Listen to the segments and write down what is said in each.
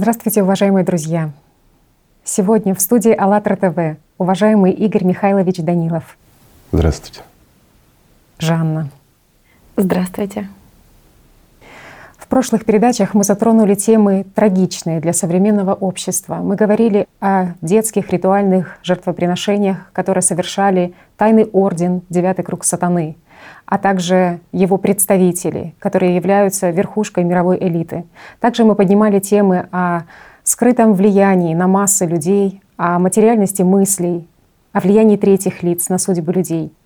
Здравствуйте, уважаемые друзья! Сегодня в студии АЛЛАТРА ТВ уважаемый Игорь Михайлович Данилов. Здравствуйте. Жанна. Здравствуйте. В прошлых передачах мы затронули темы трагичные для современного общества. Мы говорили о детских ритуальных жертвоприношениях, которые совершали Тайный Орден, Девятый Круг Сатаны, а также его представители, которые являются верхушкой мировой элиты. Также мы поднимали темы о скрытом влиянии на массы людей, о материальности мыслей, о влиянии третьих лиц на судьбы людей —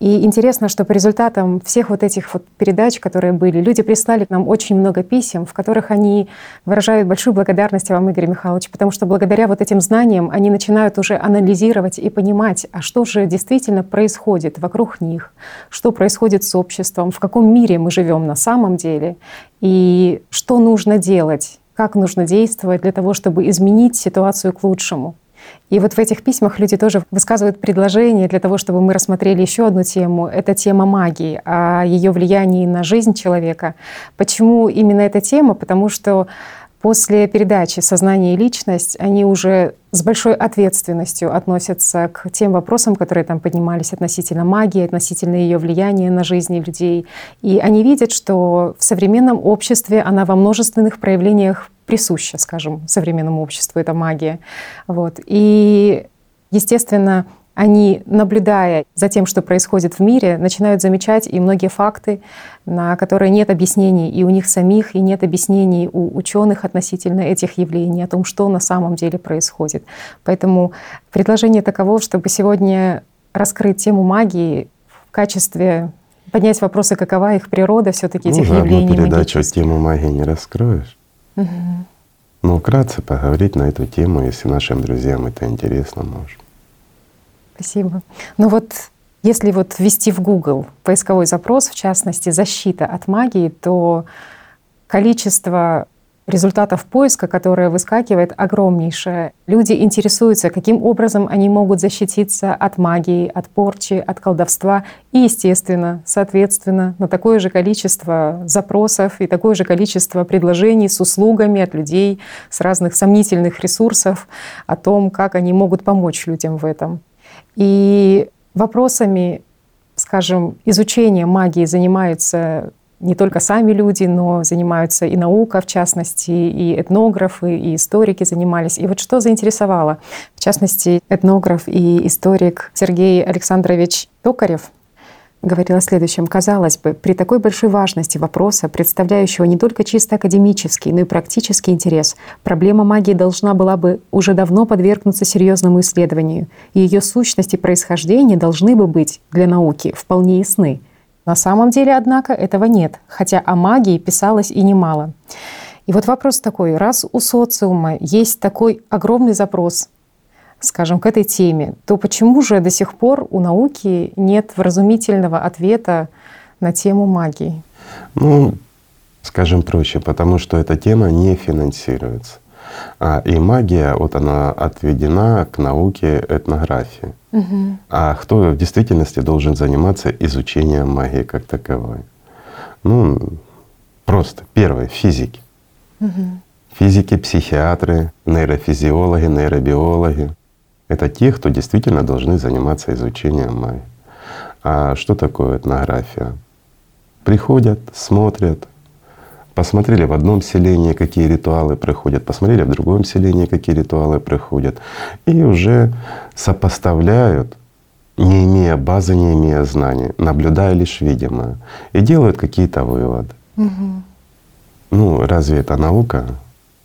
и интересно, что по результатам всех вот этих вот передач, которые были, люди прислали к нам очень много писем, в которых они выражают большую благодарность вам, Игорь Михайлович, потому что благодаря вот этим знаниям они начинают уже анализировать и понимать, а что же действительно происходит вокруг них, что происходит с обществом, в каком мире мы живем на самом деле, и что нужно делать, как нужно действовать для того, чтобы изменить ситуацию к лучшему. И вот в этих письмах люди тоже высказывают предложения для того, чтобы мы рассмотрели еще одну тему. Это тема магии, о ее влиянии на жизнь человека. Почему именно эта тема? Потому что После передачи «Сознание и личность» они уже с большой ответственностью относятся к тем вопросам, которые там поднимались относительно магии, относительно ее влияния на жизни людей. И они видят, что в современном обществе она во множественных проявлениях присуща, скажем, современному обществу, эта магия. Вот. И, естественно, они, наблюдая за тем, что происходит в мире, начинают замечать и многие факты, на которые нет объяснений и у них самих, и нет объяснений у ученых относительно этих явлений, о том, что на самом деле происходит. Поэтому предложение таково, чтобы сегодня раскрыть тему магии в качестве поднять вопросы, какова их природа все-таки этих ну, явлений. передачу тему магии не раскроешь. Угу. Но вкратце поговорить на эту тему, если нашим друзьям это интересно, может. Спасибо. Ну вот если вот ввести в Google поисковой запрос, в частности, защита от магии, то количество результатов поиска, которое выскакивает, огромнейшее. Люди интересуются, каким образом они могут защититься от магии, от порчи, от колдовства. И, естественно, соответственно, на такое же количество запросов и такое же количество предложений с услугами от людей с разных сомнительных ресурсов о том, как они могут помочь людям в этом. И вопросами, скажем, изучения магии занимаются не только сами люди, но занимаются и наука, в частности, и этнографы, и историки занимались. И вот что заинтересовало? В частности, этнограф и историк Сергей Александрович Токарев — говорила о следующем. Казалось бы, при такой большой важности вопроса, представляющего не только чисто академический, но и практический интерес, проблема магии должна была бы уже давно подвергнуться серьезному исследованию, и ее сущность и происхождение должны бы быть для науки вполне ясны. На самом деле, однако, этого нет, хотя о магии писалось и немало. И вот вопрос такой, раз у социума есть такой огромный запрос скажем, к этой теме, то почему же до сих пор у науки нет вразумительного ответа на тему магии? Ну, скажем проще, потому что эта тема не финансируется. А, и магия, вот она отведена к науке этнографии. Угу. А кто в действительности должен заниматься изучением магии как таковой? Ну, просто первое — физики. Угу. Физики, психиатры, нейрофизиологи, нейробиологи это те, кто действительно должны заниматься изучением майя. А что такое этнография? Приходят, смотрят, посмотрели в одном селении, какие ритуалы проходят, посмотрели в другом селении, какие ритуалы проходят, и уже сопоставляют, не имея базы, не имея знаний, наблюдая лишь видимое, и делают какие-то выводы. Угу. Ну, разве это наука?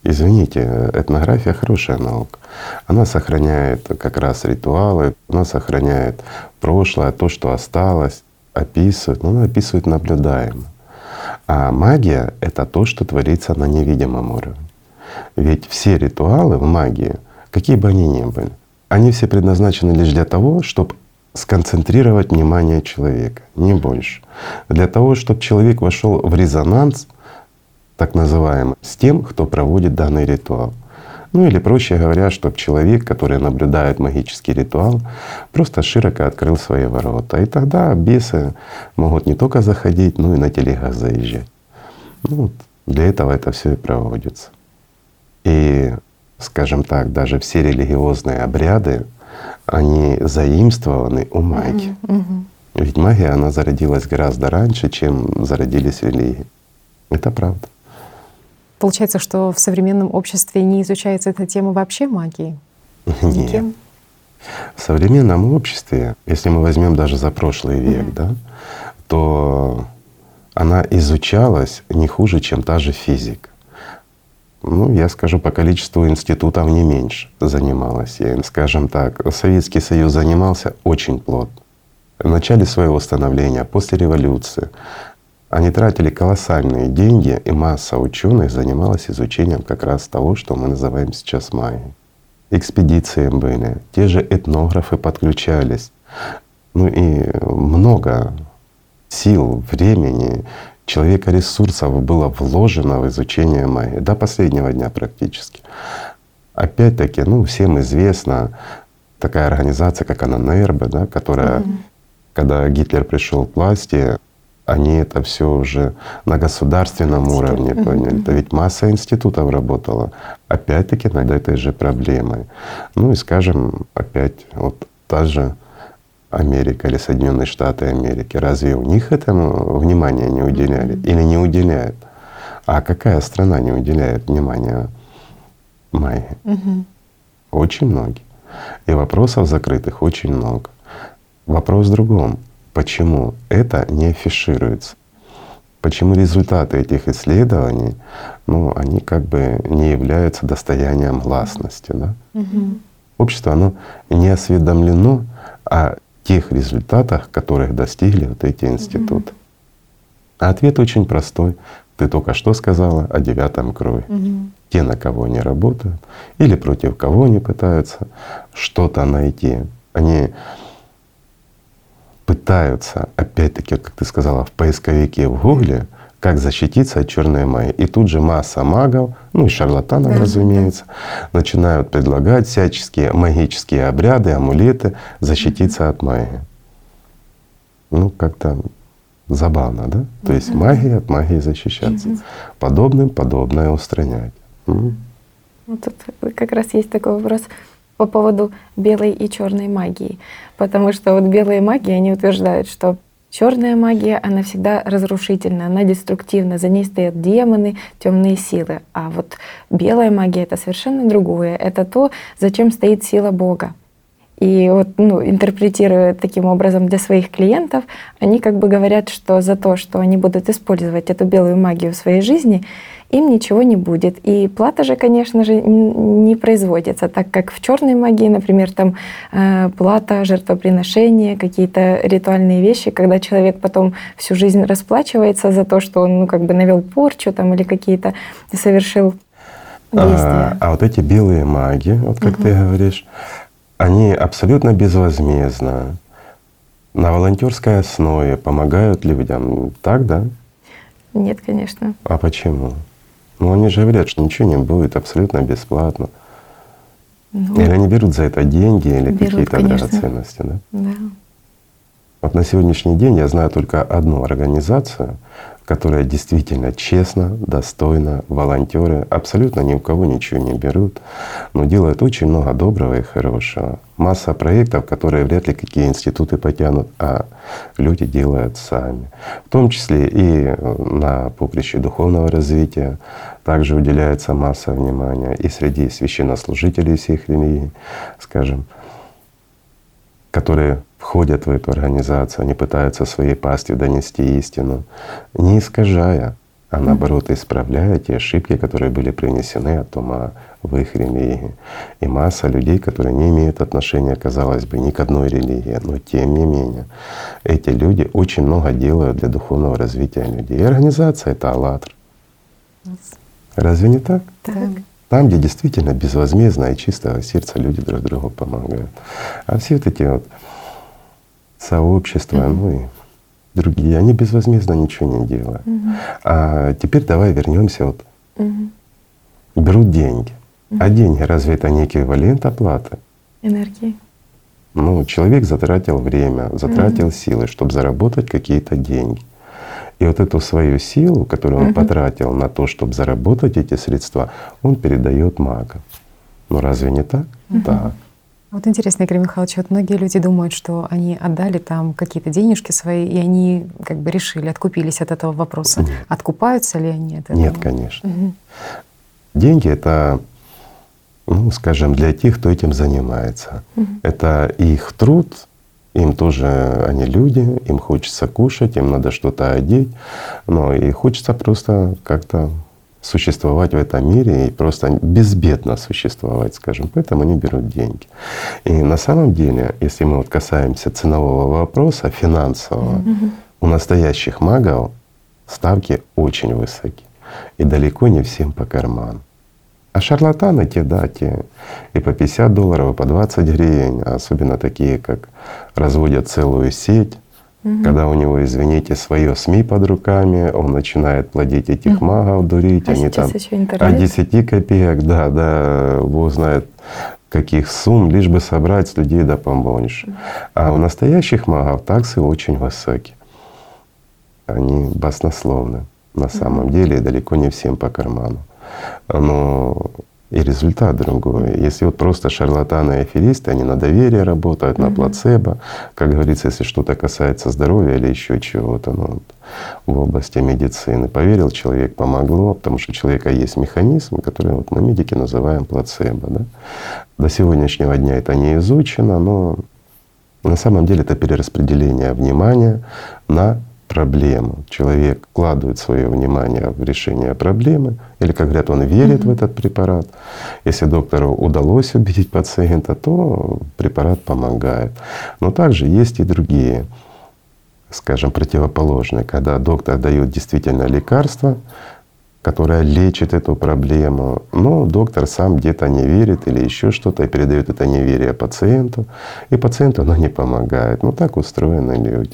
Извините, этнография хорошая наука. Она сохраняет как раз ритуалы, она сохраняет прошлое, то, что осталось, описывает, но она описывает наблюдаемо. А магия — это то, что творится на невидимом уровне. Ведь все ритуалы в магии, какие бы они ни были, они все предназначены лишь для того, чтобы сконцентрировать внимание человека, не больше. Для того, чтобы человек вошел в резонанс так называемый, с тем, кто проводит данный ритуал. Ну или проще говоря, чтобы человек, который наблюдает магический ритуал, просто широко открыл свои ворота. И тогда бесы могут не только заходить, но и на телегах заезжать. Ну, вот для этого это все и проводится. И, скажем так, даже все религиозные обряды, они заимствованы у магии. Мгм. Ведь магия, она зародилась гораздо раньше, чем зародились религии. Это правда. Получается, что в современном обществе не изучается эта тема вообще магии? Нет. Никем? В современном обществе, если мы возьмем даже за прошлый век, да, то она изучалась не хуже, чем та же физика. Ну, я скажу, по количеству институтов не меньше занималась. Я, скажем так, Советский Союз занимался очень плотно. В начале своего становления, после революции, они тратили колоссальные деньги, и масса ученых занималась изучением как раз того, что мы называем сейчас магией. Экспедиции были, те же этнографы подключались. Ну и много сил, времени, человека ресурсов было вложено в изучение магии до последнего дня практически. Опять-таки, ну, всем известна такая организация, как АННРБ, да, которая, когда Гитлер пришел к власти, они это все уже на государственном уровне поняли. Это ведь масса институтов работала. Опять-таки над этой же проблемой. Ну и скажем, опять вот та же Америка или Соединенные Штаты Америки. Разве у них этому внимания не уделяли или не уделяют? А какая страна не уделяет внимания магии? Мгм. Очень многие. И вопросов закрытых очень много. Вопрос в другом. Почему это не афишируется? Почему результаты этих исследований, ну, они как бы не являются достоянием гласности, да? Мгм. Общество, оно не осведомлено о тех результатах, которых достигли вот эти институты. А ответ очень простой. Ты только что сказала о девятом круге. Мгм. Те, на кого они работают, или против кого они пытаются что-то найти. Они пытаются, опять-таки, вот как ты сказала, в поисковике в Гугле, как защититься от черной магии. И тут же масса магов, ну и шарлатанов, Да, разумеется, начинают предлагать всяческие магические обряды, амулеты защититься от магии. Ну, как-то забавно, да? То есть магия от магии защищаться. Подобным подобное устранять. М. Вот тут как раз есть такой вопрос по поводу белой и черной магии. Потому что вот белые маги, они утверждают, что черная магия, она всегда разрушительна, она деструктивна, за ней стоят демоны, темные силы. А вот белая магия это совершенно другое. Это то, зачем стоит сила Бога. И вот, ну, интерпретируя таким образом для своих клиентов, они как бы говорят, что за то, что они будут использовать эту белую магию в своей жизни, им ничего не будет. И плата же, конечно же, не производится, так как в черной магии, например, там э, плата, жертвоприношение, какие-то ритуальные вещи, когда человек потом всю жизнь расплачивается за то, что он ну, как бы навел порчу там, или какие-то совершил действия. А, а вот эти белые маги, вот как ты говоришь, они абсолютно безвозмездно, на волонтерской основе помогают людям. Так, да? Нет, конечно. А почему? Ну, они же говорят, что ничего не будет абсолютно бесплатно. Ну, Или они берут за это деньги или какие-то драгоценности, да? да. Вот на сегодняшний день я знаю только одну организацию, которая действительно честно, достойно, волонтеры абсолютно ни у кого ничего не берут, но делают очень много доброго и хорошего. Масса проектов, которые вряд ли какие институты потянут, а люди делают сами. В том числе и на поприще духовного развития также уделяется масса внимания и среди священнослужителей всех религий, скажем, которые входят в эту организацию, они пытаются своей пастью донести истину, не искажая, а наоборот исправляя те ошибки, которые были принесены от ума в их религии. И масса людей, которые не имеют отношения, казалось бы, ни к одной религии, но тем не менее, эти люди очень много делают для духовного развития людей. И организация — это «АЛЛАТРА». Разве не так? Так. Там, где действительно безвозмездно и чистого сердца люди друг другу помогают. А все вот эти вот сообщества, ну и другие, они безвозмездно ничего не делают. А теперь давай вернемся вот Мгм. берут деньги. А деньги разве это не эквивалент оплаты? Энергии. Ну, человек затратил время, затратил силы, чтобы заработать какие-то деньги. И вот эту свою силу, которую он потратил на то, чтобы заработать эти средства, он передает магам. Ну разве не так? Так. Вот интересно, Игорь Михайлович, вот многие люди думают, что они отдали там какие-то денежки свои, и они как бы решили, откупились от этого вопроса. Нет. Откупаются ли они от этого? Нет, конечно. Деньги это, ну, скажем, для тех, кто этим занимается. Это их труд, им тоже они люди, им хочется кушать, им надо что-то одеть, но и хочется просто как-то существовать в этом мире и просто безбедно существовать, скажем, поэтому они берут деньги. И на самом деле, если мы вот касаемся ценового вопроса, финансового, у настоящих магов ставки очень высоки и далеко не всем по карману. А шарлатаны те, да, те и по 50 долларов, и по 20 гривен, а особенно такие, как разводят целую сеть, когда у него, извините, свое СМИ под руками, он начинает плодить этих магов, дурить, А они там от интернет. 10 копеек, да, да, Бог знает каких сумм, лишь бы собрать с людей да побольше. А у настоящих магов таксы очень высокие. Они баснословны на самом деле и далеко не всем по карману. Но и результат другой. Если вот просто шарлатаны и аферисты, они на доверие работают, на плацебо. Как говорится, если что-то касается здоровья или еще чего-то ну, в области медицины. Поверил человек, помогло, потому что у человека есть механизм, который вот мы медики называем плацебо. Да? До сегодняшнего дня это не изучено, но на самом деле это перераспределение внимания на проблему. Человек вкладывает свое внимание в решение проблемы, или, как говорят, он верит в этот препарат. Если доктору удалось убедить пациента, то препарат помогает. Но также есть и другие, скажем, противоположные, когда доктор дает действительно лекарство, которое лечит эту проблему, но доктор сам где-то не верит или еще что-то и передает это неверие пациенту, и пациенту оно не помогает. Ну так устроены люди.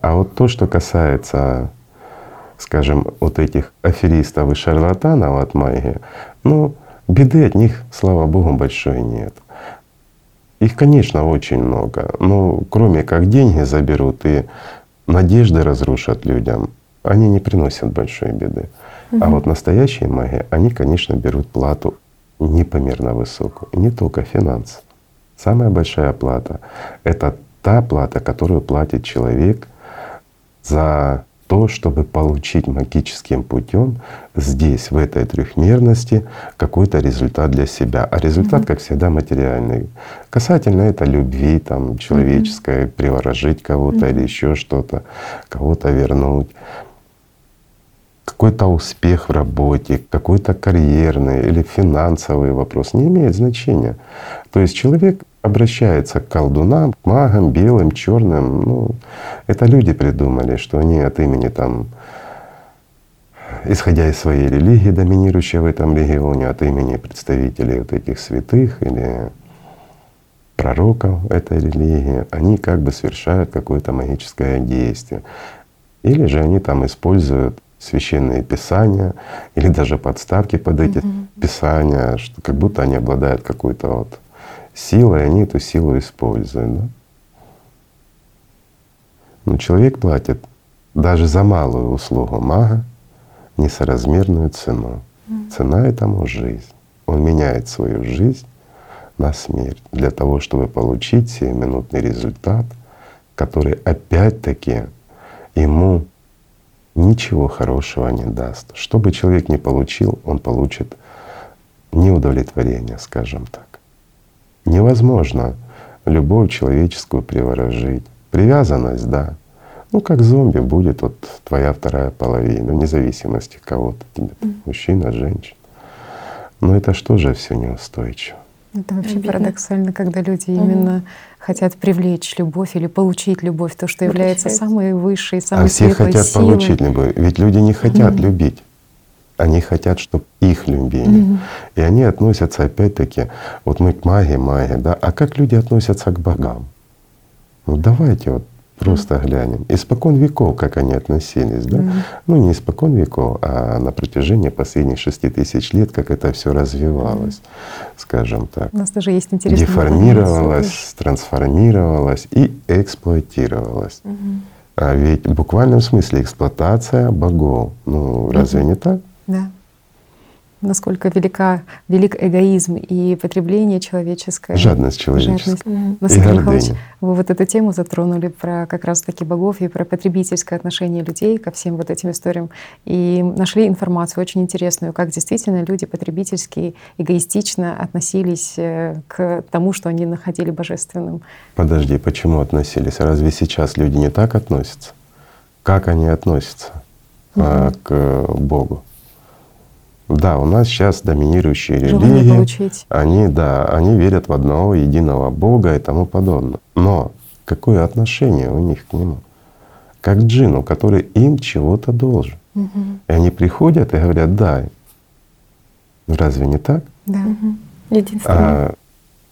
А вот то, что касается, скажем, вот этих аферистов и шарлатанов от магии, ну, беды от них, слава Богу, большой нет. Их, конечно, очень много, но кроме как деньги заберут и надежды разрушат людям, они не приносят большой беды. А вот настоящие маги, они, конечно, берут плату непомерно высокую. И не только финансы. Самая большая плата — это та плата, которую платит человек за то, чтобы получить магическим путем здесь, в этой трехмерности, какой-то результат для себя. А результат, как всегда, материальный. Касательно это любви там, человеческой, приворожить кого-то или еще что-то, кого-то вернуть какой-то успех в работе, какой-то карьерный или финансовый вопрос, не имеет значения. То есть человек обращается к колдунам, к магам, белым, черным. Ну, это люди придумали, что они от имени там, исходя из своей религии, доминирующей в этом регионе, от имени представителей вот этих святых или пророков этой религии, они как бы совершают какое-то магическое действие. Или же они там используют священные писания или даже подставки под эти писания, что как будто они обладают какой-то вот силой, они эту силу используют. Да? Но человек платит даже за малую услугу мага несоразмерную цену. Цена этому жизнь. Он меняет свою жизнь на смерть для того, чтобы получить сиюминутный результат, который опять-таки ему ничего хорошего не даст. Что бы человек ни получил, он получит неудовлетворение, скажем так. Невозможно любовь человеческую приворожить. Привязанность, да. Ну, как зомби будет вот твоя вторая половина, вне зависимости кого-то тебе, мужчина, женщина. Но это что же все неустойчиво? Это вообще Обидно. парадоксально, когда люди Мгм. именно хотят привлечь любовь или получить любовь, то, что является Воплощается. самой высшей, самой а все хотят силой. получить любовь. Ведь люди не хотят любить. Они хотят, чтобы их любили. И они относятся опять-таки, вот мы к магии, магии, да, а как люди относятся к богам? Ну давайте вот просто глянем. Испокон веков, как они относились, да? Ну не испокон веков, а на протяжении последних шести тысяч лет, как это все развивалось, скажем так. У нас даже есть интересный Деформировалось, трансформировалось и эксплуатировалось. А ведь в буквальном смысле эксплуатация богов. Ну, разве не так? Да насколько велика, велик эгоизм и потребление человеческое. Жадность человеческая. Жадность. Mm-hmm. Василий Михайлович, вы вот эту тему затронули про как раз-таки богов и про потребительское отношение людей ко всем вот этим историям. И нашли информацию очень интересную, как действительно люди потребительски, эгоистично относились э, к тому, что они находили божественным. Подожди, почему относились? Разве сейчас люди не так относятся? Как они относятся mm-hmm. к Богу? Да, у нас сейчас доминирующие религии. Получить. Они, да, они верят в одного единого Бога и тому подобное. Но какое отношение у них к нему? Как к джину, который им чего-то должен. Угу. И они приходят и говорят, дай. Разве не так? Да. Угу. Единственное. А,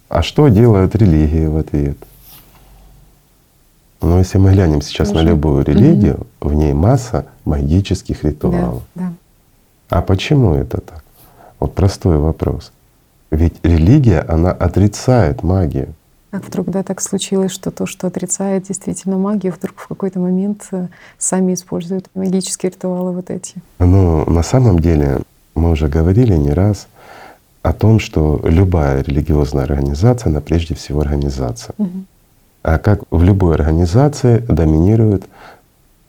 а что делают религии в ответ? Но если мы глянем сейчас Тоже. на любую религию, угу. в ней масса магических ритуалов. Да, да. А почему это так? Вот простой вопрос. Ведь религия, она отрицает магию. Как вдруг да, так случилось, что то, что отрицает действительно магию, вдруг в какой-то момент э, сами используют магические ритуалы вот эти? Ну, на самом деле, мы уже говорили не раз о том, что любая религиозная организация, она прежде всего организация. Угу. А как в любой организации доминирует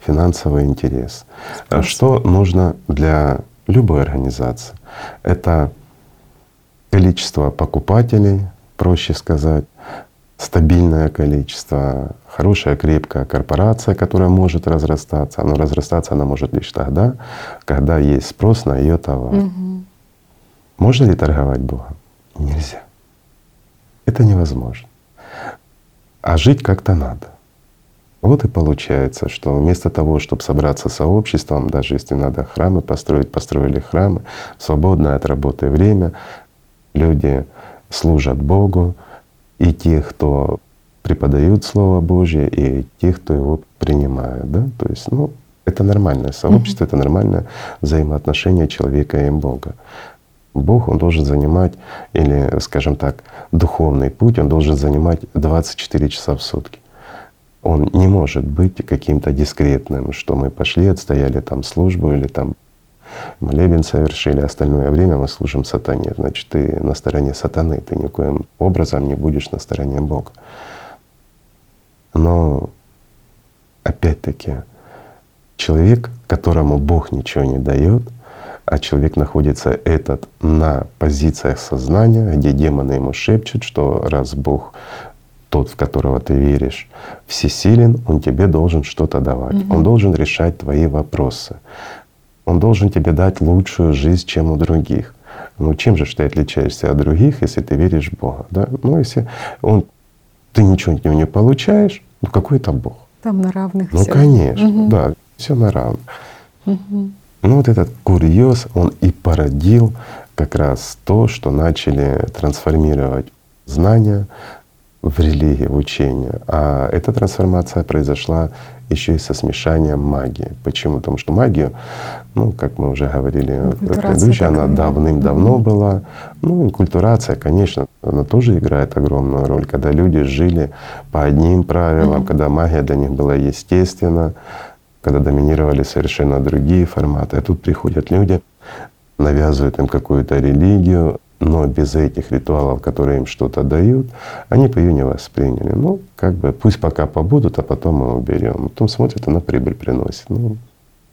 финансовый интерес. Спрос. Что нужно для любой организации. Это количество покупателей, проще сказать, стабильное количество, хорошая, крепкая корпорация, которая может разрастаться. Но разрастаться она может лишь тогда, когда есть спрос на ее товар. Угу. Можно ли торговать Богом? Нельзя. Это невозможно. А жить как-то надо. Вот и получается, что вместо того, чтобы собраться сообществом, даже если надо храмы построить, построили храмы, в свободное от работы время люди служат Богу, и те, кто преподают Слово Божье, и те, кто его принимает. Да? То есть, ну, это нормальное сообщество, mm-hmm. это нормальное взаимоотношение человека и Бога. Бог, Он должен занимать, или, скажем так, духовный путь, Он должен занимать 24 часа в сутки он не может быть каким-то дискретным, что мы пошли, отстояли там службу или там молебен совершили, остальное время мы служим сатане. Значит, ты на стороне сатаны, ты никоим образом не будешь на стороне Бога. Но опять-таки человек, которому Бог ничего не дает, а человек находится этот на позициях сознания, где демоны ему шепчут, что раз Бог тот, в которого ты веришь, всесилен, он тебе должен что-то давать. Угу. Он должен решать твои вопросы. Он должен тебе дать лучшую жизнь, чем у других. Ну чем же ты отличаешься от других, если ты веришь в Бога? Да? Ну если он, ты ничего от него не получаешь, ну какой это Бог? Там на равных. Ну всё. конечно, угу. да, все на равных. Угу. Ну вот этот курьез, он и породил как раз то, что начали трансформировать знания, в религии, в учении. А эта трансформация произошла еще и со смешанием магии. Почему? Потому что магию, ну, как мы уже говорили в предыдущей, она давным-давно mm-hmm. была. Ну, инкультурация, конечно, она тоже играет огромную роль, когда люди жили по одним правилам, mm-hmm. когда магия для них была естественна, когда доминировали совершенно другие форматы. А тут приходят люди, навязывают им какую-то религию, но без этих ритуалов, которые им что-то дают, они бы ее не восприняли. Ну, как бы пусть пока побудут, а потом мы уберем. Потом смотрят, она прибыль приносит. Ну,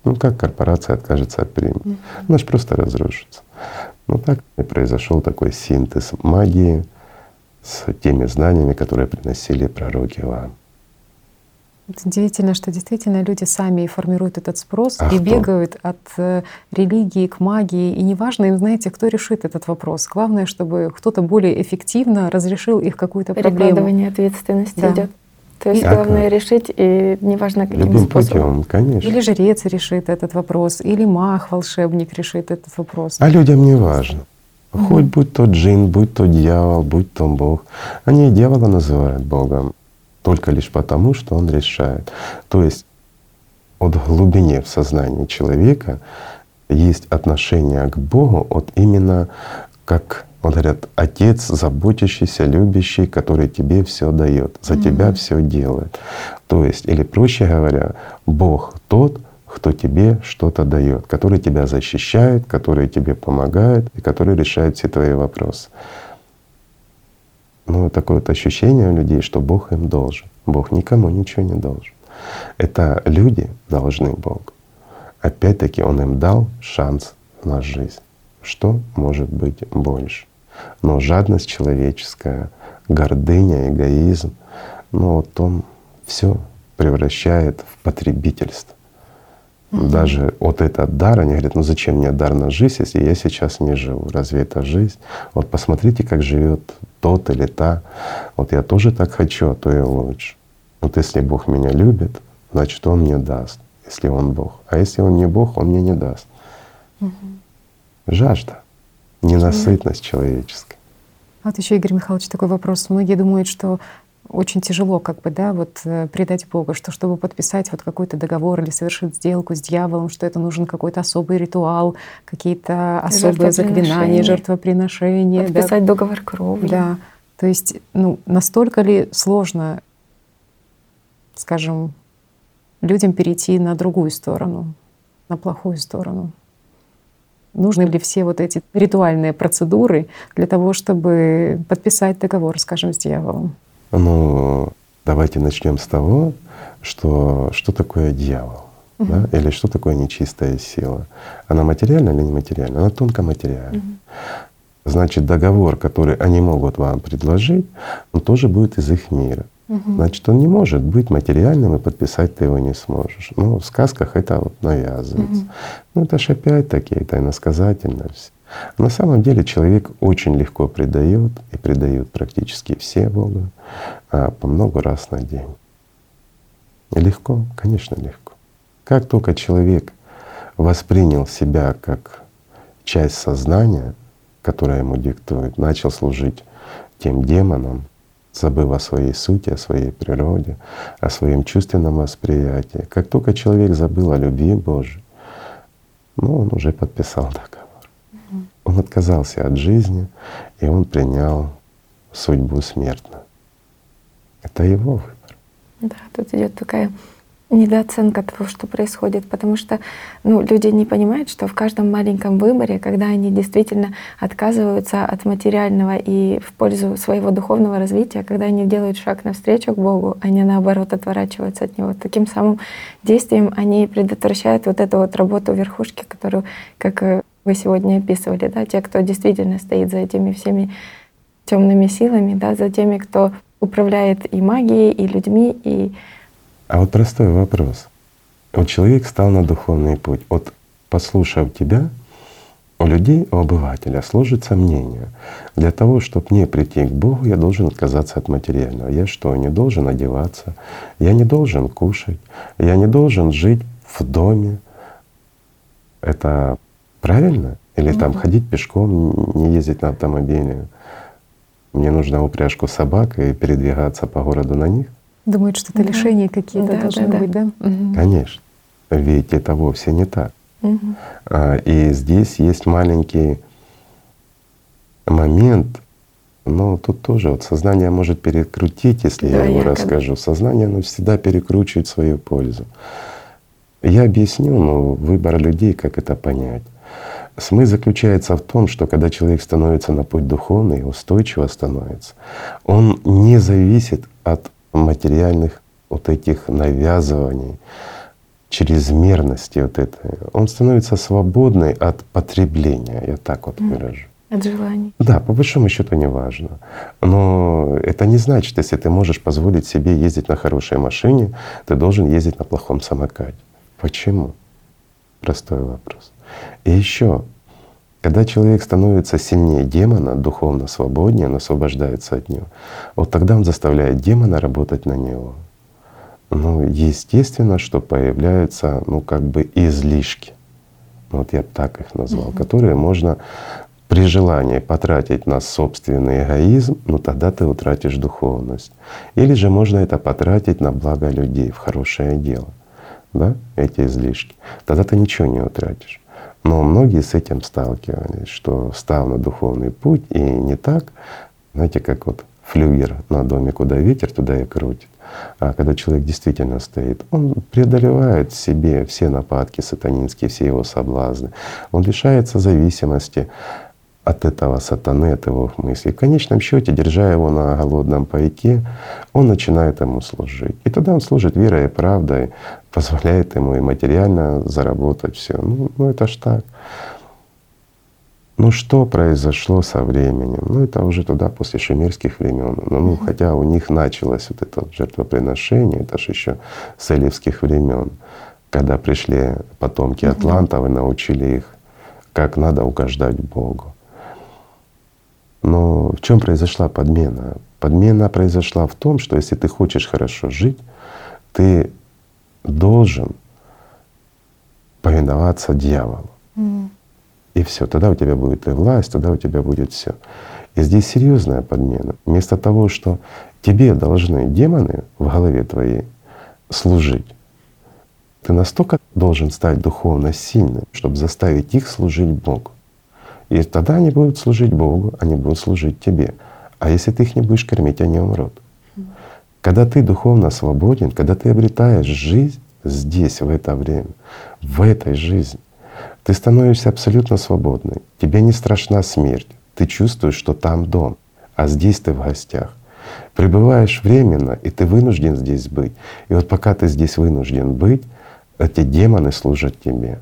ну как корпорация откажется от прибыли? Mm-hmm. Она же просто разрушится. Ну так и произошел такой синтез магии с теми знаниями, которые приносили пророки вам. Это удивительно, что действительно люди сами формируют этот спрос а и кто? бегают от э, религии к магии. И неважно им, знаете, кто решит этот вопрос. Главное, чтобы кто-то более эффективно разрешил их какую-то проблему. Перекладывание ответственности да. идет. То есть и главное решить, и неважно каким Любым способом. Путем, конечно. Или жрец решит этот вопрос, или маг, волшебник решит этот вопрос. А людям не важно. Хоть будь то джин, будь то дьявол, будь то Бог. Они дьявола называют Богом только лишь потому, что он решает. То есть от глубине в сознании человека есть отношение к Богу от именно как вот говорят, отец, заботящийся, любящий, который тебе все дает, за mm-hmm. тебя все делает. То есть, или проще говоря, Бог тот, кто тебе что-то дает, который тебя защищает, который тебе помогает и который решает все твои вопросы. Ну, такое вот ощущение у людей, что Бог им должен. Бог никому ничего не должен. Это люди должны Богу. Опять-таки Он им дал шанс на жизнь. Что может быть больше? Но жадность человеческая, гордыня, эгоизм, ну вот он все превращает в потребительство. Угу. Даже вот этот дар, они говорят, ну зачем мне дар на жизнь, если я сейчас не живу? Разве это жизнь? Вот посмотрите, как живет тот или та. Вот я тоже так хочу, а то и лучше. Вот если Бог меня любит, значит Он мне даст, если Он Бог. А если Он не Бог, Он мне не даст. Угу. Жажда, ненасытность человеческая. Вот еще, Игорь Михайлович, такой вопрос. Многие думают, что очень тяжело как бы, да, вот э, предать Бога, что чтобы подписать вот какой-то договор или совершить сделку с дьяволом, что это нужен какой-то особый ритуал, какие-то особые заклинания, жертвоприношения. Подписать да. договор крови. Да. То есть, ну, настолько ли сложно, скажем, людям перейти на другую сторону, на плохую сторону? Нужны ли все вот эти ритуальные процедуры для того, чтобы подписать договор, скажем, с дьяволом? Ну, давайте начнем с того, что что такое дьявол, угу. да? или что такое нечистая сила. Она материальна или нематериальна? Она тонко материальна. Угу. Значит, договор, который они могут вам предложить, он тоже будет из их мира. Угу. Значит, он не может быть материальным, и подписать ты его не сможешь. Ну, в сказках это вот навязывается. Угу. Ну, это же опять-таки это иносказательно все. На самом деле человек очень легко предает, и предают практически все Бога, а по много раз на день. легко, конечно, легко. Как только человек воспринял себя как часть сознания, которая ему диктует, начал служить тем демонам, забыв о своей сути, о своей природе, о своем чувственном восприятии. Как только человек забыл о любви Божией, ну, он уже подписал договор. Он отказался от жизни, и он принял судьбу смертную. Это его выбор. Да, тут идет такая недооценка того, что происходит, потому что ну, люди не понимают, что в каждом маленьком выборе, когда они действительно отказываются от материального и в пользу своего духовного развития, когда они делают шаг навстречу к Богу, они наоборот отворачиваются от Него. Таким самым действием они предотвращают вот эту вот работу верхушки, которую, как э, вы сегодня описывали, да, те, кто действительно стоит за этими всеми темными силами, да, за теми, кто управляет и магией, и людьми, и а вот простой вопрос. Вот человек стал на духовный путь. Вот послушав тебя, у людей, у обывателя сложится мнение. Для того, чтобы мне прийти к Богу, я должен отказаться от материального. Я что, не должен одеваться? Я не должен кушать? Я не должен жить в доме? Это правильно? Или угу. там ходить пешком, не ездить на автомобиле? Мне нужна упряжку собак и передвигаться по городу на них? Думают, что это да. лишения какие-то да, должны да, быть, да? Угу. Конечно. Ведь это вовсе не так. Угу. И здесь есть маленький момент, но тут тоже вот сознание может перекрутить, если да, я его я расскажу. Как... Сознание оно всегда перекручивает свою пользу. Я объясню, но выбор людей, как это понять. Смысл заключается в том, что когда человек становится на путь духовный, устойчиво становится, он не зависит от материальных вот этих навязываний, чрезмерности вот этой. Он становится свободный от потребления, я так вот выражу. От желаний. Да, по большому счету не важно. Но это не значит, если ты можешь позволить себе ездить на хорошей машине, ты должен ездить на плохом самокате. Почему? Простой вопрос. И еще когда человек становится сильнее демона, духовно свободнее, он освобождается от него, вот тогда он заставляет демона работать на него. Ну, естественно, что появляются, ну, как бы излишки. Вот я так их назвал, mm-hmm. которые можно при желании потратить на собственный эгоизм, ну тогда ты утратишь духовность. Или же можно это потратить на благо людей, в хорошее дело, да, эти излишки. Тогда ты ничего не утратишь. Но многие с этим сталкивались, что встал на духовный путь и не так, знаете, как вот флюгер на доме, куда ветер, туда и крутит. а когда человек действительно стоит, он преодолевает в себе все нападки сатанинские, все его соблазны. Он лишается зависимости от этого сатаны, от его мыслей. В конечном счете, держа его на голодном пайке, он начинает ему служить. И тогда он служит верой и правдой, позволяет ему и материально заработать все. Ну, ну это ж так. Ну что произошло со временем? Ну это уже туда после шумерских времен. Ну, ну хотя у них началось вот это жертвоприношение, это же еще с элевских времен, когда пришли потомки атлантов и научили их, как надо угождать Богу. Но в чем произошла подмена? Подмена произошла в том, что если ты хочешь хорошо жить, ты должен повиноваться дьяволу. Mm. И все, тогда у тебя будет и власть, тогда у тебя будет все. И здесь серьезная подмена. Вместо того, что тебе должны демоны в голове твоей служить, ты настолько должен стать духовно сильным, чтобы заставить их служить Богу. И тогда они будут служить Богу, они будут служить тебе. А если ты их не будешь кормить, они умрут. Когда ты духовно свободен, когда ты обретаешь жизнь здесь, в это время, в этой жизни, ты становишься абсолютно свободной. Тебе не страшна смерть. Ты чувствуешь, что там дом, а здесь ты в гостях. Пребываешь временно, и ты вынужден здесь быть. И вот пока ты здесь вынужден быть, эти демоны служат тебе.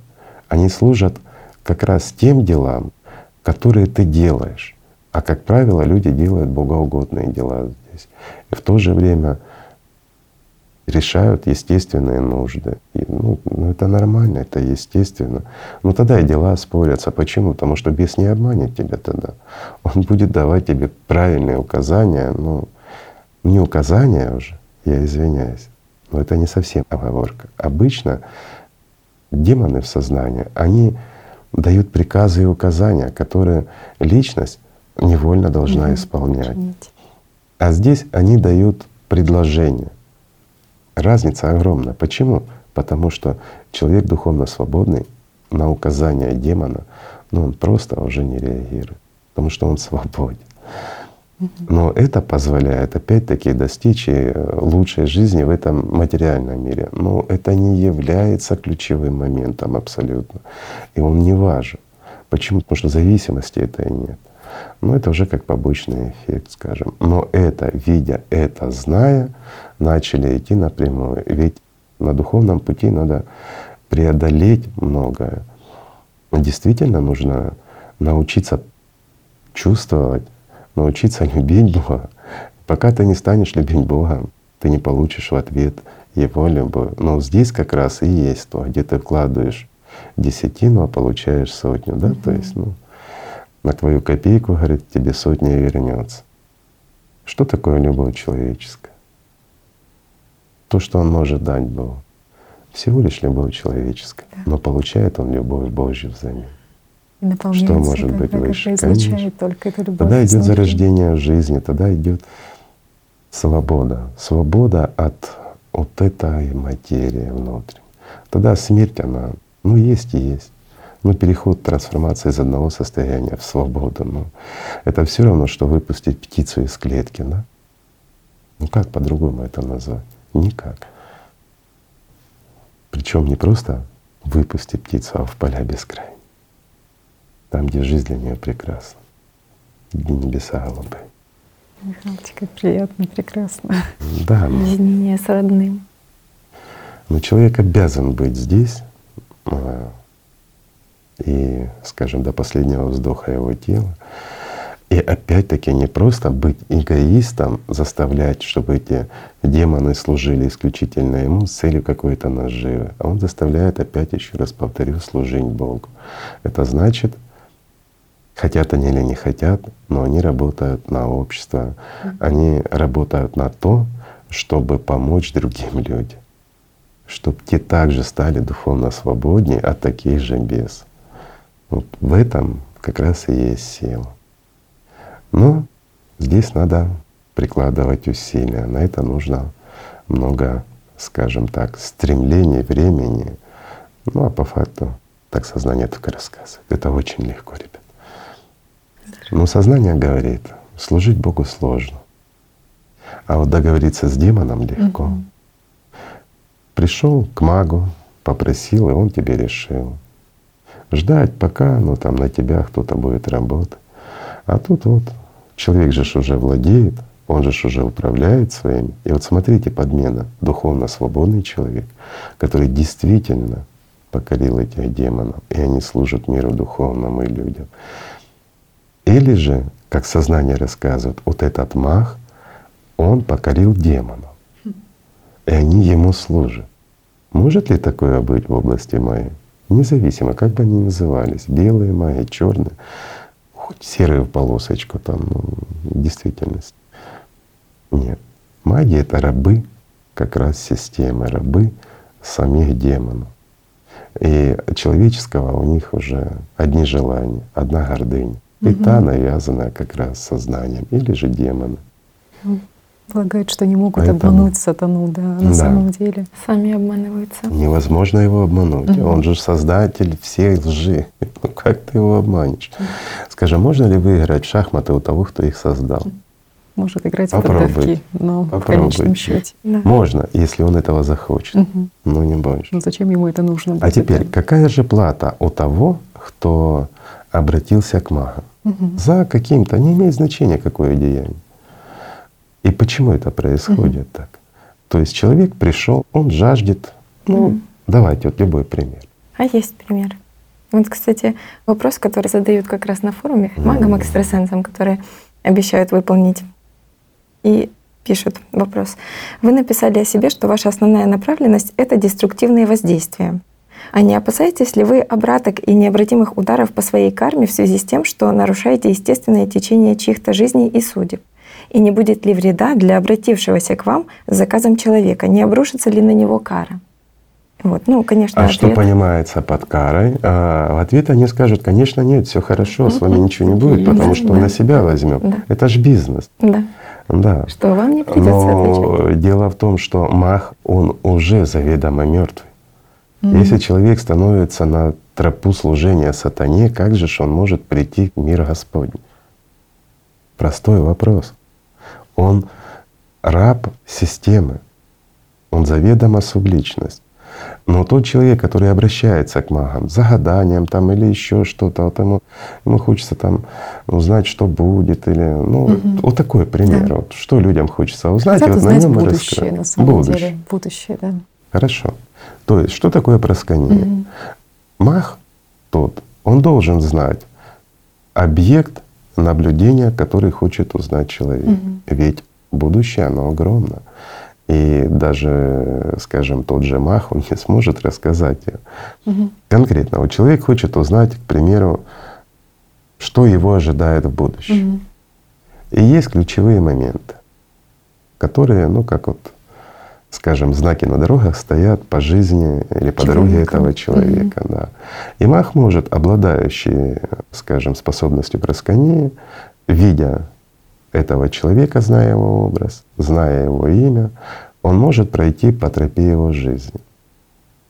Они служат как раз тем делам, которые ты делаешь. А как правило, люди делают богоугодные дела здесь. И в то же время решают естественные нужды. И, ну, ну это нормально, это естественно. Но тогда и дела спорятся. Почему? Потому что бес не обманет тебя тогда. Он будет давать тебе правильные указания, ну не указания уже, я извиняюсь, но это не совсем оговорка. Обычно демоны в сознании, они дают приказы и указания, которые личность невольно должна угу. исполнять. А здесь они дают предложение. Разница огромна. Почему? Потому что человек духовно свободный на указания демона, ну он просто уже не реагирует, потому что он свободен. Но это позволяет опять-таки достичь лучшей жизни в этом материальном мире. Но это не является ключевым моментом абсолютно. И он не важен. Почему? Потому что зависимости этой нет. Но это уже как побочный эффект, скажем. Но это, видя это, зная, начали идти напрямую. Ведь на духовном пути надо преодолеть многое. Действительно нужно научиться чувствовать научиться любить Бога. Пока ты не станешь любить Бога, ты не получишь в ответ Его любовь. Но здесь как раз и есть то, где ты вкладываешь десятину, а получаешь сотню. Да? Mm-hmm. То есть ну, на твою копейку, говорит, тебе сотня вернется. Что такое любовь человеческая? То, что он может дать Богу. Всего лишь любовь человеческая. Да. Но получает он любовь Божью взамен. Что может быть выше? Конечно. Только эту любовь тогда идет зарождение жизни, тогда идет свобода. Свобода от вот этой материи внутренней. Тогда смерть, она, ну есть и есть. Ну, переход, трансформация из одного состояния в свободу. Ну, это все равно, что выпустить птицу из клетки, да? Ну как по-другому это назвать? Никак. Причем не просто выпустить птицу, а в поля бескрайние там, где жизнь для нее прекрасна, где небеса голубые. Михайлович, как приятно, прекрасно. Да. Единение с родным. Но человек обязан быть здесь а, и, скажем, до последнего вздоха его тела. И опять-таки не просто быть эгоистом, заставлять, чтобы эти демоны служили исключительно ему с целью какой-то наживы, а он заставляет опять еще раз повторю служить Богу. Это значит Хотят они или не хотят, но они работают на общество, они работают на то, чтобы помочь другим людям, чтобы те также стали духовно свободнее от таких же бес. Вот в этом как раз и есть сила. Но здесь надо прикладывать усилия. На это нужно много, скажем так, стремлений, времени. Ну а по факту так сознание только рассказывает. Это очень легко, ребят. Но сознание говорит, служить Богу сложно. А вот договориться с демоном легко. Угу. Пришел к магу, попросил, и он тебе решил. Ждать, пока ну, там, на тебя кто-то будет работать. А тут вот человек же уже владеет, он же уже управляет своими. И вот смотрите, подмена. Духовно свободный человек, который действительно покорил этих демонов, и они служат миру духовному и людям. Или же, как сознание рассказывает, вот этот маг, он покорил демонов, и они ему служат. Может ли такое быть в области майи? Независимо, как бы они ни назывались, белые майи, черные, хоть серые в полосочку там, ну, действительность. Нет. Маги — это рабы как раз системы, рабы самих демонов. И человеческого у них уже одни желания, одна гордыня. Угу. И та навязанная как раз сознанием, или же демоны. Полагают, что не могут Поэтому, обмануть сатану, да, на да. самом деле. Сами обманываются. Невозможно его обмануть. Угу. Он же создатель всей лжи. Ну как ты его обманешь? Угу. Скажи, можно ли выиграть в шахматы у того, кто их создал? Может играть Попробуй. в поддавки, но Попробуй. в конечном счете. Да. Можно, если он этого захочет, угу. но не больше. Но зачем ему это нужно? А теперь, какая же плата у того, кто обратился к магам? Угу. За каким-то, не имеет значения, какое деяние. И почему это происходит угу. так? То есть человек пришел, он жаждет, ну, угу. давайте вот любой пример. А есть пример. Вот, кстати, вопрос, который задают как раз на форуме магам-экстрасенсам, которые обещают выполнить. И пишут вопрос. Вы написали о себе, что ваша основная направленность — это деструктивные воздействия. А не опасаетесь ли вы обраток и необратимых ударов по своей карме в связи с тем, что нарушаете естественное течение чьих-то жизней и судеб? И не будет ли вреда для обратившегося к вам с заказом человека? Не обрушится ли на него кара? Вот, ну, конечно, а ответ... что понимается под карой? А, в ответ они скажут, конечно, нет, все хорошо, с вами ничего не будет, потому да, что да. он на себя возьмет. Да. Это же бизнес. Да. Да. Что вам не придется Но отвечать. Дело в том, что мах, он уже заведомо мертвый. Mm-hmm. Если человек становится на тропу служения сатане, как же он может прийти в мир Господень? Простой вопрос. Он раб системы, он заведомо субличность. Но тот человек, который обращается к магам за гаданием там или еще что-то, вот ему, ему хочется там узнать, что будет, или ну угу. вот такой пример. Да. Вот, что людям хочется узнать, Хотят вот на нем будущее, на самом будущее. деле. Будущее, да. Хорошо. То есть, что такое просканение? Угу. Маг тот, он должен знать объект наблюдения, который хочет узнать человек. Угу. Ведь будущее, оно огромно. И даже, скажем, тот же Мах, он не сможет рассказать ее. Угу. Конкретно, вот человек хочет узнать, к примеру, что его ожидает в будущем. Угу. И есть ключевые моменты, которые, ну как вот, скажем, знаки на дорогах стоят по жизни или по человека. дороге этого человека. Угу. Да. И Мах может, обладающий, скажем, способностью к расконению, видя этого человека, зная его образ, зная его имя, он может пройти по тропе его жизни.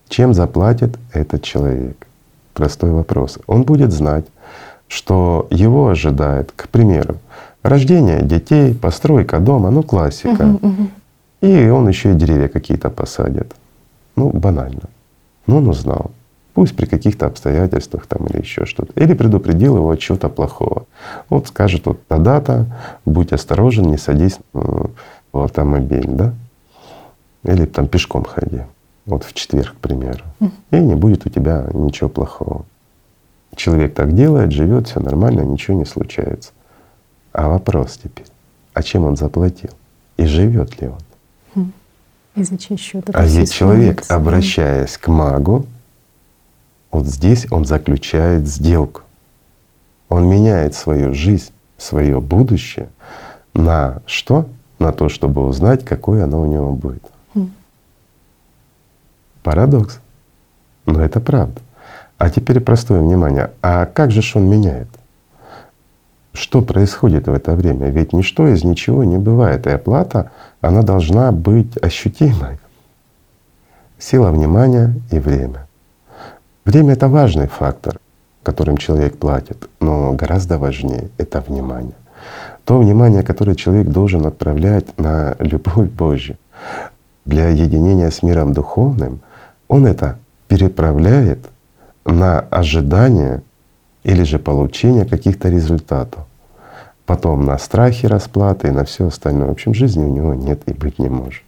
Чем заплатит этот человек? Простой вопрос. Он будет знать, что его ожидает, к примеру, рождение детей, постройка дома, ну классика. Uh-huh, uh-huh. И он еще и деревья какие-то посадит. Ну, банально. Но он узнал. Пусть при каких-то обстоятельствах там или еще что-то. Или предупредил его от чего-то плохого. Вот скажет, вот тогда-то будь осторожен, не садись в автомобиль, да? Или там пешком ходи. Вот в четверг, к примеру. И не будет у тебя ничего плохого. Человек так делает, живет, все нормально, ничего не случается. А вопрос теперь, а чем он заплатил? И живет ли он? И зачем счета? А ведь человек, обращаясь к магу, вот здесь он заключает сделку. Он меняет свою жизнь, свое будущее на что? На то, чтобы узнать, какое оно у него будет. Mm. Парадокс. Но это правда. А теперь простое внимание. А как же он меняет? Что происходит в это время? Ведь ничто из ничего не бывает. И оплата, она должна быть ощутимой. Сила внимания и время. Время — это важный фактор, которым человек платит, но гораздо важнее — это внимание. то внимание, которое человек должен отправлять на любовь Божью для единения с миром духовным, он это переправляет на ожидание или же получение каких-то результатов. Потом на страхи расплаты и на все остальное. В общем, жизни у него нет и быть не может.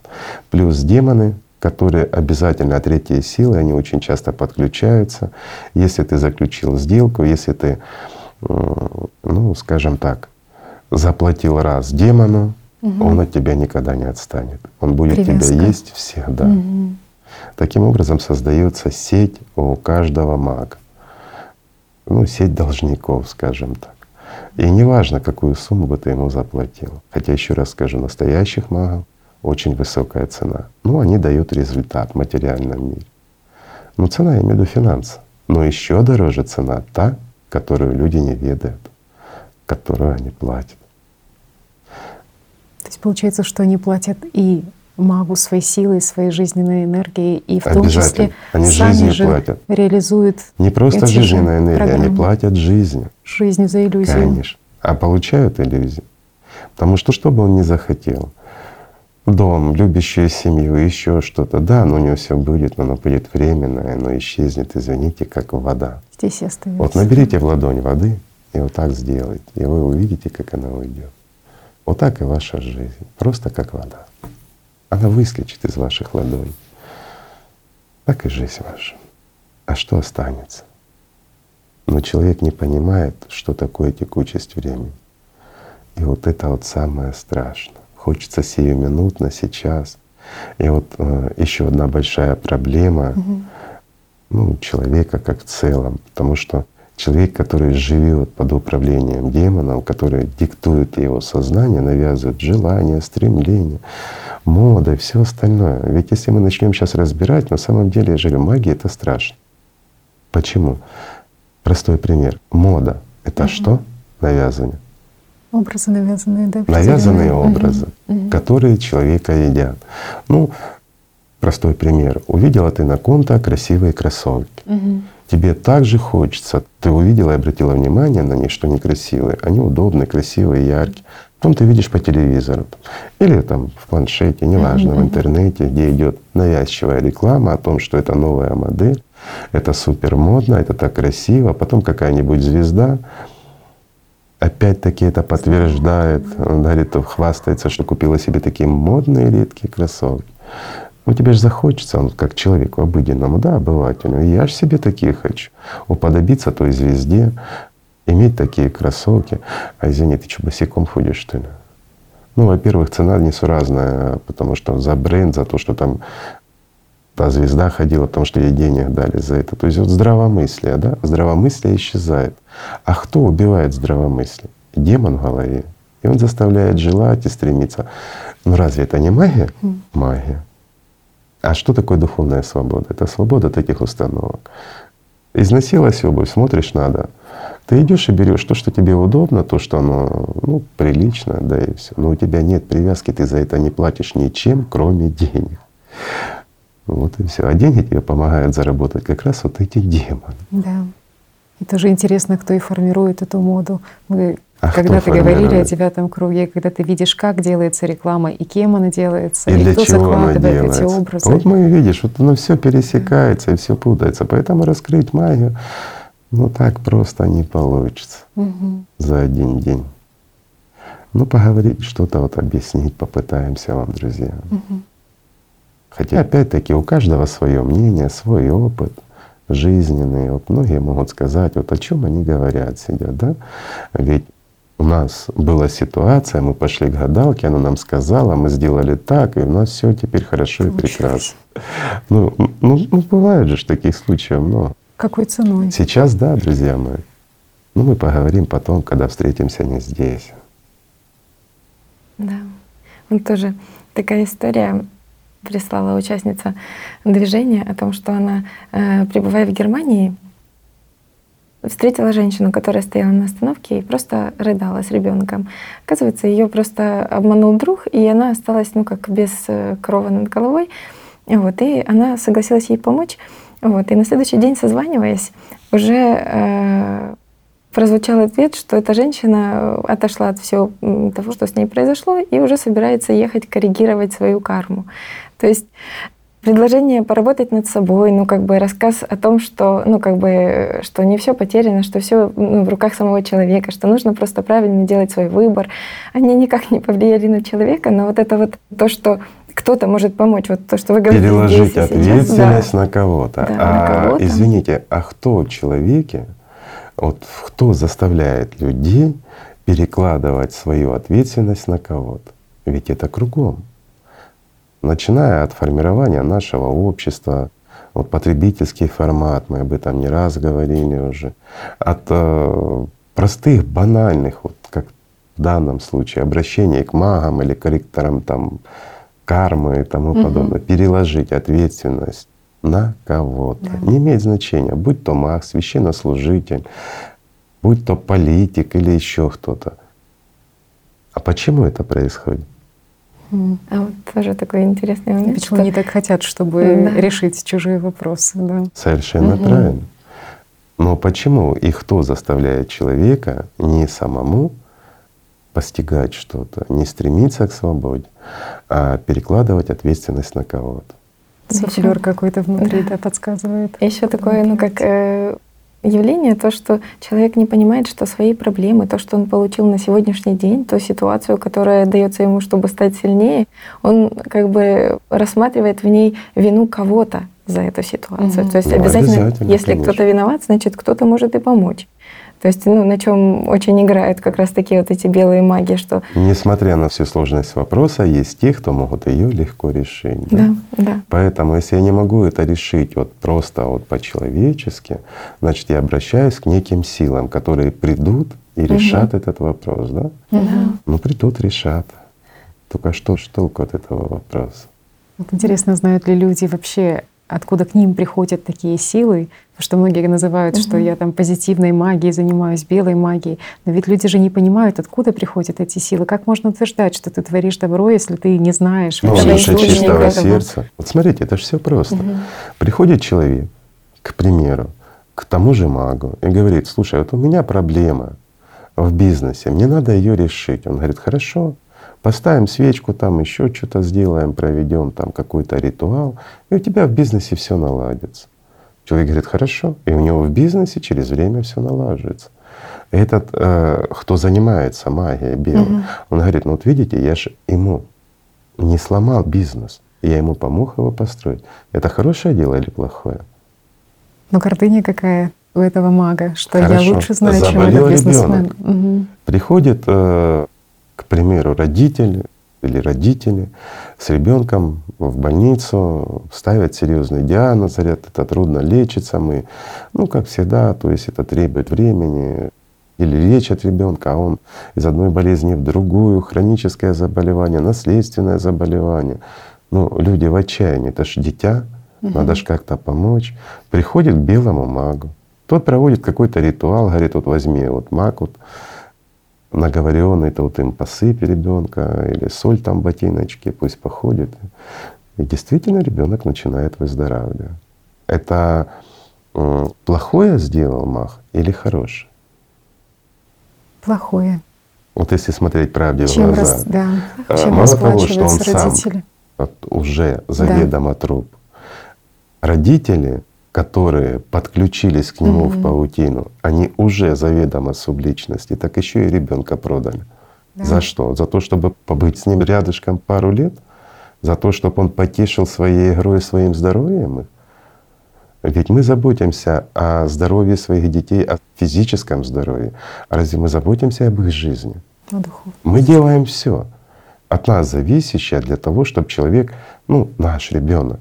Плюс демоны, которые обязательно третьи силы, они очень часто подключаются. Если ты заключил сделку, если ты, ну, скажем так, заплатил раз демону, угу. он от тебя никогда не отстанет. Он будет Привязка. тебя есть всегда. Угу. Таким образом создается сеть у каждого мага. Ну, сеть должников, скажем так. И неважно, какую сумму бы ты ему заплатил. Хотя еще раз скажу, настоящих магов очень высокая цена. Ну, они дают результат в материальном мире. Ну, цена, я имею в виду финансы. Но еще дороже цена та, которую люди не ведают, которую они платят. То есть получается, что они платят и магу своей силой, своей жизненной энергией, и в том числе они сами же платят. реализуют Не просто жизненная энергия, программы. они платят жизнью. Жизнью за иллюзию. Конечно. А получают иллюзию. Потому что что бы он ни захотел, дом, любящую семью, еще что-то, да, но у него все будет, но оно будет временное, оно исчезнет, извините, как вода. Здесь и остается. Вот наберите в ладонь воды и вот так сделайте, и вы увидите, как она уйдет. Вот так и ваша жизнь, просто как вода. Она выскочит из ваших ладоней. Так и жизнь ваша. А что останется? Но человек не понимает, что такое текучесть времени. И вот это вот самое страшное. Хочется сиюминутно, сейчас. И вот э, еще одна большая проблема угу. ну, человека как в целом, потому что человек, который живет под управлением демонов, который диктует его сознание, навязывает желания, стремления, мода и все остальное. Ведь если мы начнем сейчас разбирать, на самом деле, я же говорю, магия это страшно. Почему? Простой пример. Мода — это угу. что? Навязывание. Образы навязанные, да? Навязанные образы, угу. которые человека едят. Ну, простой пример. Увидела ты на конта красивые кроссовки. Угу. Тебе также хочется, ты увидела и обратила внимание на них, что они красивые, они удобные, красивые, яркие. Потом ты видишь по телевизору или там в планшете, неважно, в интернете, где идет навязчивая реклама о том, что это новая модель, это супер модно, это так красиво. Потом какая-нибудь звезда опять-таки это подтверждает, дарит, хвастается, что купила себе такие модные редкие кроссовки. Ну тебе же захочется, он как человеку обыденному, да, обывателю. Я же себе такие хочу. Уподобиться той звезде, иметь такие кроссовки. А извини, ты что, босиком ходишь, что ли? Ну, во-первых, цена несуразная, потому что за бренд, за то, что там та звезда ходила, потому что ей денег дали за это. То есть вот здравомыслие, да, здравомыслие исчезает. А кто убивает здравомыслие? Демон в голове. И он заставляет желать и стремиться. Ну разве это не магия? Магия. А что такое духовная свобода? Это свобода от этих установок. Износилась обувь, смотришь, надо. Ты идешь и берешь то, что тебе удобно, то, что оно ну, прилично, да и все. Но у тебя нет привязки, ты за это не платишь ничем, кроме денег. Вот и все. А деньги тебе помогают заработать как раз вот эти демоны. Да. И тоже интересно, кто и формирует эту моду. Мы а когда-то говорили о девятом круге, когда ты видишь, как делается реклама и кем она делается, и, и для кто чего закладывает она делается. эти образы. Вот мы видишь, вот оно все пересекается и все путается. Поэтому раскрыть магию ну так просто не получится угу. за один день. Ну, поговорить, что-то вот объяснить попытаемся вам, друзья. Угу. Хотя опять-таки у каждого свое мнение, свой опыт жизненный. Вот многие могут сказать, вот о чем они говорят, сидят, да? Ведь у нас была ситуация, мы пошли к гадалке, она нам сказала, мы сделали так, и у нас все теперь хорошо и прекрасно. Ну, ну, ну бывает же таких случаев много. Какой ценой? Сейчас да, друзья мои. Ну мы поговорим потом, когда встретимся не здесь. Да. Вот тоже такая история прислала участница движения о том, что она, э, пребывая в Германии, встретила женщину, которая стояла на остановке и просто рыдала с ребенком. Оказывается, ее просто обманул друг, и она осталась, ну, как без э, крова над головой. Вот, и она согласилась ей помочь. Вот, и на следующий день, созваниваясь, уже э, прозвучал ответ, что эта женщина отошла от всего того, что с ней произошло, и уже собирается ехать коррегировать свою карму. То есть предложение поработать над собой, ну как бы рассказ о том, что, ну как бы, что не все потеряно, что все ну, в руках самого человека, что нужно просто правильно делать свой выбор. Они никак не повлияли на человека, но вот это вот то, что кто-то может помочь, вот то, что вы говорите. Переложить здесь ответственность да. на кого-то. Да, а, на кого извините, а кто в человеке, вот кто заставляет людей перекладывать свою ответственность на кого-то? Ведь это кругом начиная от формирования нашего общества, вот потребительский формат, мы об этом не раз говорили уже, от э, простых, банальных, вот как в данном случае, обращения к магам или корректорам там, кармы и тому угу. подобное, переложить ответственность на кого-то. Да. Не имеет значения, будь то маг, священнослужитель, будь то политик или еще кто-то. А почему это происходит? А вот тоже такой интересный момент. Почему что... они так хотят, чтобы да. решить чужие вопросы? Да. Совершенно угу. правильно. Но почему и кто заставляет человека не самому постигать что-то, не стремиться к свободе, а перекладывать ответственность на кого-то? Суфлер какой-то внутри да. Да, подсказывает. Еще такое, ну как э, явление, то, что человек не понимает, что свои проблемы, то, что он получил на сегодняшний день, ту ситуацию, которая дается ему, чтобы стать сильнее, он как бы рассматривает в ней вину кого-то за эту ситуацию. Mm-hmm. То есть обязательно, обязательно если кто-то виноват, значит кто-то может и помочь. То есть, ну, на чем очень играют как раз такие вот эти белые маги, что… Несмотря на всю сложность вопроса, есть те, кто могут ее легко решить. Да, да. да. Поэтому, если я не могу это решить вот просто вот по-человечески, значит, я обращаюсь к неким силам, которые придут и решат угу. этот вопрос, да? Угу. Ну, придут, решат. Только что толку от этого вопроса? Вот интересно, знают ли люди вообще откуда к ним приходят такие силы, потому что многие называют, угу. что я там позитивной магией занимаюсь, белой магией, но ведь люди же не понимают, откуда приходят эти силы. Как можно утверждать, что ты творишь добро, если ты не знаешь? Ну, лучше чистого сердца. Вот смотрите, это же все просто. Угу. Приходит человек, к примеру, к тому же магу и говорит, слушай, вот у меня проблема в бизнесе, мне надо ее решить. Он говорит, хорошо, Поставим свечку, там еще что-то сделаем, проведем там какой-то ритуал, и у тебя в бизнесе все наладится. Человек говорит, хорошо, и у него в бизнесе через время все налаживается. Этот, э, кто занимается магией белой, угу. он говорит, ну вот видите, я же ему не сломал бизнес, я ему помог его построить. Это хорошее дело или плохое? Ну гордыня какая у этого мага, что Хорошо. я лучше знаю, Заболел чем этот бизнесмен. Угу. Приходит э, к примеру, родители или родители с ребенком в больницу ставят серьезный диагноз, говорят, это трудно лечится, мы, ну как всегда, то есть это требует времени, или лечат ребенка, а он из одной болезни в другую, хроническое заболевание, наследственное заболевание. Ну, люди в отчаянии, это же дитя, угу. надо же как-то помочь. Приходит к белому магу. Тот проводит какой-то ритуал, говорит, вот возьми вот маг, вот наговоренный, то вот им посыпь ребенка или соль там ботиночки, пусть походит. И действительно ребенок начинает выздоравливать. Это плохое сделал мах или хорошее? Плохое. Вот если смотреть правде Чем в глаза. Раз, да. Э, Чем мало того, что он родители. сам уже заведомо да. труп. Родители которые подключились к нему mm-hmm. в паутину, они уже заведомо субличности, так еще и ребенка продали. Да. За что? За то, чтобы побыть с ним рядышком пару лет? За то, чтобы он потешил своей игрой, своим здоровьем? Ведь мы заботимся о здоровье своих детей, о физическом здоровье. А разве мы заботимся об их жизни? Мы делаем все от нас зависящее для того, чтобы человек, ну, наш ребенок,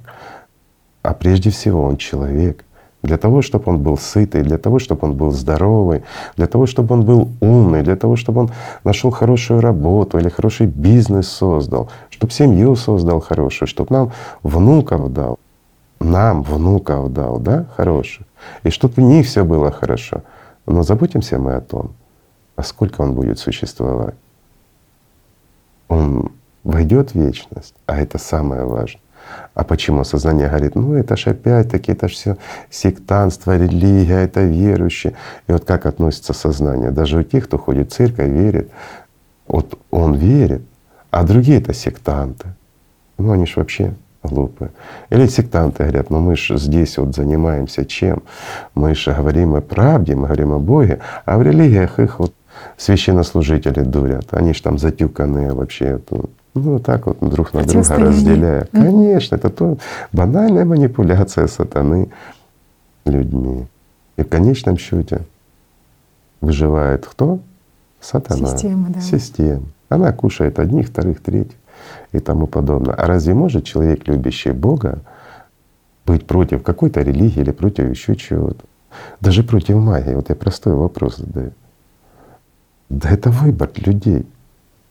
а прежде всего он человек. Для того, чтобы он был сытый, для того, чтобы он был здоровый, для того, чтобы он был умный, для того, чтобы он нашел хорошую работу или хороший бизнес создал, чтобы семью создал хорошую, чтобы нам внуков дал, нам внуков дал, да, хороших, и чтобы у них все было хорошо. Но заботимся мы о том, а сколько он будет существовать. Он войдет в вечность, а это самое важное. А почему сознание говорит, ну это ж опять-таки, это ж все сектантство, религия, это верующие. И вот как относится сознание? Даже у тех, кто ходит в церковь, верит, вот он верит, а другие это сектанты. Ну они ж вообще глупые. Или сектанты говорят, ну мы же здесь вот занимаемся чем? Мы же говорим о правде, мы говорим о Боге, а в религиях их вот священнослужители дурят. Они же там затюканные вообще. Ну, так вот друг на друга разделяя. Конечно, это то банальная манипуляция сатаны людьми. И в конечном счете выживает кто? Сатана. Система, да. Система. Она кушает одних, вторых, третьих и тому подобное. А разве может человек, любящий Бога, быть против какой-то религии или против еще чего-то? Даже против магии. Вот я простой вопрос задаю. Да это выбор людей.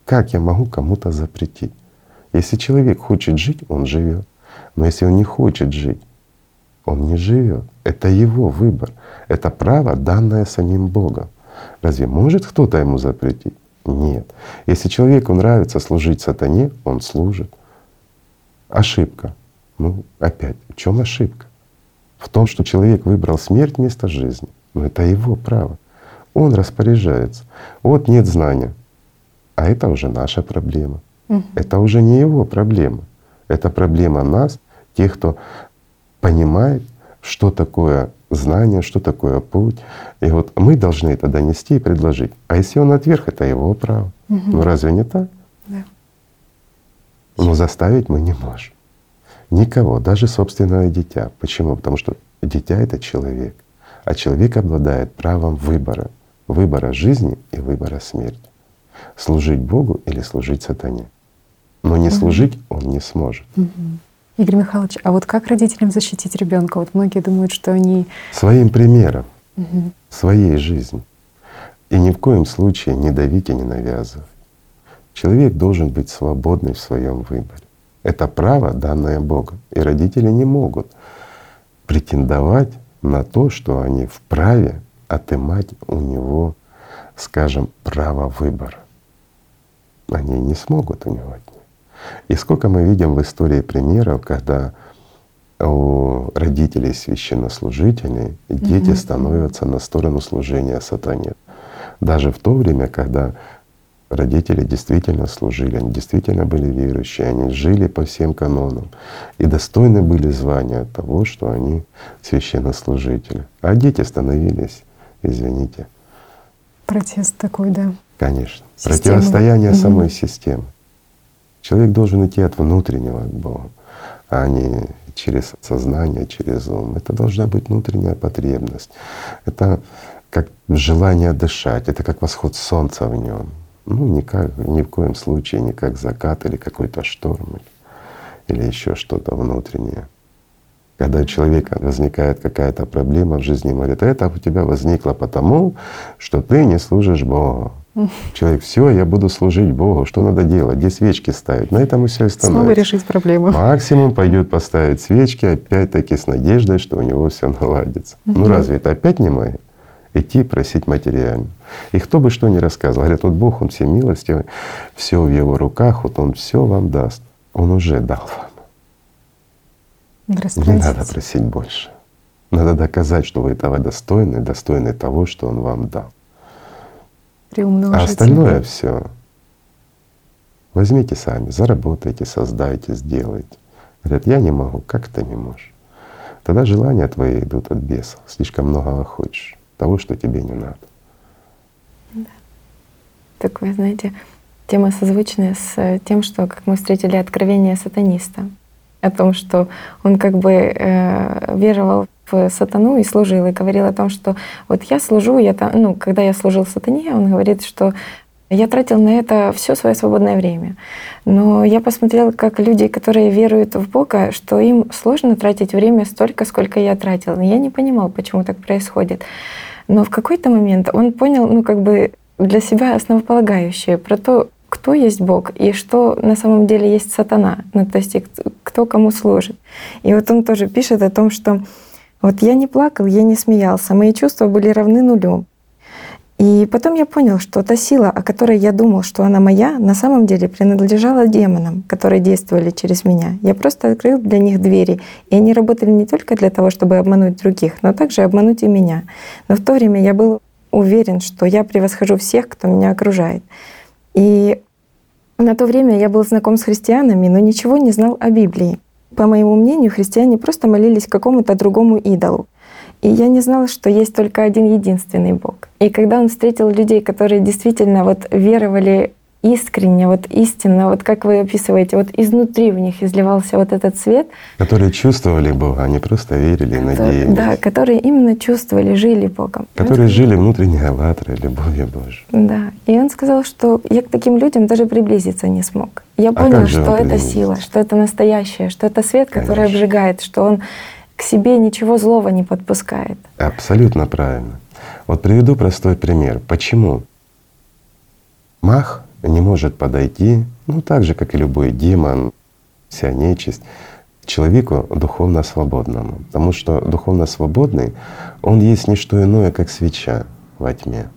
Как я могу кому-то запретить? Если человек хочет жить, он живет. Но если он не хочет жить, он не живет. Это его выбор. Это право, данное самим Богом. Разве может кто-то ему запретить? Нет. Если человеку нравится служить сатане, он служит. Ошибка. Ну, опять, в чем ошибка? В том, что человек выбрал смерть вместо жизни. Но это его право. Он распоряжается. Вот нет знания. А это уже наша проблема. Угу. Это уже не его проблема. Это проблема нас, тех, кто понимает, что такое знание, что такое путь. И вот мы должны это донести и предложить. А если он отверг, это его право. Угу. Ну разве не так? Да. Но заставить мы не можем. Никого, даже собственное дитя. Почему? Потому что дитя — это человек, а человек обладает правом выбора выбора жизни и выбора смерти. Служить Богу или служить сатане. Но не служить он не сможет. Игорь Михайлович, а вот как родителям защитить ребенка? Вот многие думают, что они своим примером, угу. своей жизнью. И ни в коем случае не давить и не навязывать. Человек должен быть свободный в своем выборе. Это право, данное Богом. И родители не могут претендовать на то, что они вправе отымать у него, скажем, право выбора. Они не смогут у него отнять. И сколько мы видим в истории примеров, когда у родителей священнослужителей дети угу. становятся на сторону служения сатане. Даже в то время, когда родители действительно служили, они действительно были верующие, они жили по всем канонам и достойны были звания того, что они священнослужители. А дети становились извините. Протест такой, да. Конечно. Системы. Противостояние угу. самой системы. Человек должен идти от внутреннего к Богу, а не через сознание, через ум. Это должна быть внутренняя потребность. Это как желание дышать, это как восход солнца в нем. Ну, никак, ни в коем случае не как закат или какой-то шторм или, или еще что-то внутреннее. Когда у человека возникает какая-то проблема в жизни, говорит, это у тебя возникло потому, что ты не служишь Богу. Человек, все, я буду служить Богу. Что надо делать? Где свечки ставить? На этом и все и становится. Снова решить проблему. Максимум пойдет поставить свечки, опять-таки с надеждой, что у него все наладится. Угу. Ну разве это опять не мои? Идти просить материально. И кто бы что ни рассказывал, говорят, вот Бог, Он все милостивый, все в Его руках, вот Он все вам даст. Он уже дал вам. Не надо просить больше. Надо доказать, что вы этого достойны, достойны того, что Он вам дал. А остальное все возьмите сами, заработайте, создайте, сделайте. Говорят, я не могу, как ты не можешь? Тогда желания твои идут от бесов. Слишком многого хочешь, того, что тебе не надо. Да. Такое, знаете, тема созвучная с тем, что как мы встретили откровение сатаниста о том, что он как бы э, веровал в сатану и служил, и говорил о том, что вот я служу, я там, ну, когда я служил сатане, он говорит, что я тратил на это все свое свободное время. Но я посмотрела, как люди, которые веруют в Бога, что им сложно тратить время столько, сколько я тратил. Я не понимал, почему так происходит. Но в какой-то момент он понял, ну, как бы для себя основополагающее про то, кто есть Бог и что на самом деле есть сатана, ну, то есть кто кому служит. И вот он тоже пишет о том, что вот я не плакал, я не смеялся, мои чувства были равны нулю. И потом я понял, что та сила, о которой я думал, что она моя, на самом деле принадлежала демонам, которые действовали через меня. Я просто открыл для них двери, и они работали не только для того, чтобы обмануть других, но также обмануть и меня. Но в то время я был уверен, что я превосхожу всех, кто меня окружает. И на то время я был знаком с христианами, но ничего не знал о Библии. По моему мнению, христиане просто молились какому-то другому идолу. И я не знала, что есть только один единственный Бог. И когда он встретил людей, которые действительно вот веровали искренне, вот истинно, вот как вы описываете, вот изнутри в них изливался вот этот свет. Которые чувствовали Бога, они просто верили, надеялись. Да, которые именно чувствовали, жили Богом. Которые жили внутренней аллатрой, любовью Божьей. Да. И он сказал, что я к таким людям даже приблизиться не смог. Я А понял, же что это сила, что это настоящее, что это свет, который Конечно. обжигает, что он к себе ничего злого не подпускает. Абсолютно правильно. Вот приведу простой пример. Почему мах не может подойти, ну так же, как и любой демон, вся нечисть, человеку духовно свободному. Потому что духовно свободный, он есть не что иное, как свеча во тьме.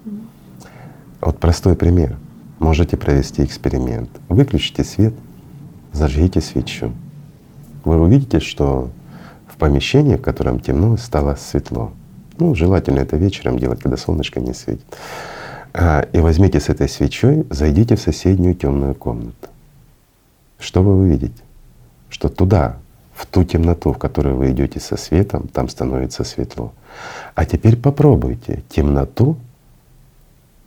Вот простой пример. Можете провести эксперимент. Выключите свет, зажгите свечу. Вы увидите, что в помещении, в котором темно, стало светло. Ну, желательно это вечером делать, когда солнышко не светит. А, И возьмите с этой свечой, зайдите в соседнюю темную комнату. Что вы увидите? Что туда, в ту темноту, в которую вы идете со светом, там становится светло. А теперь попробуйте темноту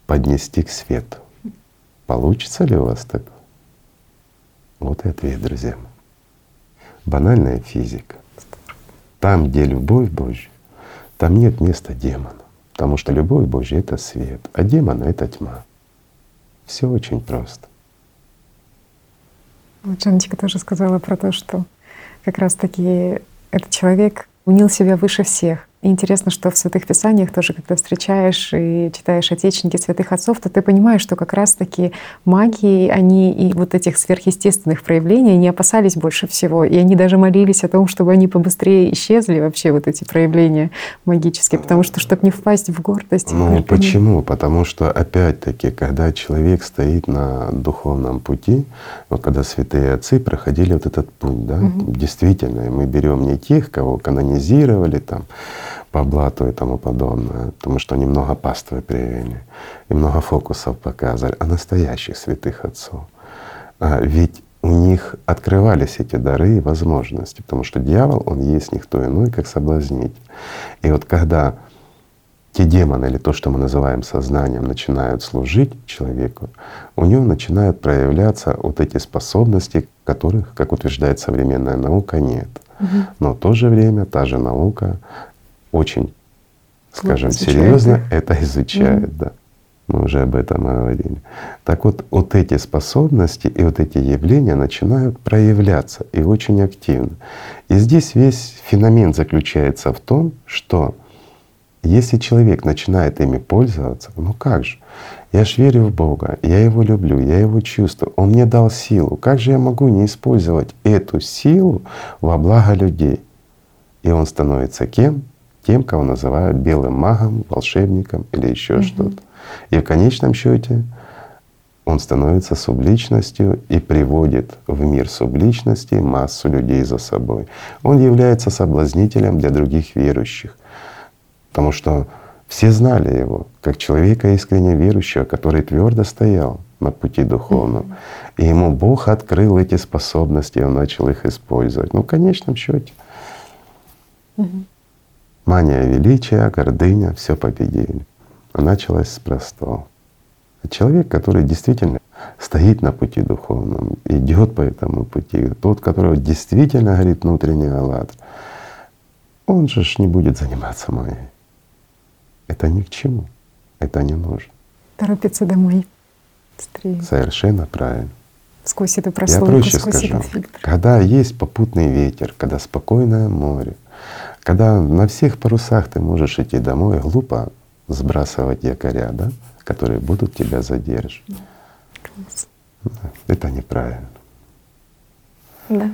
поднести к свету. Получится ли у вас так? Вот и ответ, друзья мои. Банальная физика. Там, где любовь Божья, там нет места демону. Потому что любовь Божья — это свет, а демона — это тьма. Все очень просто. Вот Жанночка тоже сказала про то, что как раз-таки этот человек унил себя выше всех. И интересно, что в Святых Писаниях тоже, когда встречаешь и читаешь отечники святых отцов, то ты понимаешь, что как раз-таки магии, они и вот этих сверхъестественных проявлений не опасались больше всего. И они даже молились о том, чтобы они побыстрее исчезли, вообще вот эти проявления магические, потому что, чтобы не впасть в гордость. Ну гордыню. почему? Потому что опять-таки, когда человек стоит на духовном пути, вот когда святые отцы проходили вот этот путь, да, действительно, и мы берем не тех, кого канонизировали там по блату и тому подобное, потому что они много паствы привели и много фокусов показывали, а настоящих святых отцов. А ведь у них открывались эти дары и возможности, потому что дьявол, он есть никто иной, как соблазнитель. И вот когда те демоны или то, что мы называем сознанием, начинают служить человеку, у него начинают проявляться вот эти способности, которых, как утверждает современная наука, нет. Но в то же время та же наука очень, скажем, изучает серьезно их. это изучает, да. Мы уже об этом говорили. Так вот, вот эти способности и вот эти явления начинают проявляться и очень активно. И здесь весь феномен заключается в том, что если человек начинает ими пользоваться, ну как же? Я ж верю в Бога, я Его люблю, я Его чувствую, Он мне дал силу. Как же я могу не использовать эту силу во благо людей? И он становится кем? Тем, кого называют белым магом, волшебником или еще что-то. И в конечном счете он становится субличностью и приводит в мир субличности массу людей за собой. Он является соблазнителем для других верующих. Потому что все знали его как человека искренне верующего, который твердо стоял на пути духовном. И ему Бог открыл эти способности, и он начал их использовать. Ну, в конечном счете, мания величия, гордыня все победили. А началось с простого. Человек, который действительно стоит на пути духовном, идет по этому пути, тот, которого действительно горит внутренний аллатра, он же ж не будет заниматься магией. Это ни к чему, это не нужно. Торопится домой быстрее. Совершенно правильно. Сквозь эту Я прослойку, проще сквозь скажу. этот фильтр. Когда есть попутный ветер, когда спокойное море, когда на всех парусах ты можешь идти домой, глупо сбрасывать якоря, да, которые будут тебя задерживать. Класс. Это неправильно. Да.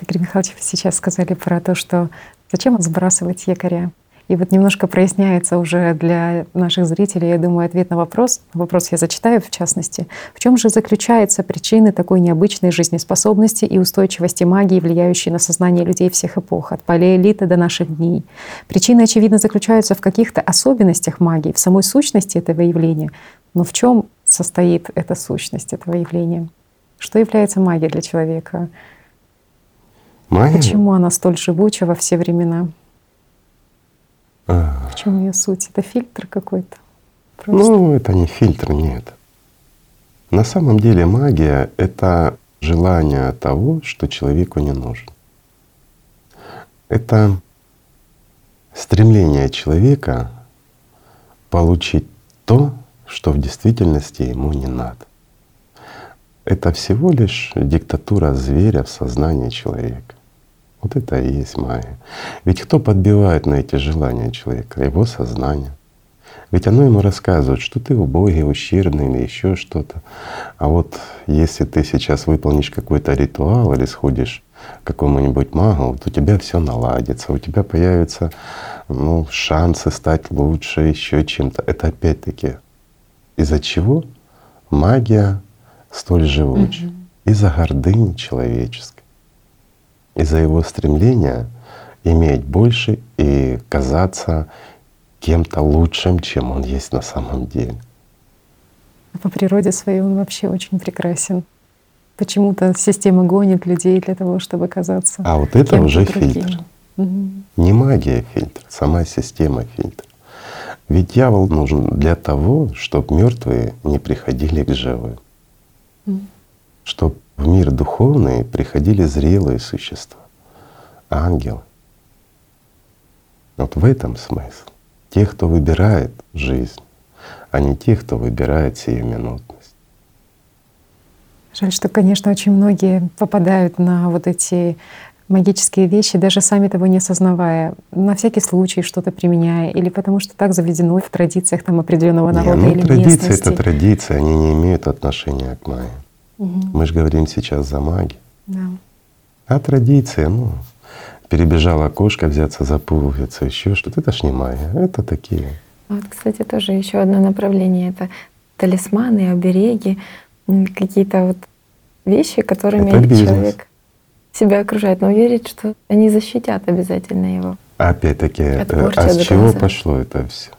Игорь Михайлович, вы сейчас сказали про то, что зачем сбрасывать якоря. И вот немножко проясняется уже для наших зрителей, я думаю, ответ на вопрос. Вопрос я зачитаю в частности. В чем же заключаются причины такой необычной жизнеспособности и устойчивости магии, влияющей на сознание людей всех эпох, от палеолита до наших дней? Причины, очевидно, заключаются в каких-то особенностях магии, в самой сущности этого явления. Но в чем состоит эта сущность этого явления? Что является магией для человека? Магия? Почему она столь живуча во все времена? А, В чем ее суть? Это фильтр какой-то? Просто. Ну, это не фильтр, нет. На самом деле магия — это желание того, что человеку не нужно. Это стремление человека получить то, что в действительности ему не надо. Это всего лишь диктатура зверя в сознании человека. Вот это и есть магия. Ведь кто подбивает на эти желания человека? Его сознание. Ведь оно ему рассказывает, что ты убогий, ущербный или еще что-то. А вот если ты сейчас выполнишь какой-то ритуал или сходишь к какому-нибудь магу, вот у тебя все наладится, у тебя появятся ну, шансы стать лучше, еще чем-то. Это опять-таки из-за чего магия столь живуча? Из-за гордыни человеческой, из-за его стремления иметь больше и казаться кем-то лучшим, чем он есть на самом деле. А По природе своей он вообще очень прекрасен. Почему-то система гонит людей для того, чтобы казаться. А вот это уже другим. фильтр. Мгм. Не магия фильтр, сама система фильтр. Ведь дьявол нужен для того, чтобы мертвые не приходили к живым, Мгм. чтобы в мир духовный приходили зрелые существа, ангелы. Вот в этом смысл. Те, кто выбирает жизнь, а не те, кто выбирает сиюминутность. Жаль, что, конечно, очень многие попадают на вот эти магические вещи, даже сами того не осознавая, на всякий случай что-то применяя, или потому что так заведено в традициях там определенного Не, народа ну, или традиции местности. это традиции, они не имеют отношения к магии. Мгм. Мы же говорим сейчас за магию. Да. А традиции, ну, перебежала кошка взяться за пуговицу, еще что-то. Это ж не магия, это такие. Вот, кстати, тоже еще одно направление — это талисманы, обереги, какие-то вот вещи, которыми человек себя окружает, но верит, что они защитят обязательно его. А Опять-таки, э, а с чего пошло это все?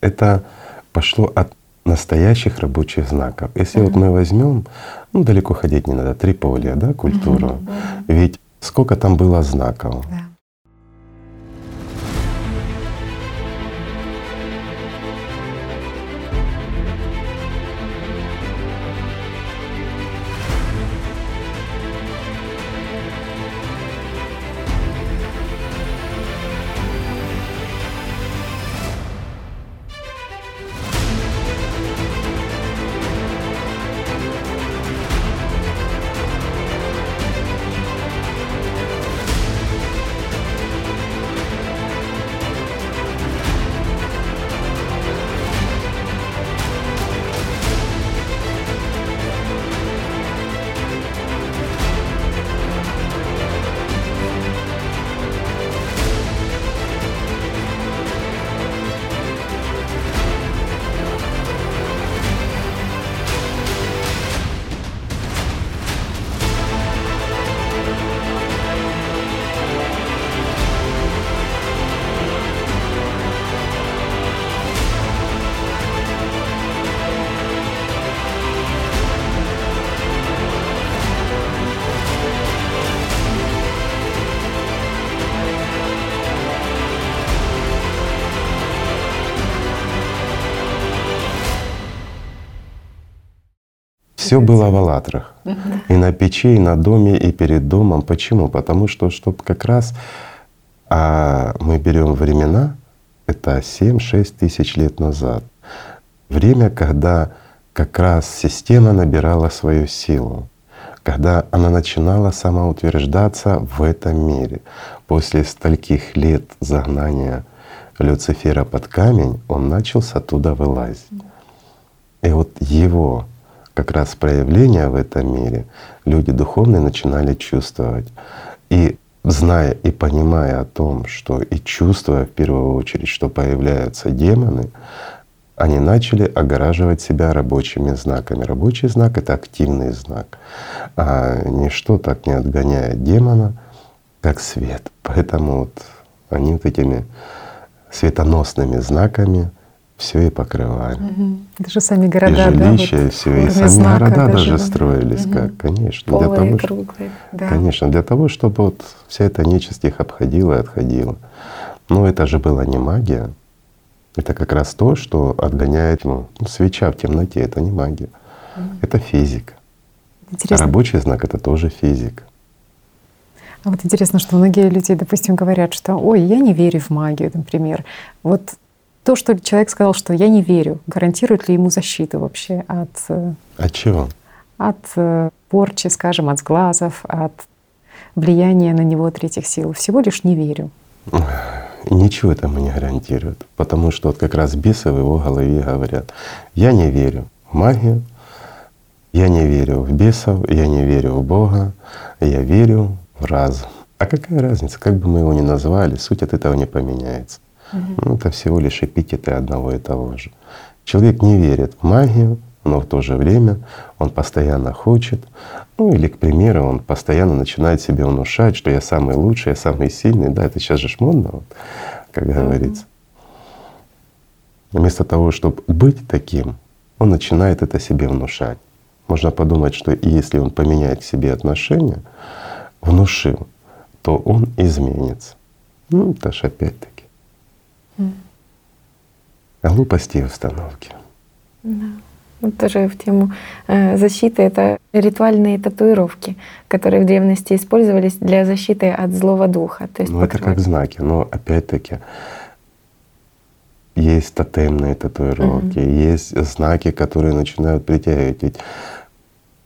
Это пошло от настоящих рабочих знаков. Если вот мы возьмем, ну далеко ходить не надо, Триполи, да, культуру. Ведь сколько там было знаков? Да. Все было в «АЛЛАТРАх». И на печи, и на доме, и перед домом. Почему? Потому что, чтобы как раз а мы берем времена, это 7-6 тысяч лет назад. Время, когда как раз система набирала свою силу, когда она начинала самоутверждаться в этом мире. После стольких лет загнания Люцифера под камень, он начал с оттуда вылазить. И вот его как раз проявления в этом мире люди духовные начинали чувствовать. И зная и понимая о том, что и чувствуя в первую очередь, что появляются демоны, они начали огораживать себя рабочими знаками. Рабочий знак — это активный знак. А ничто так не отгоняет демона, как свет. Поэтому вот они вот этими светоносными знаками все и покрывали. Угу. Даже сами города, и жилища, да, вот и все, и сами города даже, даже строились, угу. как, конечно, Полые, для того, круглые. Да. конечно, для того, чтобы вот вся эта нечисть их обходила и отходила. Но это же была не магия, это как раз то, что отгоняет ну, свеча в темноте. Это не магия, угу. это физика. Интересно. А рабочий знак это тоже физика. А вот интересно, что многие люди, допустим, говорят, что «Ой, я не верю в магию», например. Вот то, что человек сказал, что я не верю, гарантирует ли ему защиту вообще от… Э, от чего? От э, порчи, скажем, от сглазов, от влияния на него третьих сил. Всего лишь не верю. Ничего этому не гарантирует, потому что вот как раз бесы в его голове говорят, я не верю в магию, я не верю в бесов, я не верю в Бога, я верю в разум. А какая разница, как бы мы его ни назвали, суть от этого не поменяется. Ну, это всего лишь эпитеты одного и того же. Человек не верит в магию, но в то же время он постоянно хочет, ну или, к примеру, он постоянно начинает себе внушать, что я самый лучший, я самый сильный. Да, это сейчас же модно, вот, как говорится. Вместо того, чтобы быть таким, он начинает это себе внушать. Можно подумать, что если он поменяет к себе отношения, внушил, то он изменится. Ну, это же опять-таки Глупости и установки. Да. Вот тоже в тему э, защиты это ритуальные татуировки, которые в древности использовались для защиты от злого духа. То есть ну, это как знаки, но опять-таки есть тотемные татуировки, угу. есть знаки, которые начинают притягивать.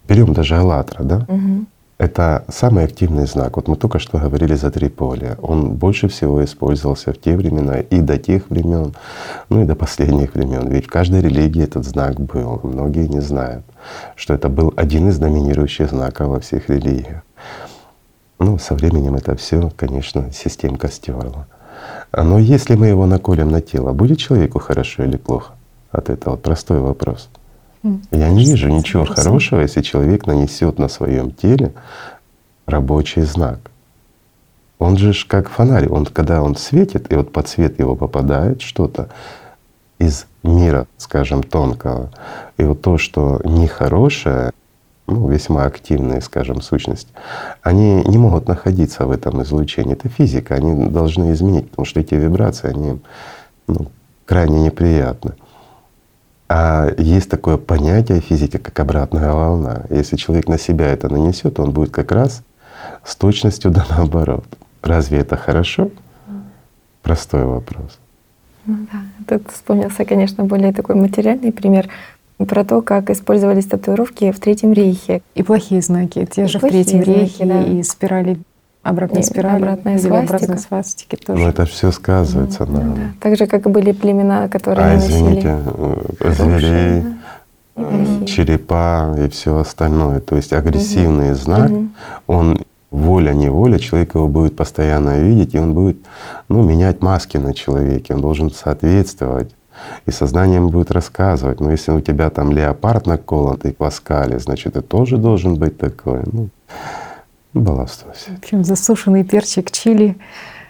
Берем даже АЛЛАТРА, да? Угу. Это самый активный знак. Вот мы только что говорили за Триполи. Он больше всего использовался в те времена и до тех времен, ну и до последних времен. Ведь в каждой религии этот знак был. Многие не знают, что это был один из доминирующих знаков во всех религиях. Ну, со временем это все, конечно, системка стерла. Но если мы его наколем на тело, будет человеку хорошо или плохо? От этого простой вопрос. Я не вижу ничего хорошего, если человек нанесет на своем теле рабочий знак. Он же ж как фонарь, он когда он светит, и вот под свет его попадает что-то из мира, скажем, тонкого. И вот то, что нехорошее, ну, весьма активные, скажем, сущности, они не могут находиться в этом излучении. Это физика, они должны изменить, потому что эти вибрации, они ну, крайне неприятны. А есть такое понятие физики, как обратная волна. Если человек на себя это нанесет, он будет как раз с точностью да наоборот. Разве это хорошо? Простой вопрос. Ну да, тут вспомнился, конечно, более такой материальный пример про то, как использовались татуировки в Третьем рейхе. И плохие знаки, те и же в Третьем знаки, рейхе, да. и спирали Обратная спираль, обратная свастика. свастики тоже. Ну это все сказывается, mm, да. да. Так же, как и были племена, которые а, извините, зверей, mm. черепа и все остальное. То есть агрессивный mm-hmm. знак, mm-hmm. он воля-неволя, человек его будет постоянно видеть, и он будет ну, менять маски на человеке, он должен соответствовать. И сознанием будет рассказывать, ну если у тебя там леопард наколотый в оскале, значит, ты тоже должен быть такой. Ну, Баловство все. В общем, засушенный перчик чили.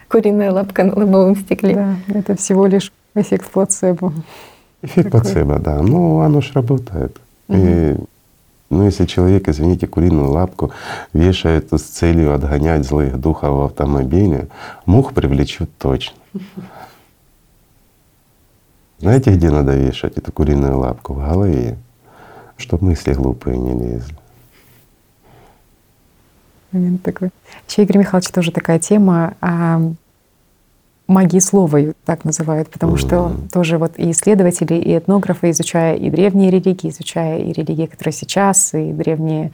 Куриная лапка на лобовом стекле. Да, это всего лишь эффект плацебо. Эффект Такой. плацебо, да. Ну, оно ж работает. Угу. И, ну, если человек, извините, куриную лапку вешает с целью отгонять злых духов в автомобиле, мух привлечет точно. Знаете, где надо вешать эту куриную лапку? В голове, чтобы мысли глупые не лезли момент такой. Еще Игорь Михайлович тоже такая тема а, магии слова, ее так называют, потому mm-hmm. что тоже вот и исследователи, и этнографы, изучая и древние религии, изучая и религии, которые сейчас, и древние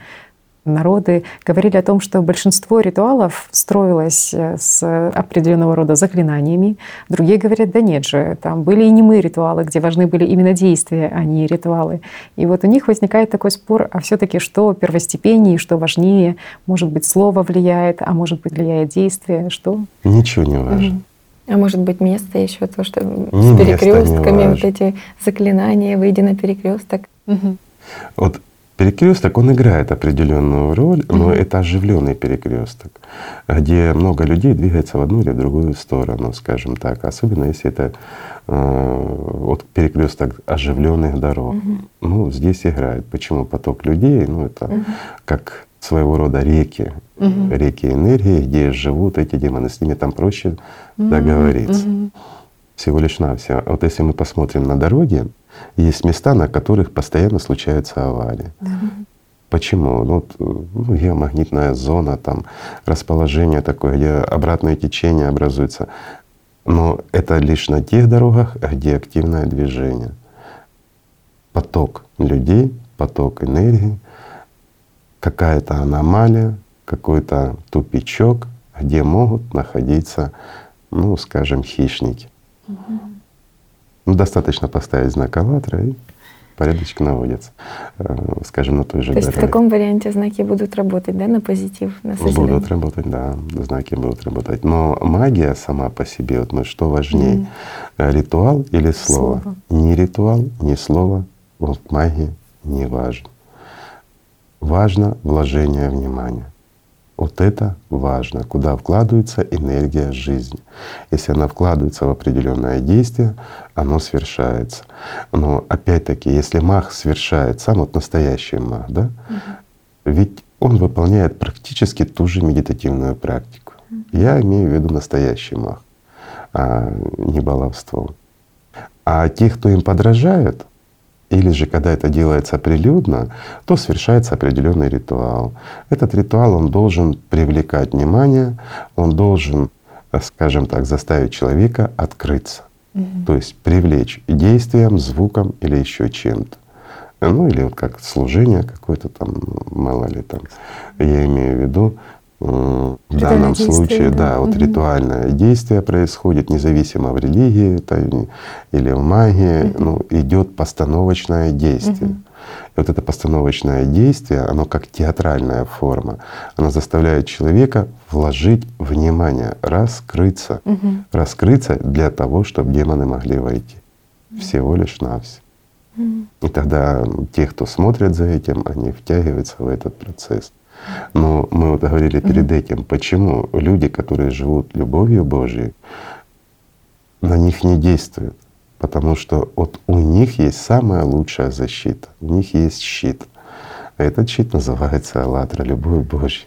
народы говорили о том, что большинство ритуалов строилось э, с определенного рода заклинаниями. Другие говорят, да нет же, там были и немые ритуалы, где важны были именно действия, а не ритуалы. И вот у них возникает такой спор, а все таки что первостепеннее, что важнее? Может быть, слово влияет, а может быть, влияет действие? Что? Ничего не важно. А может быть, место еще то, что не с перекрестками, вот эти заклинания, выйди на перекресток. Угу. Вот Перекресток, он играет определенную роль, но mm-hmm. это оживленный перекресток, где много людей двигается в одну или в другую сторону, скажем так. Особенно если это э, вот перекресток оживленных дорог. Mm-hmm. Ну, здесь играет. Почему поток людей? Ну, это mm-hmm. как своего рода реки, mm-hmm. реки энергии, где живут эти демоны. С ними там проще mm-hmm. договориться. Mm-hmm. Всего лишь навсего. Вот если мы посмотрим на дороги, есть места, на которых постоянно случаются аварии. Да. Почему? Ну, ну, геомагнитная зона, там расположение такое, где обратное течение образуется. Но это лишь на тех дорогах, где активное движение. Поток людей, поток энергии, какая-то аномалия, какой-то тупичок, где могут находиться, ну, скажем, хищники. Угу. Ну, достаточно поставить знак «АЛЛАТРА» и порядочки наводятся, э, скажем, на той же То есть в таком варианте знаки будут работать, да, на позитив, на созидание? Будут работать, да, знаки будут работать. Но магия сама по себе, вот мы что важнее, mm. ритуал или слово? слово? Ни ритуал, ни слово вот магии не важен. Важно вложение внимания. Вот это важно, куда вкладывается энергия жизни. Если она вкладывается в определенное действие, оно свершается. Но опять-таки, если мах свершает, сам вот настоящий мах, да, угу. ведь он выполняет практически ту же медитативную практику. Угу. Я имею в виду настоящий мах, а не баловство. А те, кто им подражают, или же, когда это делается прилюдно, то совершается определенный ритуал. Этот ритуал, он должен привлекать внимание, он должен, скажем так, заставить человека открыться. Угу. То есть привлечь действием, звуком или еще чем-то. Ну или вот как служение какое-то там, мало ли там. Я имею в виду, в данном случае, да, да вот угу. ритуальное действие происходит, независимо в религии это, или в магии, угу. ну, идет постановочное действие. Угу. И вот это постановочное действие, оно как театральная форма, оно заставляет человека вложить внимание, раскрыться, угу. раскрыться для того, чтобы демоны могли войти. Всего лишь навсего. И тогда те, кто смотрят за этим, они втягиваются в этот процесс. Но мы вот говорили перед этим, почему люди, которые живут любовью Божьей, на них не действует. Потому что вот у них есть самая лучшая защита, у них есть щит. А этот щит называется «АЛЛАТРА», любовь Божья.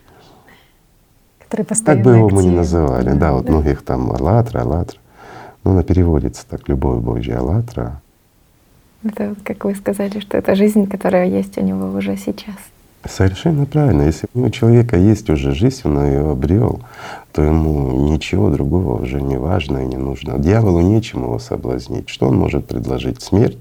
Который как бы его мы ни называли, да, да вот да. многих там «АЛЛАТРА», «АЛЛАТРА». Ну, она переводится так «любовь Божья», «АЛЛАТРА». Это, как вы сказали, что это жизнь, которая есть у него уже сейчас. Совершенно правильно. Если у человека есть уже жизнь, он ее обрел, то ему ничего другого уже не важно и не нужно. Дьяволу нечем его соблазнить. Что он может предложить? Смерть?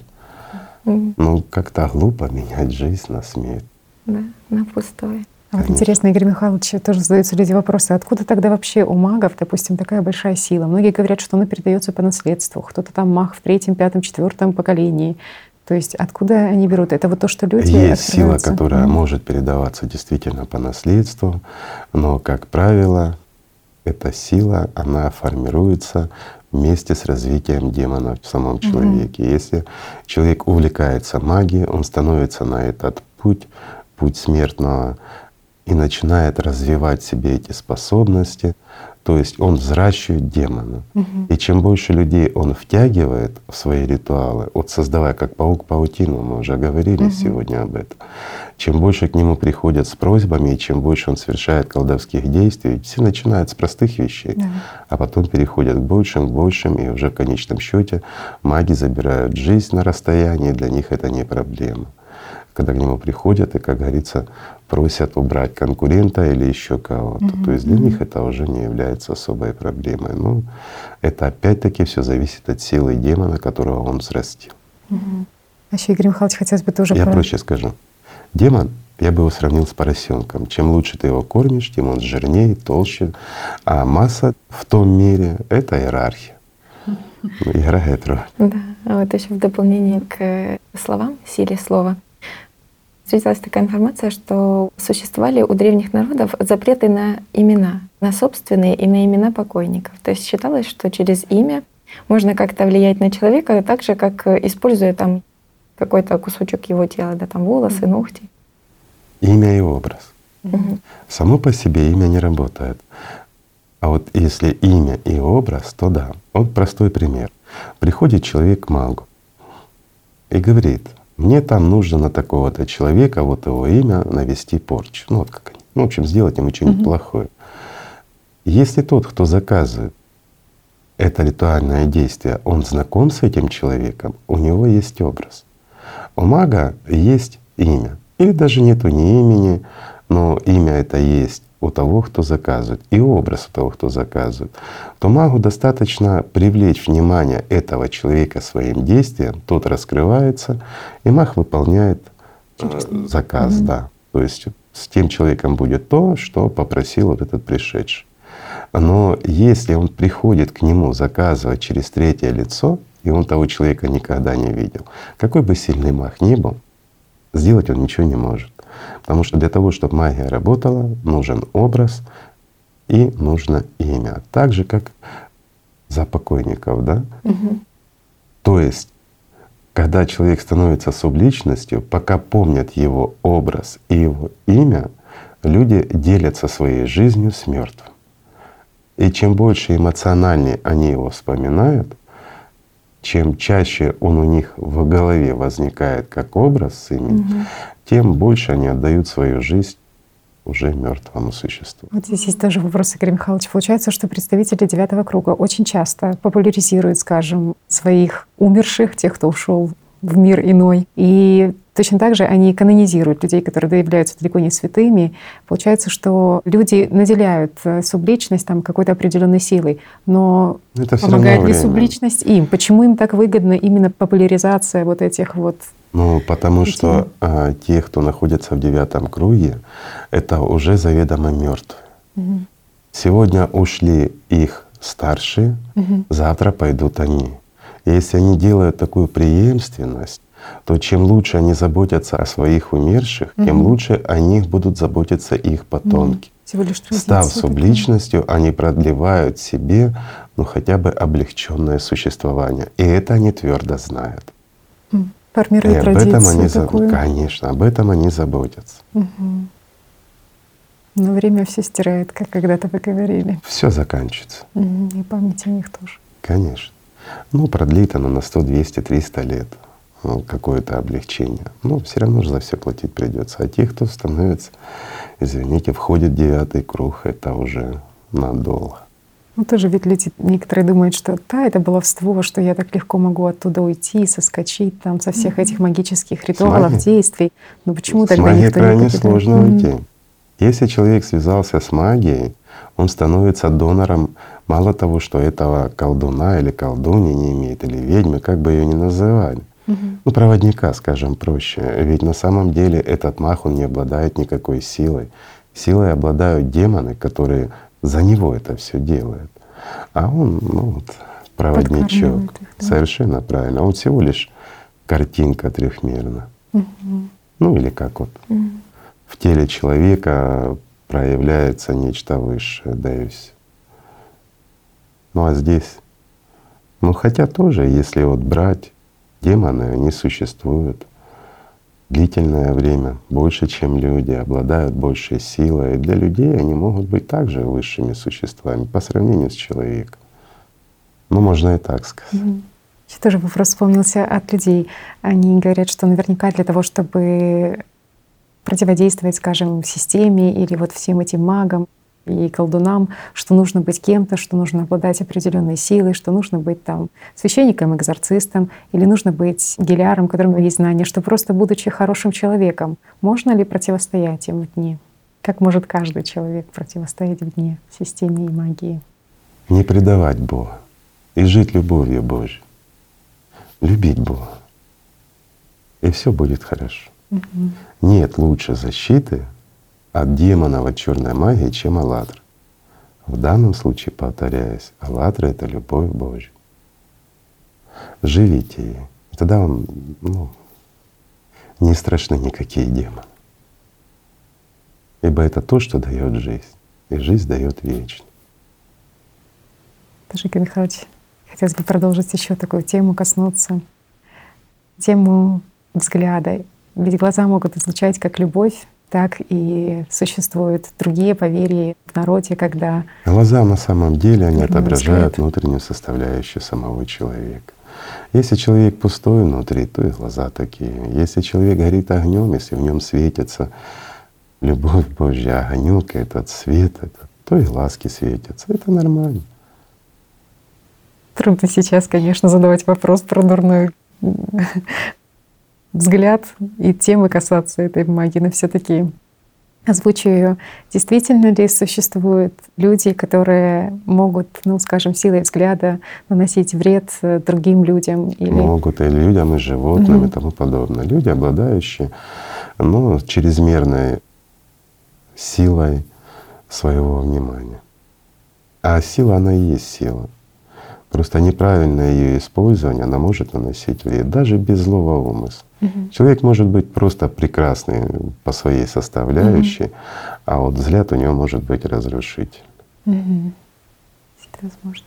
Mm. Ну, как-то глупо менять жизнь на смерть. Да, на пустое. А вот интересно, Игорь Михайлович, тоже задаются люди вопросы, откуда тогда вообще у магов, допустим, такая большая сила? Многие говорят, что она передается по наследству. Кто-то там маг в третьем, пятом, четвертом поколении. То есть откуда они берут? Это вот то, что люди Есть сила, которая mm. может передаваться действительно по наследству, но, как правило, эта сила, она формируется вместе с развитием демона в самом человеке. Mm-hmm. Если человек увлекается магией, он становится на этот путь, путь смертного, и начинает развивать себе эти способности, то есть он взращивает демона. Угу. И чем больше людей он втягивает в свои ритуалы, вот создавая как паук паутину, мы уже говорили угу. сегодня об этом, чем больше к нему приходят с просьбами, и чем больше он совершает колдовских действий, все начинают с простых вещей, да. а потом переходят к большим, к большим, и уже в конечном счете маги забирают жизнь на расстоянии, для них это не проблема когда к нему приходят и, как говорится, просят убрать конкурента или еще кого-то. Mm-hmm. То есть для них это уже не является особой проблемой. Но ну, это опять-таки все зависит от силы демона, которого он взрастил. Mm-hmm. А еще, Игорь Михайлович, хотелось бы тоже… Я про... проще скажу. Демон Я бы его сравнил с поросенком. Чем лучше ты его кормишь, тем он жирнее, толще. А масса в том мире — это иерархия. Играет роль. Да, а вот еще в дополнение к словам, силе слова, встретилась такая информация, что существовали у древних народов запреты на имена, на собственные и на имена покойников. То есть считалось, что через имя можно как-то влиять на человека так же, как используя там какой-то кусочек его тела, да, там волосы, ногти. Имя и образ. Угу. Само по себе имя не работает. А вот если имя и образ, то да. Вот простой пример. Приходит человек к магу и говорит, мне там нужно на такого-то человека, вот его имя, навести порчу. Ну вот как они. Ну, в общем, сделать ему что-нибудь угу. плохое. Если тот, кто заказывает это ритуальное действие, он знаком с этим человеком, у него есть образ. У мага есть имя. Или даже нету ни имени, но имя это есть у того, кто заказывает, и образ у того, кто заказывает, то магу достаточно привлечь внимание этого человека своим действием, тот раскрывается, и маг выполняет э, заказ, mm-hmm. да. То есть с тем человеком будет то, что попросил вот этот пришедший. Но если он приходит к нему заказывать через третье лицо, и он того человека никогда не видел, какой бы сильный маг ни был, сделать он ничего не может. Потому что для того, чтобы магия работала, нужен образ и нужно имя. Так же, как за покойников, да? Угу. То есть, когда человек становится субличностью, пока помнят его образ и его имя, люди делятся своей жизнью с мертвым. И чем больше эмоциональнее они его вспоминают, чем чаще он у них в голове возникает как образ с именем, угу тем больше они отдают свою жизнь уже мертвому существу. Вот здесь есть тоже вопрос, Игорь Михайлович. Получается, что представители девятого круга очень часто популяризируют, скажем, своих умерших, тех, кто ушел в мир иной. И точно так же они канонизируют людей, которые являются далеко не святыми. Получается, что люди наделяют э, субличность там какой-то определенной силой, но Это помогает ли субличность им? Почему им так выгодна именно популяризация вот этих вот ну, потому Почему? что а, те, кто находится в девятом круге, это уже заведомо мертвые. Угу. Сегодня ушли их старшие, угу. завтра пойдут они. И если они делают такую преемственность, то чем лучше они заботятся о своих умерших, угу. тем лучше о них будут заботиться их потомки. Всего лишь Став субличностью, они продлевают себе ну, хотя бы облегченное существование. И это они твердо знают формирует и об этом они такую. Конечно, об этом они заботятся. Угу. Но время все стирает, как когда-то вы говорили. Все заканчивается. Угу. И память о них тоже. Конечно. Ну, продлит оно на 100, 200, 300 лет какое-то облегчение. Но все равно же за все платить придется. А те, кто становится, извините, входит в девятый круг, это уже надолго. Ну тоже ведь люди некоторые думают, что да, это баловство, что я так легко могу оттуда уйти, соскочить там со всех этих магических ритуалов, действий. Но почему с тогда никто крайне не сложно mm-hmm. уйти. Если человек связался с магией, он становится донором мало того, что этого колдуна или колдуни не имеет, или ведьмы, как бы ее ни называли. Угу. Ну, проводника, скажем проще. Ведь на самом деле этот маг, он не обладает никакой силой. Силой обладают демоны, которые за него это все делает. А он, ну вот, проводничок. Их, да? Совершенно правильно. Он всего лишь картинка трехмерна. Угу. Ну или как вот угу. в теле человека проявляется нечто высшее, да и все. Ну а здесь, ну хотя тоже, если вот брать, демоны, они существуют длительное время, больше, чем люди, обладают большей силой. И для людей они могут быть также высшими существами по сравнению с человеком. Ну, можно и так сказать. Mm-hmm. Еще тоже вопрос вспомнился от людей. Они говорят, что наверняка для того, чтобы противодействовать, скажем, системе или вот всем этим магам, и колдунам, что нужно быть кем-то, что нужно обладать определенной силой, что нужно быть там священником, экзорцистом, или нужно быть гелиаром, у которого есть знания, что просто будучи хорошим человеком, можно ли противостоять им в дне? Как может каждый человек противостоять в дне системе и магии? Не предавать Бога и жить любовью Божьей. Любить Бога. И все будет хорошо. Нет лучше защиты от демонов, от черной магии, чем «АЛЛАТРА». В данном случае, повторяюсь, «АЛЛАТРА» — это любовь Божья. Живите ей. И тогда вам ну, не страшны никакие демоны. Ибо это то, что дает жизнь. И жизнь дает вечно. Тажик Михайлович, хотелось бы продолжить еще такую тему, коснуться тему взгляда. Ведь глаза могут излучать как любовь, так и существуют другие поверья в народе, когда… Глаза на самом деле, они отображают взгляд. внутреннюю составляющую самого человека. Если человек пустой внутри, то и глаза такие. Если человек горит огнем, если в нем светится любовь Божья, огонек, этот свет, это, то и глазки светятся. Это нормально. Трудно сейчас, конечно, задавать вопрос про дурной взгляд и темы касаться этой магии, но все-таки озвучу ее. Действительно ли существуют люди, которые могут, ну, скажем, силой взгляда наносить вред э, другим людям? Или... Могут и людям, и животным, mm-hmm. и тому подобное. Люди, обладающие ну, чрезмерной силой своего внимания. А сила, она и есть сила. Просто неправильное ее использование, она может наносить вред, даже без злого умысла. Угу. Человек может быть просто прекрасный по своей составляющей, угу. а вот взгляд у него может быть разрушительный. Угу. возможно.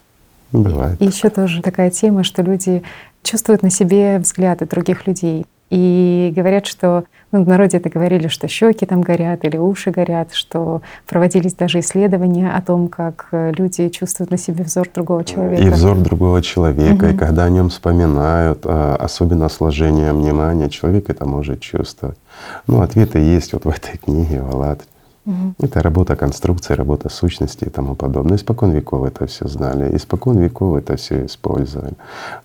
Бывает. И еще тоже такая тема, что люди чувствуют на себе взгляды других людей. И говорят, что ну, в народе это говорили, что щеки там горят или уши горят, что проводились даже исследования о том, как э, люди чувствуют на себе взор другого человека. И взор другого человека, угу. и когда о нем вспоминают, а, особенно сложение внимания, человек это может чувствовать. Ну, ответы есть вот в этой книге в «АЛЛАТРе». Угу. Это работа конструкции, работа сущности и тому подобное. Испокон веков это все знали, испокон веков это все использовали.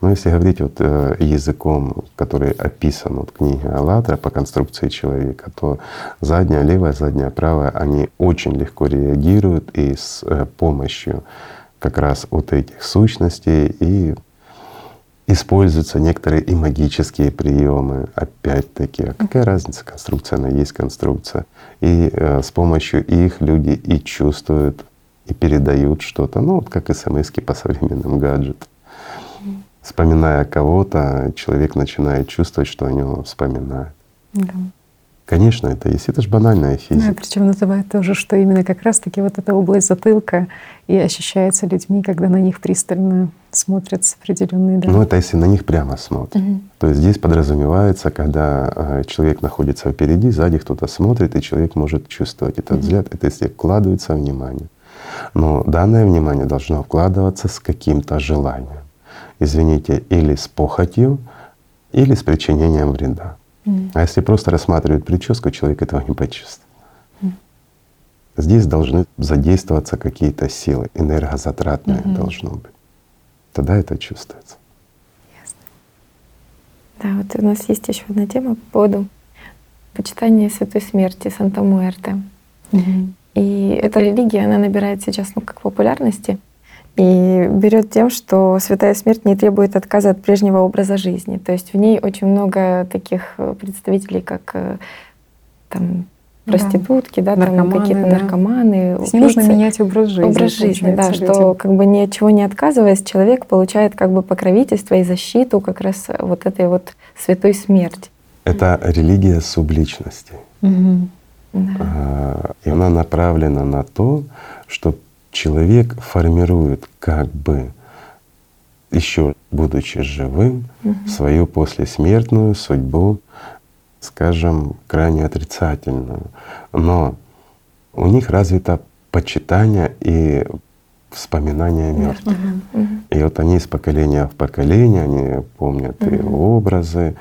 Но если говорить вот э, языком, который описан вот в книге «АЛЛАТРА» по конструкции человека, то задняя левая, задняя правая, они очень легко реагируют и с э, помощью как раз вот этих сущностей и Используются некоторые и магические приемы, опять-таки. А какая разница, конструкция, она есть конструкция. И э, с помощью их люди и чувствуют, и передают что-то, ну вот как смс по современным гаджетам. Вспоминая кого-то, человек начинает чувствовать, что о нем вспоминают. Да. Конечно, это есть. Это же банальная физика. Да, причем называют тоже, что именно как раз-таки вот эта область затылка и ощущается людьми, когда на них пристально смотрят с определенной. Да. Ну это если на них прямо смотрят. Угу. То есть здесь подразумевается, когда а, человек находится впереди, сзади кто-то смотрит, и человек может чувствовать этот угу. взгляд. Это если вкладывается внимание. Но данное внимание должно вкладываться с каким-то желанием. Извините, или с похотью, или с причинением вреда. А если просто рассматривать прическу, человек этого не почувствует. Здесь должны задействоваться какие-то силы, энергозатратные mm должно быть. Тогда это чувствуется. Ясно. Да, вот у нас есть еще одна тема по поводу почитания Святой Смерти, Санта Муэрте. mm И эта религия, она набирает сейчас ну, как популярности. И берет тем, что святая смерть не требует отказа от прежнего образа жизни. То есть в ней очень много таких э, представителей, как э, там, проститутки, да, да там какие-то да. наркоманы. Есть не нужно менять образ жизни. Образ жизни, да, людям. что как бы ни от чего не отказываясь, человек получает как бы покровительство и защиту как раз вот этой вот святой смерти. Это религия субличности. Угу. Да. И она направлена на то, чтобы человек формирует как бы еще будучи живым, угу. свою послесмертную судьбу, скажем, крайне отрицательную. Но у них развито почитание и вспоминание мертвых. Угу, угу. И вот они из поколения в поколение, они помнят угу. и образы,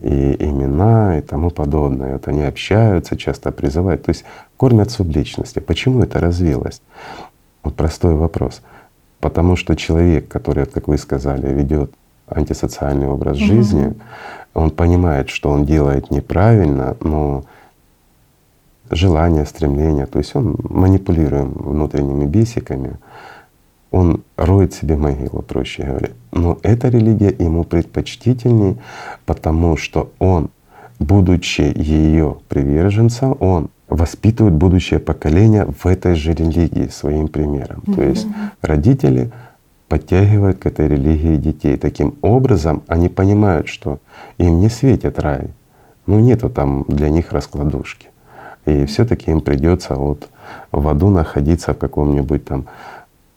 и имена и тому подобное. Вот они общаются, часто призывают, то есть кормят субличности. Почему это развилось? Вот простой вопрос. Потому что человек, который, как вы сказали, ведет антисоциальный образ угу. жизни, он понимает, что он делает неправильно, но желание, стремление, то есть он манипулируем внутренними бесиками, он роет себе могилу, проще говоря. Но эта религия ему предпочтительней, потому что он будучи ее приверженцем, он воспитывает будущее поколение в этой же религии своим примером. То есть родители подтягивают к этой религии детей. Таким образом, они понимают, что им не светит рай, ну нету там для них раскладушки. И все-таки им придется вот в аду находиться в каком-нибудь там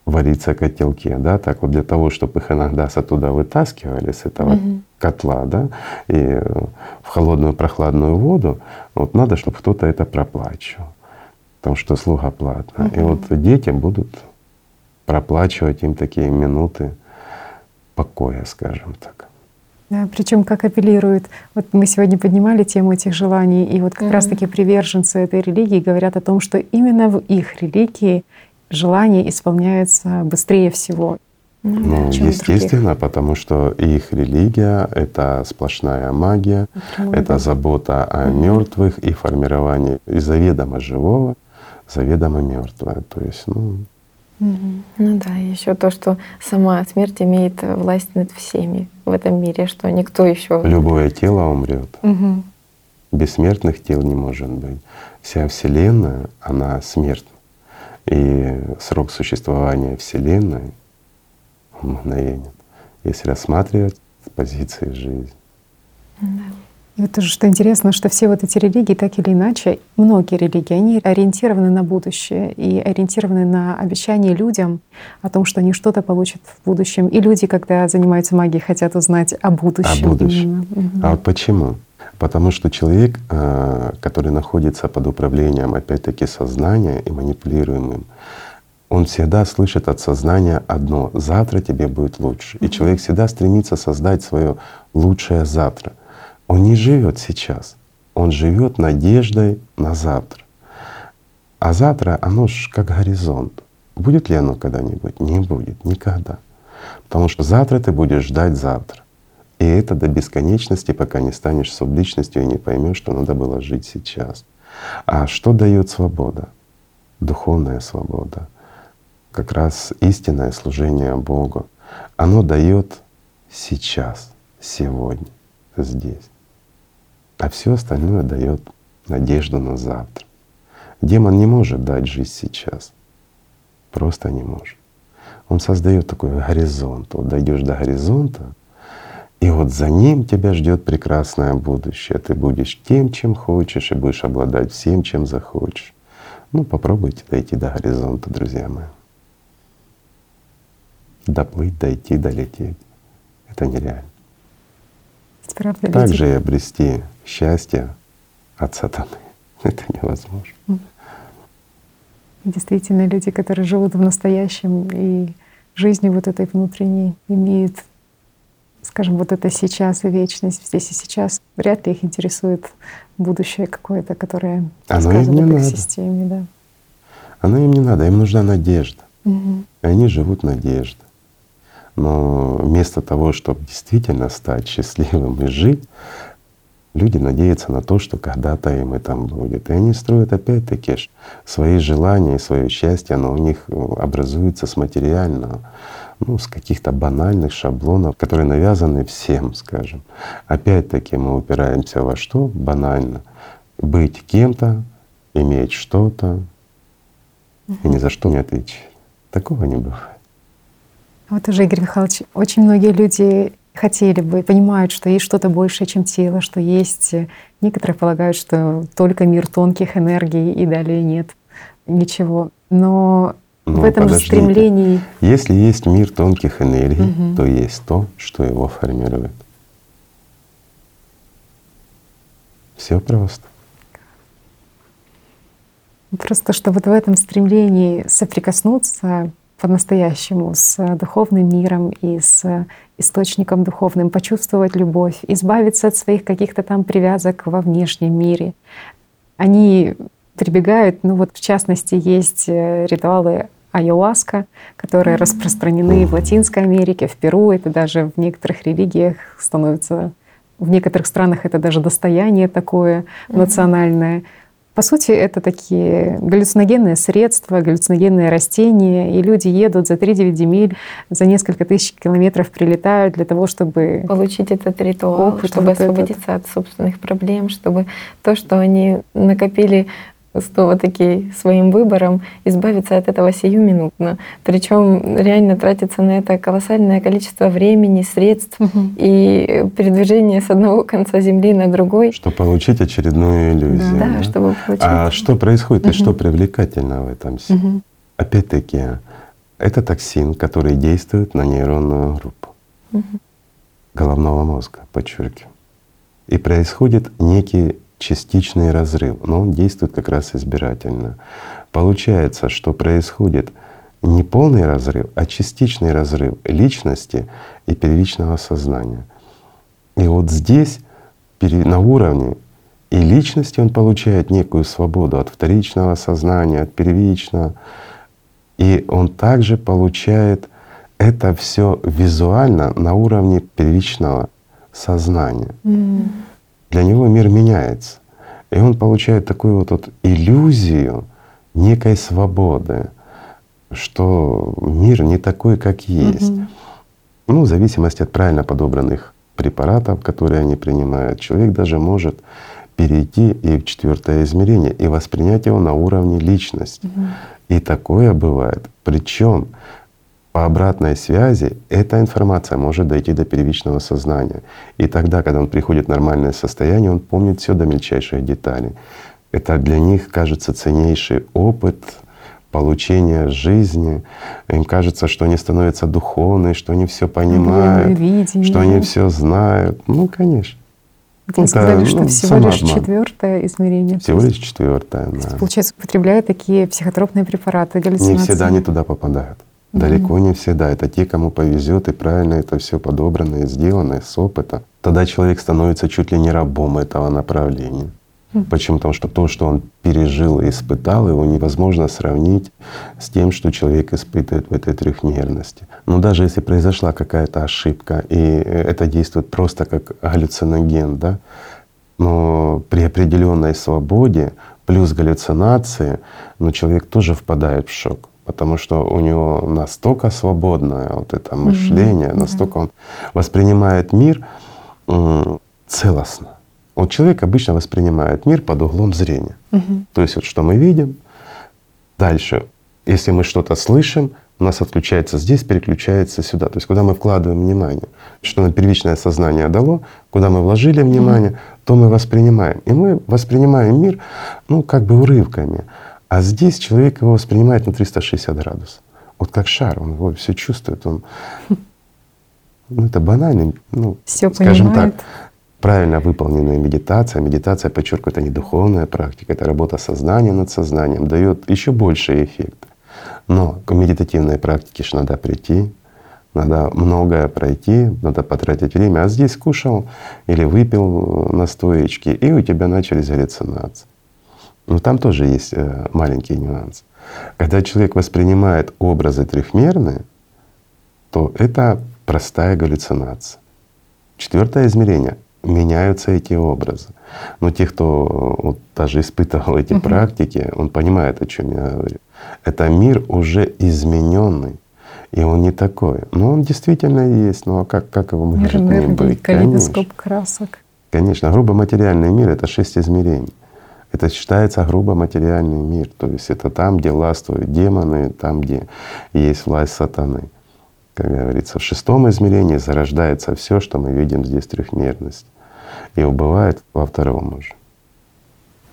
вариться котелке, да, так вот для того, чтобы их иногда с оттуда вытаскивали, с этого угу. котла, да, и в холодную прохладную воду, вот надо, чтобы кто-то это проплачивал, потому что слуга платна. Угу. И вот детям будут проплачивать им такие минуты покоя, скажем так. Да, причем как апеллируют. Вот мы сегодня поднимали тему этих желаний, и вот как mm-hmm. раз-таки приверженцы этой религии говорят о том, что именно в их религии желания исполняются быстрее всего. Ну, ну естественно, других. потому что их религия — это сплошная магия, Почему это да? забота о мертвых и формирование и заведомо живого, заведомо мертвое. То есть, ну, ну да, еще то, что сама смерть имеет власть над всеми в этом мире, что никто еще. Любое тело умрет. Угу. Бессмертных тел не может быть. Вся Вселенная, она смертна. И срок существования Вселенной мгновенен, если рассматривать с позиции жизни. Да. И вот тоже что интересно, что все вот эти религии, так или иначе, многие религии, они ориентированы на будущее и ориентированы на обещание людям о том, что они что-то получат в будущем. И люди, когда занимаются магией, хотят узнать о будущем. О будущем. Угу. А вот почему? Потому что человек, э, который находится под управлением, опять-таки, сознания и манипулируемым, он всегда слышит от сознания одно — завтра тебе будет лучше. И человек всегда стремится создать свое лучшее завтра. Он не живет сейчас, он живет надеждой на завтра. А завтра оно ж как горизонт. Будет ли оно когда-нибудь? Не будет, никогда. Потому что завтра ты будешь ждать завтра. И это до бесконечности, пока не станешь субличностью и не поймешь, что надо было жить сейчас. А что дает свобода? Духовная свобода. Как раз истинное служение Богу. Оно дает сейчас, сегодня, здесь а все остальное дает надежду на завтра. Демон не может дать жизнь сейчас, просто не может. Он создает такой горизонт. Вот дойдешь до горизонта, и вот за ним тебя ждет прекрасное будущее. Ты будешь тем, чем хочешь, и будешь обладать всем, чем захочешь. Ну, попробуйте дойти до горизонта, друзья мои. Доплыть, дойти, долететь. Это нереально. Правда, Также и обрести счастье от сатаны. Это невозможно. Действительно, люди, которые живут в настоящем и жизнью вот этой внутренней, имеют, скажем, вот это сейчас и вечность здесь и сейчас, вряд ли их интересует будущее какое-то, которое Оно им не надо. системе, да. Оно им не надо, им нужна надежда. Угу. И они живут надеждой. Но вместо того, чтобы действительно стать счастливым и жить, люди надеются на то, что когда-то им это будет. И они строят опять-таки свои желания и свое счастье, оно у них образуется с материального, ну, с каких-то банальных шаблонов, которые навязаны всем, скажем. Опять-таки мы упираемся во что? Банально. Быть кем-то, иметь что-то и ни за что не отвечать. Такого не бывает. Вот уже, Игорь Михайлович, очень многие люди хотели бы, понимают, что есть что-то большее, чем тело, что есть... Э, некоторые полагают, что только мир тонких энергий и далее нет ничего. Но ну, в этом подождите. стремлении... Если есть мир тонких энергий, угу. то есть то, что его формирует. Все просто. Просто что вот в этом стремлении соприкоснуться по-настоящему с духовным миром и с источником духовным, почувствовать любовь, избавиться от своих каких-то там привязок во внешнем мире. Они прибегают, ну вот в частности есть э, ритуалы айоаска, которые распространены в Латинской Америке, в Перу, это даже в некоторых религиях становится, в некоторых странах это даже достояние такое национальное. По сути, это такие галлюциногенные средства, галлюциногенные растения, и люди едут за 3-9 земель, за несколько тысяч километров прилетают для того, чтобы... Получить этот ритуал, опыт, чтобы вот освободиться этот. от собственных проблем, чтобы то, что они накопили снова-таки своим выбором избавиться от этого сиюминутно. Причем реально тратится на это колоссальное количество времени, средств угу. и передвижение с одного конца Земли на другой. Чтобы получить очередную иллюзию. Да, да? чтобы получить. А что происходит угу. и что привлекательно в этом? Угу. Опять-таки, это токсин, который действует на нейронную группу угу. головного мозга, подчеркиваю. И происходит некий частичный разрыв, но он действует как раз избирательно. Получается, что происходит не полный разрыв, а частичный разрыв личности и первичного сознания. И вот здесь на уровне и личности он получает некую свободу от вторичного сознания, от первичного. И он также получает это все визуально на уровне первичного сознания. Mm для него мир меняется. И он получает такую вот, вот иллюзию некой свободы, что мир не такой, как есть. Угу. Ну, в зависимости от правильно подобранных препаратов, которые они принимают, человек даже может перейти и в четвертое измерение и воспринять его на уровне личности. Угу. И такое бывает. Причем по обратной связи эта информация может дойти до первичного сознания. И тогда, когда он приходит в нормальное состояние, он помнит все до мельчайших деталей. Это для них кажется ценнейший опыт получения жизни. Им кажется, что они становятся духовными, что они все понимают, что они все знают. Ну, конечно. Вы сказали, что ну, всего лишь четвертое измерение. Всего лишь четвертое, да. Получается, употребляют такие психотропные препараты, галлюцинации. Не всегда они туда попадают. Далеко не всегда. Это те, кому повезет, и правильно это все подобрано и сделано с опыта. Тогда человек становится чуть ли не рабом этого направления. Почему? Потому что то, что он пережил и испытал, его невозможно сравнить с тем, что человек испытывает в этой трехмерности. Но даже если произошла какая-то ошибка, и это действует просто как галлюциноген, да, но при определенной свободе плюс галлюцинации, но человек тоже впадает в шок потому что у него настолько свободное вот это мышление, mm-hmm. настолько он воспринимает мир целостно. Вот человек обычно воспринимает мир под углом зрения. Mm-hmm. То есть вот что мы видим, дальше, если мы что-то слышим, у нас отключается здесь, переключается сюда. То есть куда мы вкладываем внимание, что на первичное сознание дало, куда мы вложили внимание, mm-hmm. то мы воспринимаем. И мы воспринимаем мир, ну, как бы урывками. А здесь человек его воспринимает на 360 градусов. Вот как шар, он его все чувствует, он ну, это банально, ну, все скажем понимает. так, правильно выполненная медитация. Медитация, подчеркиваю, это не духовная практика, это работа сознания над сознанием, дает еще больший эффект. Но к медитативной практике же надо прийти, надо многое пройти, надо потратить время. А здесь кушал или выпил настоечки, и у тебя начались галлюцинации. Но там тоже есть э, маленький нюанс. Когда человек воспринимает образы трехмерные, то это простая галлюцинация. Четвертое измерение меняются эти образы. Но те, кто вот, даже испытывал эти угу. практики, он понимает, о чем я говорю. Это мир уже измененный. И он не такой. Но он действительно есть. Ну а как, как его может мир не быть? Калейдоскоп красок. Конечно. Грубо материальный мир — это шесть измерений. Это считается грубо материальный мир. То есть это там, где властвуют демоны, там, где есть власть сатаны. Как говорится, в шестом измерении зарождается все, что мы видим здесь трехмерность. И убывает во втором уже.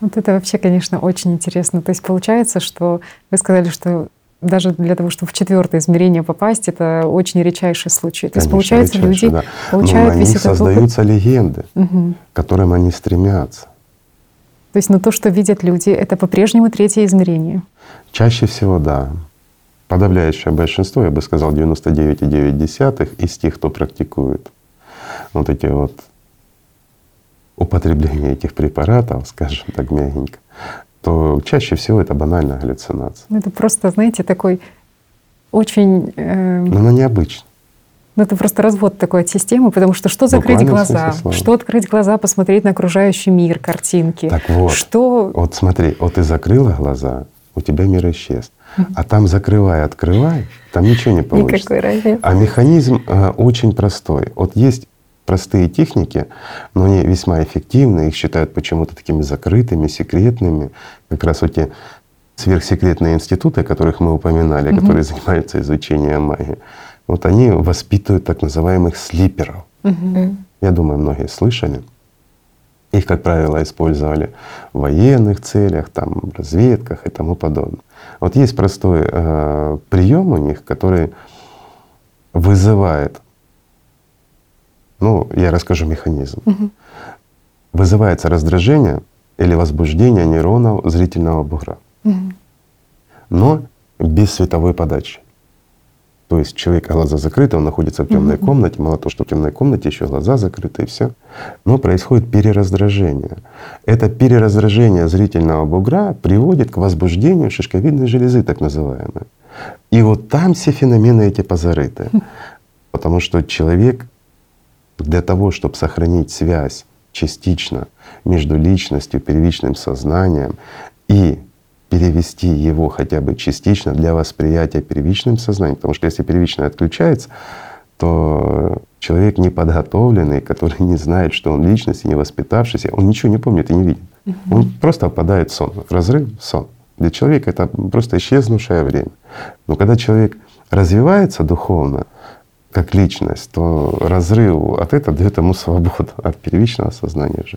Вот это вообще, конечно, очень интересно. То есть получается, что вы сказали, что даже для того, чтобы в четвертое измерение попасть, это очень редчайший случай. То есть получается, люди да. получают Но весь этот создаются опыт. легенды, угу. к которым они стремятся. То есть, но то, что видят люди, это по-прежнему третье измерение? Чаще всего, да. Подавляющее большинство, я бы сказал, 99,9 из тех, кто практикует вот эти вот употребление этих препаратов, скажем так мягенько, то чаще всего это банальная галлюцинация. Это просто, знаете, такой очень… Э... Но она необычна. Ну, это просто развод такой от системы, потому что что закрыть Буквально глаза, что открыть глаза, посмотреть на окружающий мир, картинки. Так вот. Что Вот смотри, вот ты закрыла глаза, у тебя мир исчез. А там закрывай, открывай, там ничего не получится. Никакой разницы. А механизм э, очень простой. Вот есть простые техники, но они весьма эффективны, их считают почему-то такими закрытыми, секретными. Как раз вот те сверхсекретные институты, о которых мы упоминали, которые занимаются изучением магии, вот они воспитывают так называемых слиперов. Я думаю, многие слышали. Их, как правило, использовали в военных целях, там, в разведках и тому подобное. Вот есть простой э, прием у них, который вызывает, ну, я расскажу механизм. Вызывается раздражение или возбуждение нейронов зрительного бугра, но без световой подачи. То есть человек глаза закрыты, он находится в темной комнате, мало того, что в темной комнате еще глаза закрыты и все. Но происходит перераздражение. Это перераздражение зрительного бугра приводит к возбуждению шишковидной железы, так называемой. И вот там все феномены эти позарыты. Потому что человек для того, чтобы сохранить связь частично между личностью, первичным сознанием и перевести его хотя бы частично для восприятия первичным сознанием. Потому что если первичное отключается, то человек неподготовленный, который не знает, что он личность, и не воспитавшийся, он ничего не помнит и не видит. Он просто впадает в сон, в разрыв, в сон. Для человека это просто исчезнувшее время. Но когда человек развивается духовно, как личность, то разрыв от этого дает ему свободу от первичного сознания же.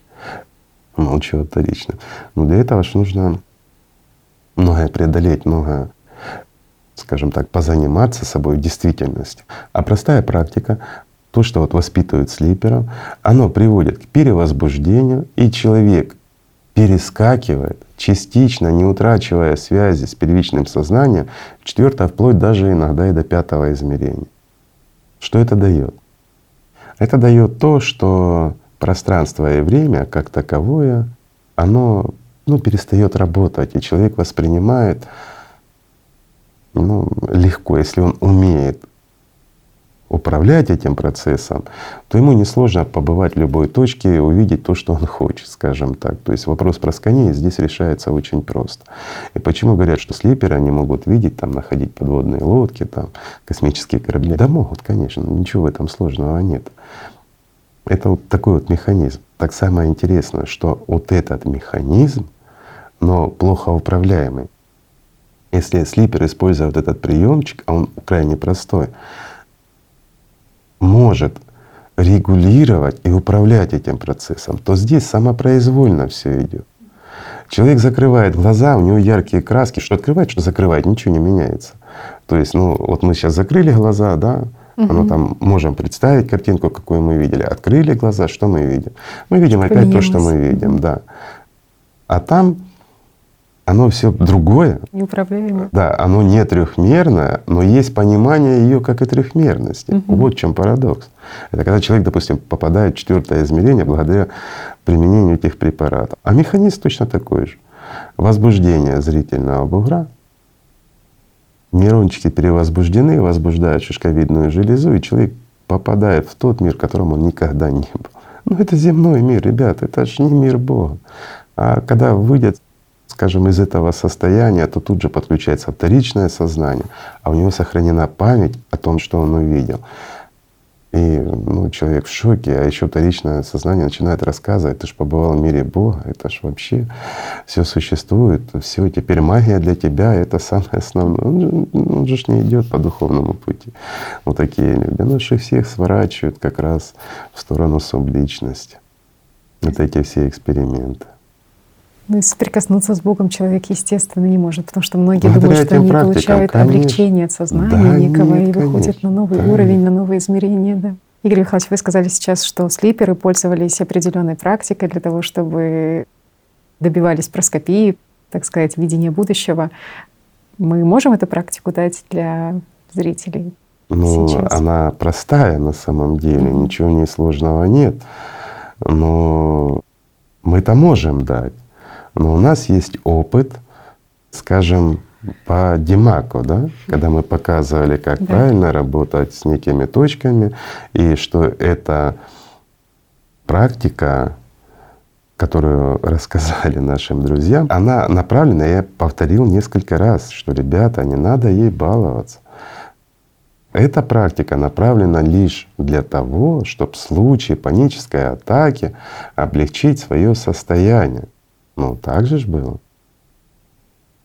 Молчу от вторичного. Но для этого же нужно многое преодолеть, многое, скажем так, позаниматься собой в действительности. А простая практика, то, что вот воспитывают слиперов, оно приводит к перевозбуждению, и человек перескакивает частично, не утрачивая связи с первичным сознанием, четвертое, вплоть даже иногда и до пятого измерения. Что это дает? Это дает то, что пространство и время как таковое, оно ну, перестает работать, и человек воспринимает ну, легко, если он умеет управлять этим процессом, то ему несложно побывать в любой точке и увидеть то, что он хочет, скажем так. То есть вопрос про сканение здесь решается очень просто. И почему говорят, что слиперы они могут видеть, там, находить подводные лодки, там, космические корабли? Да могут, конечно, ничего в этом сложного нет. Это вот такой вот механизм. Так самое интересное, что вот этот механизм, но плохо управляемый. Если слипер использует этот приемчик, а он крайне простой, может регулировать и управлять этим процессом, то здесь самопроизвольно все идет. Человек закрывает глаза, у него яркие краски, что открывает, что закрывает, ничего не меняется. То есть, ну вот мы сейчас закрыли глаза, да, оно там можем представить картинку, какую мы видели. Открыли глаза, что мы видим? Мы видим опять то, что мы видим, да. А там оно все другое. неуправляемо. Да, оно не трехмерное, но есть понимание ее как и трехмерности. Вот в чем парадокс. Это когда человек, допустим, попадает в четвертое измерение благодаря применению этих препаратов. А механизм точно такой же. Возбуждение зрительного бугра, нейрончики перевозбуждены, возбуждают шишковидную железу, и человек попадает в тот мир, в котором он никогда не был. Ну это земной мир, ребята, это же не мир Бога. А когда выйдет скажем, из этого состояния, то тут же подключается вторичное сознание, а у него сохранена память о том, что он увидел. И ну, человек в шоке, а еще вторичное сознание начинает рассказывать, ты же побывал в мире Бога, это ж вообще все существует, все, теперь магия для тебя — это самое основное. Он же, он же ж не идет по духовному пути. Вот такие люди. Ну, что всех сворачивают как раз в сторону субличности. Вот эти все эксперименты. Ну и соприкоснуться с Богом человек, естественно, не может, потому что многие Благодаря думают, что они практикам, получают конечно. облегчение от сознания Да некого нет, и выходят конечно, на новый конечно. уровень, на новые измерения. Да. Игорь Михайлович, вы сказали сейчас, что слиперы пользовались определенной практикой для того, чтобы добивались проскопии, так сказать, видения будущего. Мы можем эту практику дать для зрителей? Ну, сейчас? она простая на самом деле, Мгм. ничего в ней сложного нет. Но мы это можем дать. Но у нас есть опыт, скажем, по Димаку, да, когда мы показывали, как да. правильно работать с некими точками, и что эта практика, которую рассказали нашим друзьям, она направлена, я повторил несколько раз, что, ребята, не надо ей баловаться. Эта практика направлена лишь для того, чтобы в случае панической атаки облегчить свое состояние. Ну, так же ж было.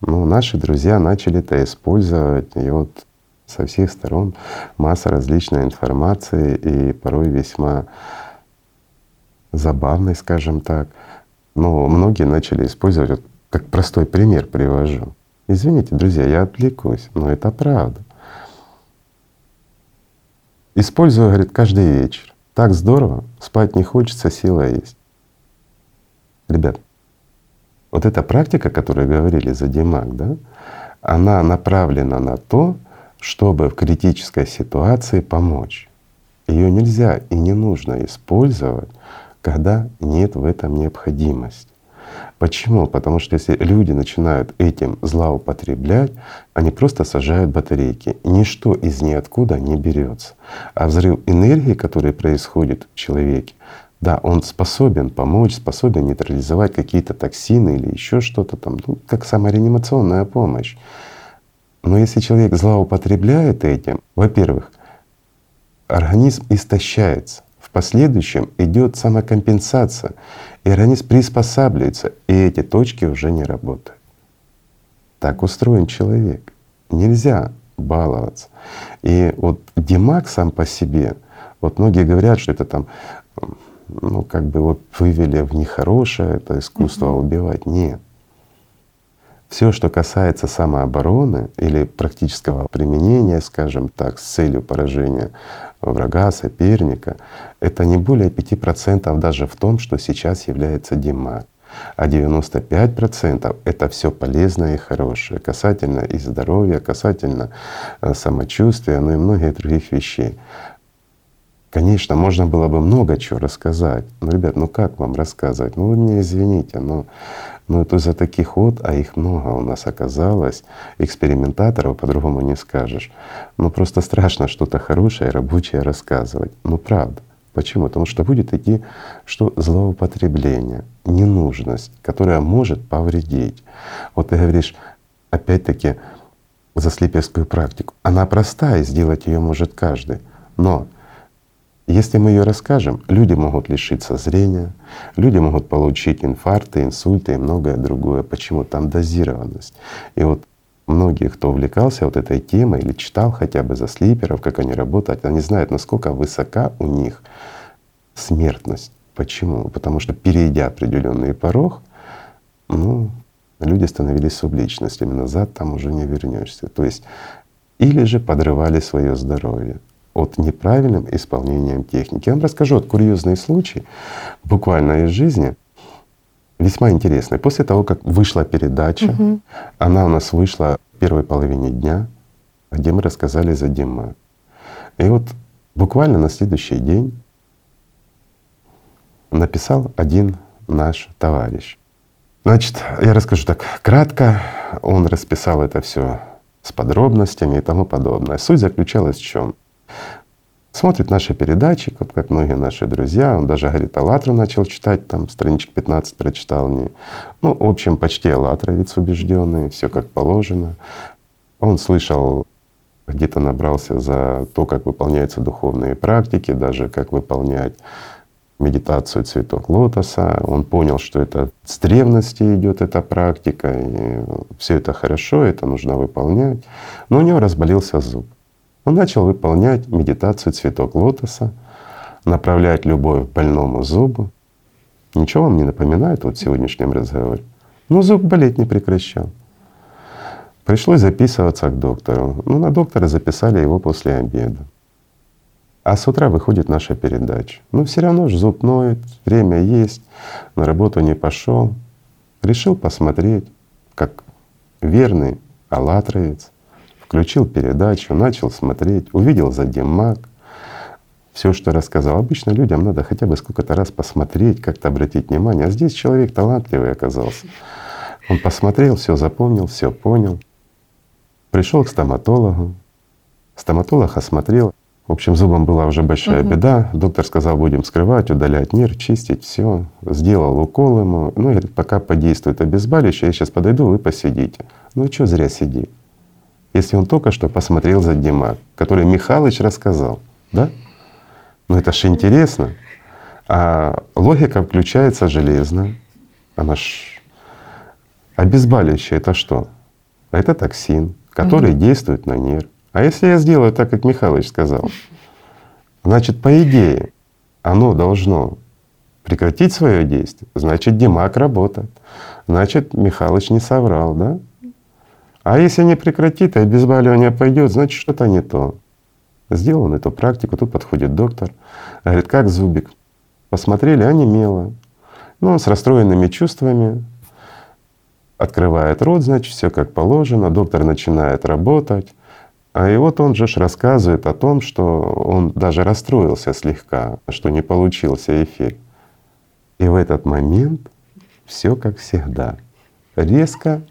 Ну, наши друзья начали это использовать, и вот со всех сторон масса различной информации и порой весьма забавной, скажем так. Но многие начали использовать, вот как простой пример привожу. Извините, друзья, я отвлекусь, но это правда. Использую, говорит, каждый вечер. Так здорово, спать не хочется, сила есть. Ребят, вот эта практика, о которой говорили за Димак, да, она направлена на то, чтобы в критической ситуации помочь. Ее нельзя и не нужно использовать, когда нет в этом необходимости. Почему? Потому что если люди начинают этим злоупотреблять, они просто сажают батарейки. Ничто из ниоткуда не берется. А взрыв энергии, который происходит в человеке, да, он способен помочь, способен нейтрализовать какие-то токсины или еще что-то там, ну, как самореанимационная помощь. Но если человек злоупотребляет этим, во-первых, организм истощается последующем идет самокомпенсация, и организм приспосабливается, и эти точки уже не работают. Так устроен человек. Нельзя баловаться. И вот Димак сам по себе, вот многие говорят, что это там, ну как бы его вывели в нехорошее, это искусство mm-hmm. убивать. Нет. Все, что касается самообороны или практического применения, скажем так, с целью поражения врага, соперника, это не более 5% даже в том, что сейчас является димат. А 95% это все полезное и хорошее, касательно и здоровья, касательно э, самочувствия, ну и многих других вещей. Конечно, можно было бы много чего рассказать. Но, ребят, ну как вам рассказывать? Ну вы мне извините, но ну это за таких вот, а их много у нас оказалось, экспериментаторов по-другому не скажешь. Ну просто страшно что-то хорошее, рабочее рассказывать. Ну правда. Почему? Потому что будет идти что злоупотребление, ненужность, которая может повредить. Вот ты говоришь, опять-таки, за слиперскую практику. Она простая, сделать ее может каждый. Но если мы ее расскажем, люди могут лишиться зрения, люди могут получить инфаркты, инсульты и многое другое. Почему? Там дозированность. И вот многие, кто увлекался вот этой темой или читал хотя бы за слиперов, как они работают, они знают, насколько высока у них смертность. Почему? Потому что перейдя определенный порог, ну, люди становились субличностями, назад там уже не вернешься. То есть или же подрывали свое здоровье от неправильным исполнением техники. Я вам расскажу вот курьезный случай, буквально из жизни, весьма интересный. После того, как вышла передача, угу. она у нас вышла в первой половине дня, где мы рассказали за Дима. И вот буквально на следующий день написал один наш товарищ. Значит, я расскажу так кратко. Он расписал это все с подробностями и тому подобное. Суть заключалась в чем? Смотрит наши передачи, как, как многие наши друзья. Он даже говорит, «АЛЛАТРА» начал читать, там страничек 15 прочитал мне. Ну, в общем, почти «АЛЛАТРАвец» убежденный, все как положено. Он слышал, где-то набрался за то, как выполняются духовные практики, даже как выполнять медитацию цветок лотоса. Он понял, что это с древности идет эта практика, и все это хорошо, это нужно выполнять. Но у него разболелся зуб. Он начал выполнять медитацию цветок лотоса, направлять любовь к больному зубу. Ничего вам не напоминает вот в сегодняшнем разговоре? Но зуб болеть не прекращал. Пришлось записываться к доктору. Ну, на доктора записали его после обеда. А с утра выходит наша передача. Ну, все равно же зуб ноет, время есть, на работу не пошел. Решил посмотреть, как верный аллатровец Включил передачу, начал смотреть, увидел задемак, все, что рассказал. Обычно людям надо хотя бы сколько-то раз посмотреть, как-то обратить внимание. А здесь человек талантливый оказался. Он посмотрел, все запомнил, все понял. Пришел к стоматологу. Стоматолог осмотрел. В общем, зубом была уже большая угу. беда. Доктор сказал, будем скрывать, удалять нерв, чистить, все. Сделал укол ему. Ну, говорит, пока подействует обезболивающее, я сейчас подойду, вы посидите. Ну, что зря сидеть? Если он только что посмотрел за Дима, который Михалыч рассказал, да? Ну это ж интересно. А логика включается железно. Она ж обезболивающее это что? Это токсин, который угу. действует на нерв. А если я сделаю так, как Михалыч сказал, значит, по идее, оно должно прекратить свое действие, значит, Димак работает. Значит, Михалыч не соврал, да? А если не прекратит, и обезболивание пойдет, значит, что-то не то. Сделал он эту практику, тут подходит доктор, говорит, как зубик? Посмотрели, а онемело. Ну, с расстроенными чувствами открывает рот, значит, все как положено, доктор начинает работать. А и вот он же рассказывает о том, что он даже расстроился слегка, что не получился эффект. И в этот момент все как всегда. Резко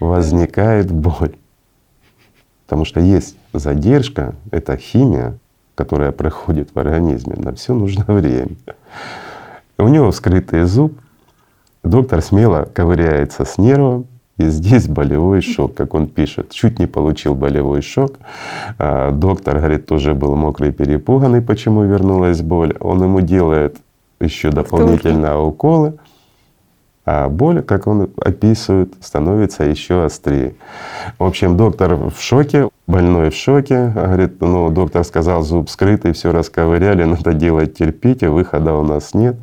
возникает боль. Потому что есть задержка, это химия, которая проходит в организме, на все нужно время. У него вскрытый зуб, доктор смело ковыряется с нервом, и здесь болевой шок, как он пишет. Чуть не получил болевой шок. А, доктор, говорит, тоже был мокрый, перепуганный, почему вернулась боль. Он ему делает еще дополнительно уколы. А боль, как он описывает, становится еще острее. В общем, доктор в шоке, больной в шоке. Говорит, ну, доктор сказал, зуб скрытый, все расковыряли, надо делать, терпите, выхода у нас нет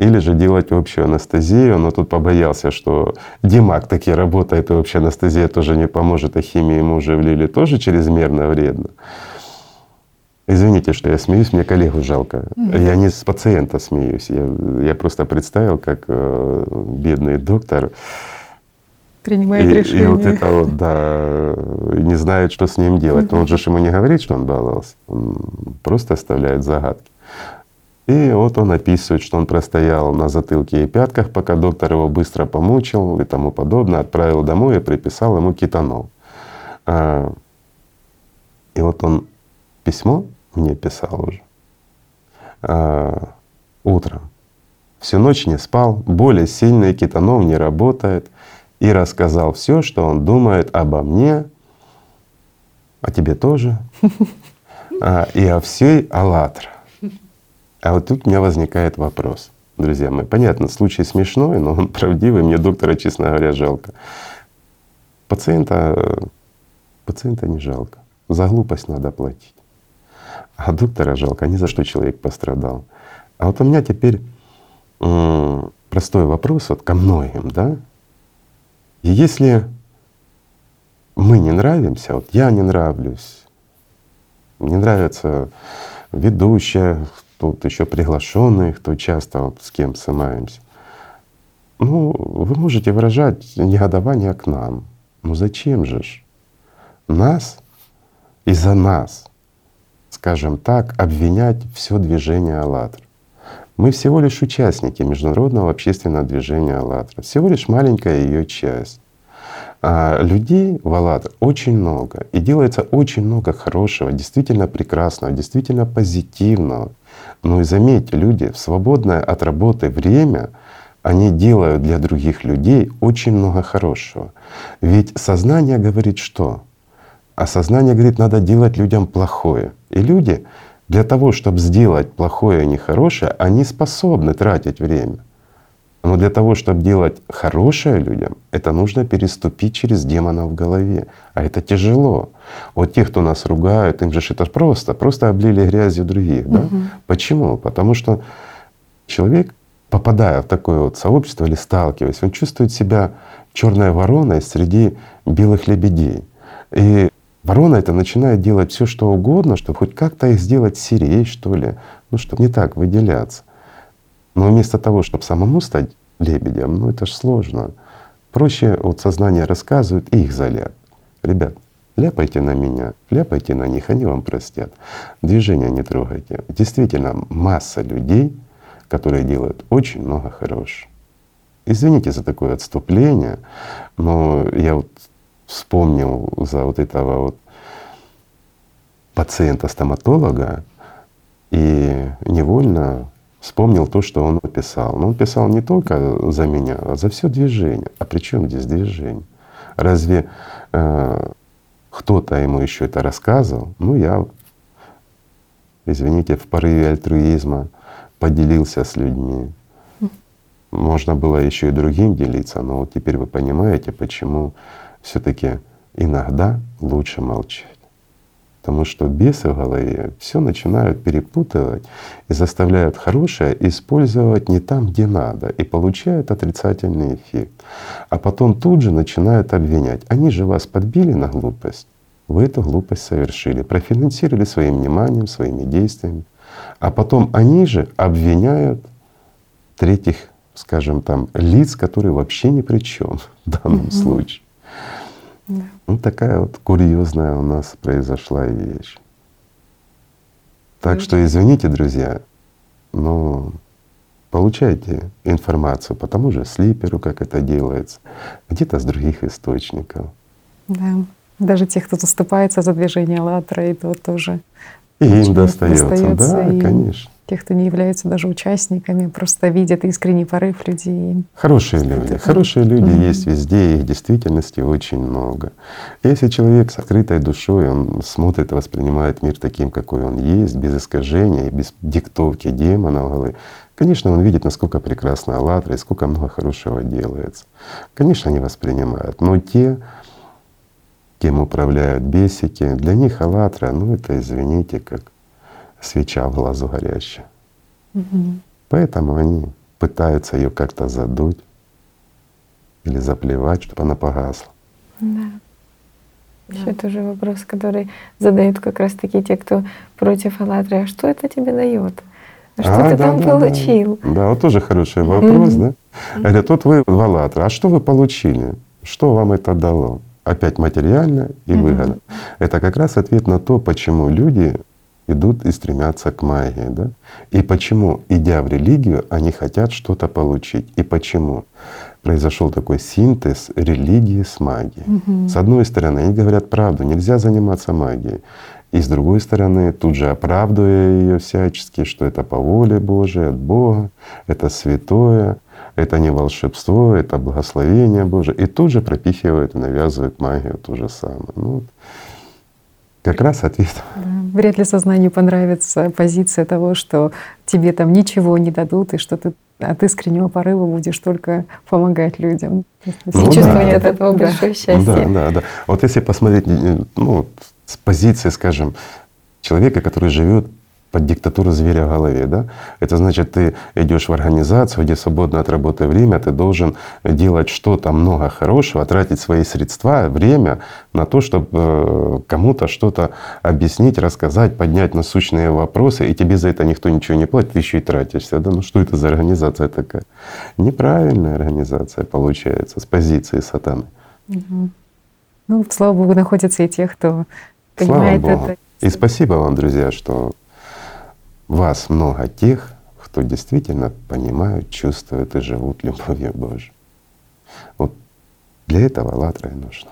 или же делать общую анестезию, но тут побоялся, что Димак таки работает, и общая анестезия тоже не поможет, а химию ему уже влили тоже чрезмерно вредно. Извините, что я смеюсь, мне коллегу жалко. Mm-hmm. Я не с пациента смеюсь. Я, я просто представил, как э, бедный доктор принимает и, решение. И вот это вот, да, не знает, что с ним делать. Mm-hmm. Но он же ему не говорит, что он баловался. Он просто оставляет загадки. И вот он описывает, что он простоял на затылке и пятках, пока доктор его быстро помучил и тому подобное, отправил домой и приписал ему кетанол. А, и вот он письмо мне писал уже а, утром. Всю ночь не спал, более сильный кетанол не работает. И рассказал все, что он думает обо мне, о тебе тоже, а, и о всей «АЛЛАТРА». А вот тут у меня возникает вопрос, друзья мои. Понятно, случай смешной, но он правдивый. Мне доктора, честно говоря, жалко. Пациента, пациента не жалко. За глупость надо платить. А доктора жалко, не за что человек пострадал. А вот у меня теперь простой вопрос вот ко многим, да? И если мы не нравимся, вот я не нравлюсь, не нравится ведущая, тут еще приглашенные, кто часто вот с кем снимаемся. Ну, вы можете выражать негодование к нам. Ну зачем же ж нас из-за нас, скажем так, обвинять все движение «АЛЛАТРА»? Мы всего лишь участники международного общественного движения «АЛЛАТРА», всего лишь маленькая ее часть. А людей в «АЛЛАТРА» очень много, и делается очень много хорошего, действительно прекрасного, действительно позитивного. Но и заметьте, люди в свободное от работы время, они делают для других людей очень много хорошего. Ведь сознание говорит что? А сознание говорит, надо делать людям плохое. И люди для того, чтобы сделать плохое, а не хорошее, они способны тратить время. Но для того, чтобы делать хорошее людям, это нужно переступить через демона в голове. А это тяжело. Вот те, кто нас ругают, им же это просто, просто облили грязью других. Да? Угу. Почему? Потому что человек, попадая в такое вот сообщество или сталкиваясь, он чувствует себя черной вороной среди белых лебедей. И ворона это начинает делать все, что угодно, чтобы хоть как-то их сделать серей, что ли, ну, чтобы не так выделяться. Но вместо того, чтобы самому стать лебедем, ну это ж сложно. Проще вот сознание рассказывает и их заляп. Ребят, ляпайте на меня, ляпайте на них, они вам простят. Движения не трогайте. Действительно, масса людей, которые делают очень много хорошего. Извините за такое отступление, но я вот вспомнил за вот этого вот пациента-стоматолога и невольно вспомнил то, что он написал. Но он писал не только за меня, а за все движение. А при чем здесь движение? Разве э, кто-то ему еще это рассказывал? Ну, я, извините, в порыве альтруизма поделился с людьми. Можно было еще и другим делиться, но вот теперь вы понимаете, почему все-таки иногда лучше молчать. Потому что бесы в голове все начинают перепутывать и заставляют хорошее использовать не там, где надо, и получают отрицательный эффект. А потом тут же начинают обвинять. Они же вас подбили на глупость. Вы эту глупость совершили, профинансировали своим вниманием, своими действиями. А потом они же обвиняют третьих, скажем там, лиц, которые вообще ни при чем в данном угу. случае. Да. Ну такая вот курьезная у нас произошла вещь. Так да. что извините, друзья, но получайте информацию по тому же слиперу, как это делается, где-то с других источников. Да. Даже тех, кто заступается за движение «АЛЛАТРА», и то тоже и им достается, достается да, и конечно. Тех, кто не являются даже участниками, просто видят искренний порыв людей. Хорошие люди. Хорошие люди mm-hmm. есть везде, их в действительности очень много. Если человек с открытой душой, он смотрит и воспринимает мир таким, какой он есть, без искажения, без диктовки демона в голове, Конечно, он видит, насколько прекрасна «АЛЛАТРА» и сколько много хорошего делается. Конечно, они воспринимают. Но те, кем управляют бесики, для них «АЛЛАТРА», ну это, извините, как свеча в глазу горящая. Угу. Поэтому они пытаются ее как-то задуть или заплевать, чтобы она погасла. Да. Еще тоже вопрос, который задают как раз таки те, кто против «АЛЛАТРы». А что это тебе дает? А что а, ты да, там да, получил? Да. да, вот тоже хороший вопрос, mm-hmm. да? Говорят, вот вы в «АЛЛАТРы», а что вы получили? Что вам это дало? опять материально и. Mm-hmm. Это как раз ответ на то, почему люди идут и стремятся к магии, да? И почему, идя в религию, они хотят что-то получить. И почему произошел такой синтез религии с магией. Угу. С одной стороны, они говорят правду, нельзя заниматься магией. И с другой стороны, тут же оправдывая ее всячески, что это по воле Божией, от Бога, это святое, это не волшебство, это благословение Божие. И тут же пропихивают и навязывают магию то же самое. Ну, вот. Как раз ответ. Да. Вряд ли сознанию понравится позиция того, что тебе там ничего не дадут, и что ты от искреннего порыва будешь только помогать людям. Ну, чувствование да, от этого да. большое счастье. Да, да, да. Вот если посмотреть ну, с позиции, скажем, человека, который живет под диктатуру зверя в голове, да? Это значит, ты идешь в организацию, где свободное от работы время, ты должен делать что-то много хорошего, тратить свои средства, время на то, чтобы э, кому-то что-то объяснить, рассказать, поднять насущные вопросы, и тебе за это никто ничего не платит, ты еще и тратишься, да? Ну что это за организация такая? Неправильная организация получается с позиции сатаны. Угу. Ну, слава Богу, находятся и те, кто понимает слава Богу. это. И спасибо вам, друзья, что вас много тех, кто действительно понимают, чувствуют и живут любовью Божией. Вот для этого «АЛЛАТРА» и нужно.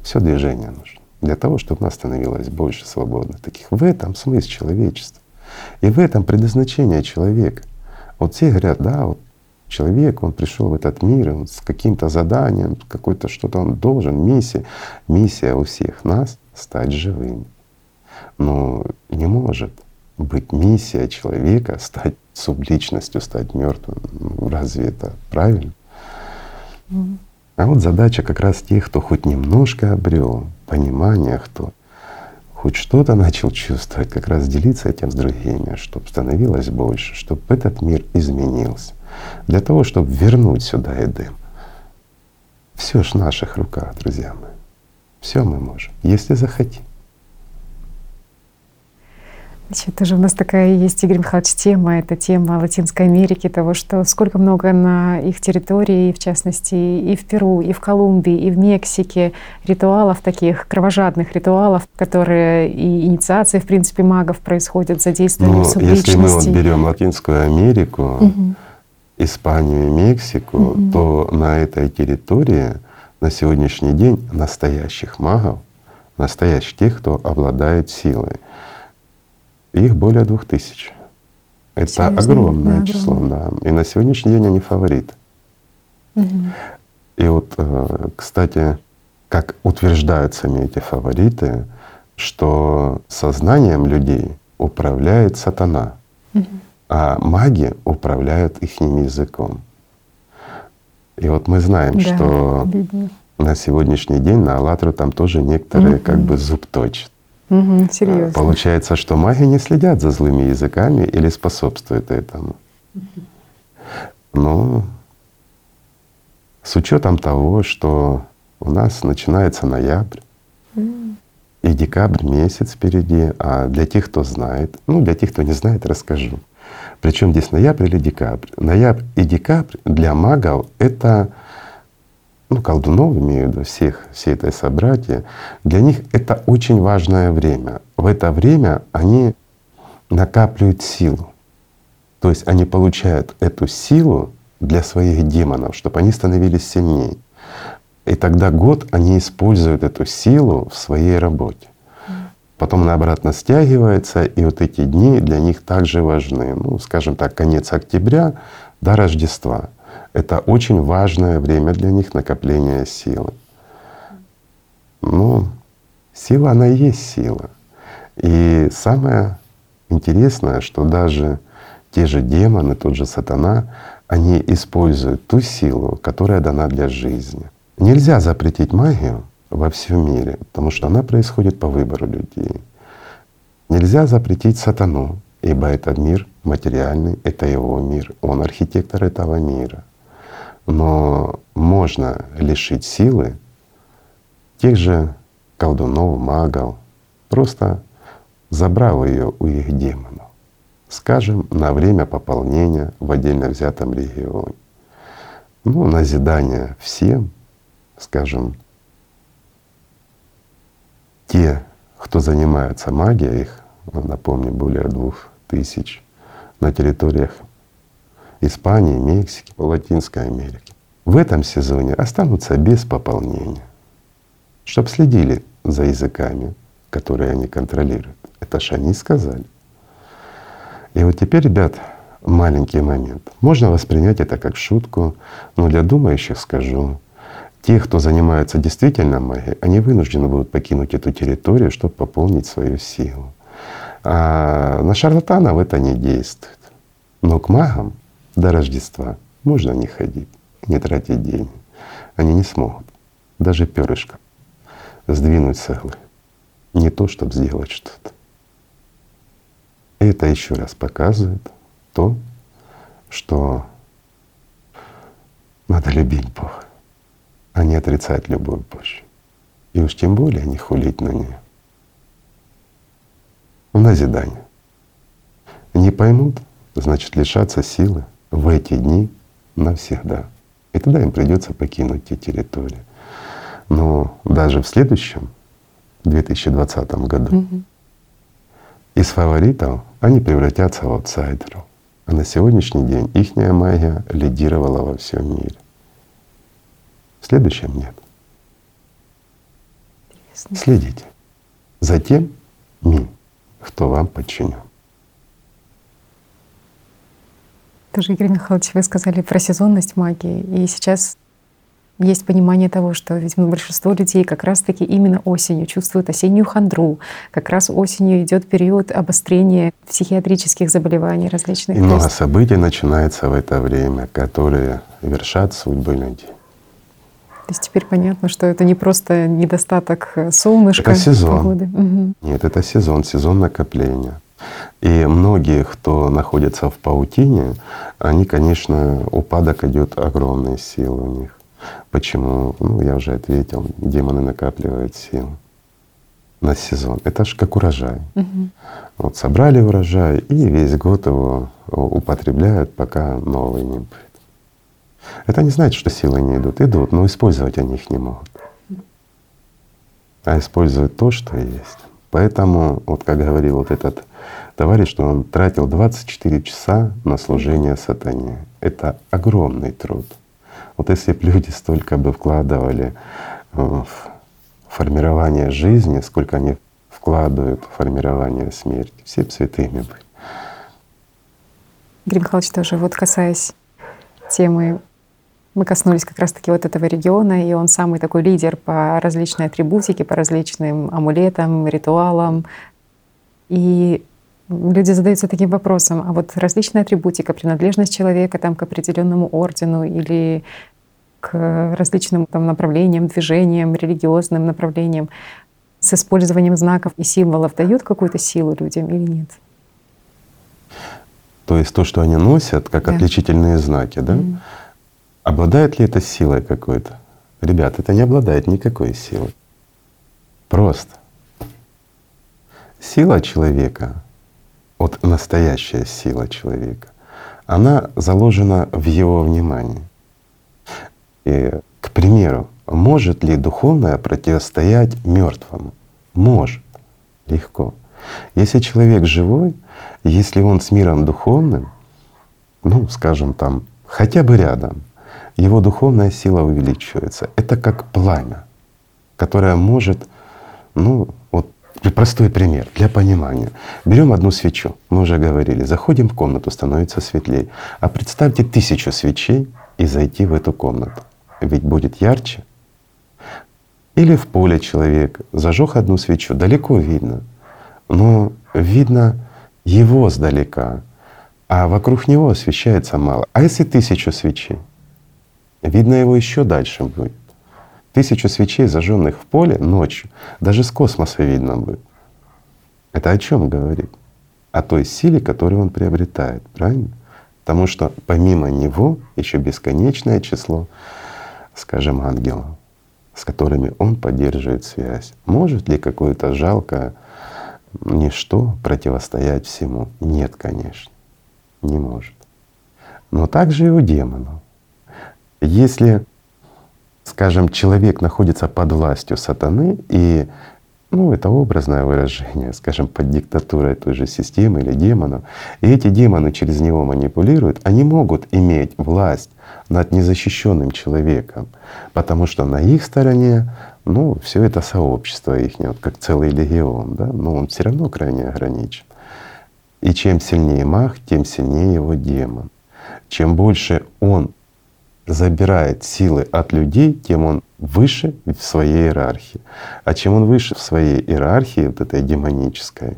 Все движение нужно. Для того, чтобы нас становилось больше свободных таких. В этом смысл человечества. И в этом предназначение человека. Вот все говорят, да, вот человек, он пришел в этот мир он с каким-то заданием, какой-то что-то он должен, миссия. Миссия у всех нас — стать живыми. Но не может быть миссия человека, стать субличностью, стать мертвым. Ну, разве это правильно? Mm. А вот задача как раз тех, кто хоть немножко обрел понимание, кто хоть что-то начал чувствовать, как раз делиться этим с другими, чтобы становилось больше, чтобы этот мир изменился. Для того, чтобы вернуть сюда Эдем. Все ж в наших руках, друзья мои. Все мы можем, если захотим. Значит, тоже у нас такая есть, Игорь Михайлович, тема, это тема Латинской Америки, того, что сколько много на их территории, в частности, и в Перу, и в Колумбии, и в Мексике ритуалов таких, кровожадных ритуалов, которые и инициации, в принципе, магов происходят, задействование ну, Если мы вот берем Латинскую Америку, угу. Испанию и Мексику, угу. то на этой территории на сегодняшний день настоящих магов, настоящих тех, кто обладает силой. Их более двух тысяч. Это Серьезно? огромное Да, число, огромное. да. И на сегодняшний день они фавориты. Мгм. И вот, э, кстати, как утверждают сами эти фавориты, что сознанием людей управляет сатана, а маги управляют их языком. И вот мы знаем, Да, что видно. на сегодняшний день на «АЛЛАТРА» там тоже некоторые как бы зуб точат. Мгм, Серьезно. Получается, что маги не следят за злыми языками или способствуют этому. Но с учетом того, что у нас начинается ноябрь, и декабрь месяц впереди, а для тех, кто знает, ну для тех, кто не знает, расскажу. Причем здесь ноябрь или декабрь? Ноябрь и декабрь для магов это, ну колдунов имею в виду, всех, все это собратья, для них это очень важное время. В это время они накапливают силу. То есть они получают эту силу для своих демонов, чтобы они становились сильнее. И тогда год они используют эту силу в своей работе. Потом она обратно стягивается, и вот эти дни для них также важны. Ну, скажем так, конец октября до Рождества. Это очень важное время для них накопления силы. Ну, сила, она и есть сила. И самое интересное, что даже те же демоны, тот же сатана, они используют ту силу, которая дана для жизни. Нельзя запретить магию во всем мире, потому что она происходит по выбору людей. Нельзя запретить сатану, ибо этот мир материальный, это его мир, он архитектор этого мира. Но можно лишить силы тех же колдунов, магов, просто забрав ее у их демонов. Скажем, на время пополнения в отдельно взятом регионе. Ну, назидание всем, скажем, те, кто занимается магией, их, напомню, более двух тысяч на территориях Испании, Мексики, Латинской Америки. В этом сезоне останутся без пополнения, чтобы следили за языками, которые они контролируют. Это ж они сказали. И вот теперь, ребят, маленький момент. Можно воспринять это как шутку, но для думающих скажу, те, кто занимается действительно магией, они вынуждены будут покинуть эту территорию, чтобы пополнить свою силу. А на шарлатанов это не действует. Но к магам до Рождества можно не ходить, не тратить деньги. Они не смогут даже перышко сдвинуть с. Не то, чтобы сделать что-то. Это еще раз показывает то, что надо любить Бога, а не отрицать любую Божью. И уж тем более не хулить на нее. В назидание. Не поймут, значит лишаться силы в эти дни навсегда. И тогда им придется покинуть те территории. Но даже в следующем, 2020 году, из фаворитов они превратятся в аутсайдеров. А на сегодняшний день их магия лидировала во всем мире. В следующем нет. Следите за тем, кто вам подчинен. Тоже, Игорь Михайлович, вы сказали про сезонность магии. И сейчас есть понимание того, что ведь большинство людей как раз-таки именно осенью чувствуют осеннюю хандру. Как раз осенью идет период обострения психиатрических заболеваний различных. И много событий начинается в это время, которые вершат судьбы людей. То есть теперь понятно, что это не просто недостаток солнышка, это сезон. погоды. Угу. Нет, это сезон, сезон накопления. И многие, кто находится в паутине, они, конечно, упадок идет огромные силы у них. Почему? Ну, я уже ответил, демоны накапливают силы на сезон. Это же как урожай. Угу. Вот собрали урожай и весь год его употребляют, пока новый не будет. Это не значит, что силы не идут. Идут, но использовать они их не могут. А используют то, что есть. Поэтому, вот как говорил вот этот товарищ, он тратил 24 часа на служение сатане. Это огромный труд. Вот если бы люди столько бы вкладывали в формирование жизни, сколько они вкладывают в формирование смерти, все бы святыми были. Игорь Михайлович, тоже вот касаясь темы, мы коснулись как раз-таки вот этого региона, и он самый такой лидер по различной атрибутике, по различным амулетам, ритуалам. И люди задаются таким вопросом, а вот различная атрибутика, принадлежность человека там, к определенному ордену или к различным там, направлениям, движениям, религиозным направлениям с использованием знаков и символов дают какую-то силу людям или нет? То есть то, что они носят, как да. отличительные знаки, да? Mm. Обладает ли это силой какой-то? Ребят, это не обладает никакой силой. Просто. Сила человека, вот настоящая сила человека, она заложена в его внимании. И, к примеру, может ли духовное противостоять мертвому? Может, легко. Если человек живой, если он с миром духовным, ну, скажем там, хотя бы рядом, его духовная сила увеличивается. Это как пламя, которое может, ну, простой пример для понимания. Берем одну свечу, мы уже говорили, заходим в комнату, становится светлее. А представьте тысячу свечей и зайти в эту комнату. Ведь будет ярче. Или в поле человек зажег одну свечу, далеко видно, но видно его сдалека, а вокруг него освещается мало. А если тысячу свечей? Видно его еще дальше будет. Тысячу свечей, зажженных в поле ночью, даже с космоса видно будет. Это о чем говорит? О той силе, которую он приобретает, правильно? Потому что помимо него еще бесконечное число, скажем, ангелов, с которыми он поддерживает связь. Может ли какое-то жалкое ничто противостоять всему? Нет, конечно, не может. Но также и у демонов. Если, скажем, человек находится под властью сатаны и ну, это образное выражение, скажем, под диктатурой той же системы или демонов. И эти демоны через него манипулируют, они могут иметь власть над незащищенным человеком, потому что на их стороне ну, все это сообщество их, вот как целый легион, да, но он все равно крайне ограничен. И чем сильнее маг, тем сильнее его демон. Чем больше он забирает силы от людей, тем он выше в своей иерархии. А чем он выше в своей иерархии, вот этой демонической,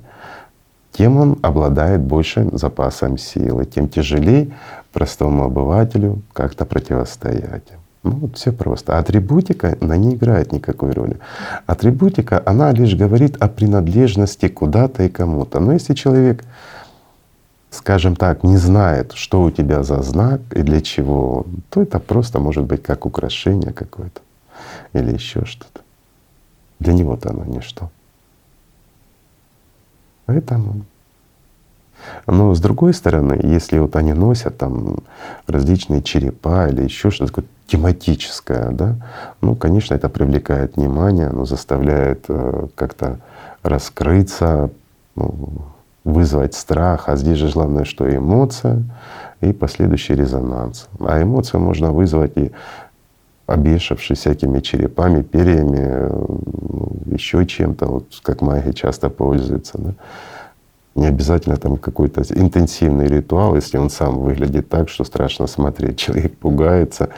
тем он обладает большим запасом силы, тем тяжелее простому обывателю как-то противостоять. Ну вот все просто. атрибутика на не играет никакой роли. Атрибутика, она лишь говорит о принадлежности куда-то и кому-то. Но если человек скажем так, не знает, что у тебя за знак и для чего, то это просто может быть как украшение какое-то или еще что-то. Для него-то оно ничто. Поэтому. Но с другой стороны, если вот они носят там различные черепа или еще что-то такое тематическое, да, ну, конечно, это привлекает внимание, оно заставляет э, как-то раскрыться, ну, вызвать страх, а здесь же главное, что эмоция и последующий резонанс. А эмоцию можно вызвать и обвешавшись всякими черепами, перьями, ну, еще чем-то, вот как маги часто пользуются. Да? Не обязательно там какой-то интенсивный ритуал, если он сам выглядит так, что страшно смотреть. Человек пугается,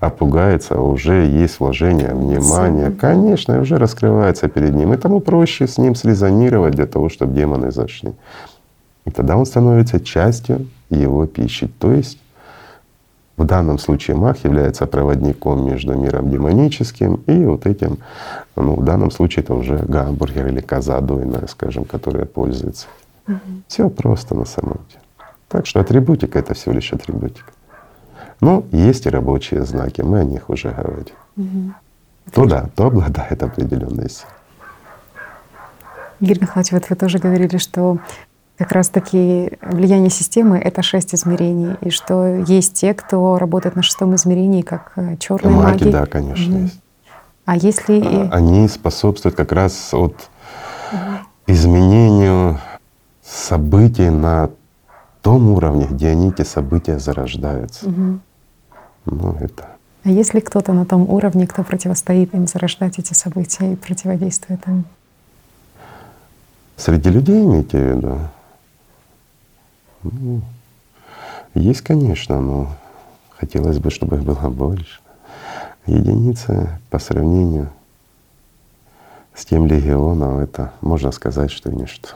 а пугается, а уже есть вложение внимания. Конечно, уже раскрывается перед ним. И тому проще с ним срезонировать для того, чтобы демоны зашли. И тогда он становится частью его пищи. То есть в данном случае маг является проводником между миром демоническим и вот этим, ну в данном случае это уже гамбургер или коза дойная, скажем, которая пользуется. Угу. Все просто на самом деле. Так что атрибутика — это всего лишь атрибутика. Ну, есть и рабочие знаки, мы о них уже говорили. Угу. То да, то обладает определенной силой. Игорь Михайлович, вот вы тоже говорили, что как раз-таки влияние системы — это шесть измерений, и что есть те, кто работает на шестом измерении, как э, черные маги. Маги, да, конечно, угу. есть. А если… А, они способствуют как раз от угу. изменению событий на том уровне, где они, эти события, зарождаются. Угу. Ну, это. А есть ли кто-то на том уровне, кто противостоит им зарождать эти события и противодействует им? Среди людей имеете в виду? Ну, есть, конечно, но хотелось бы, чтобы их было больше. Единица по сравнению с тем легионом, это можно сказать, что ничто.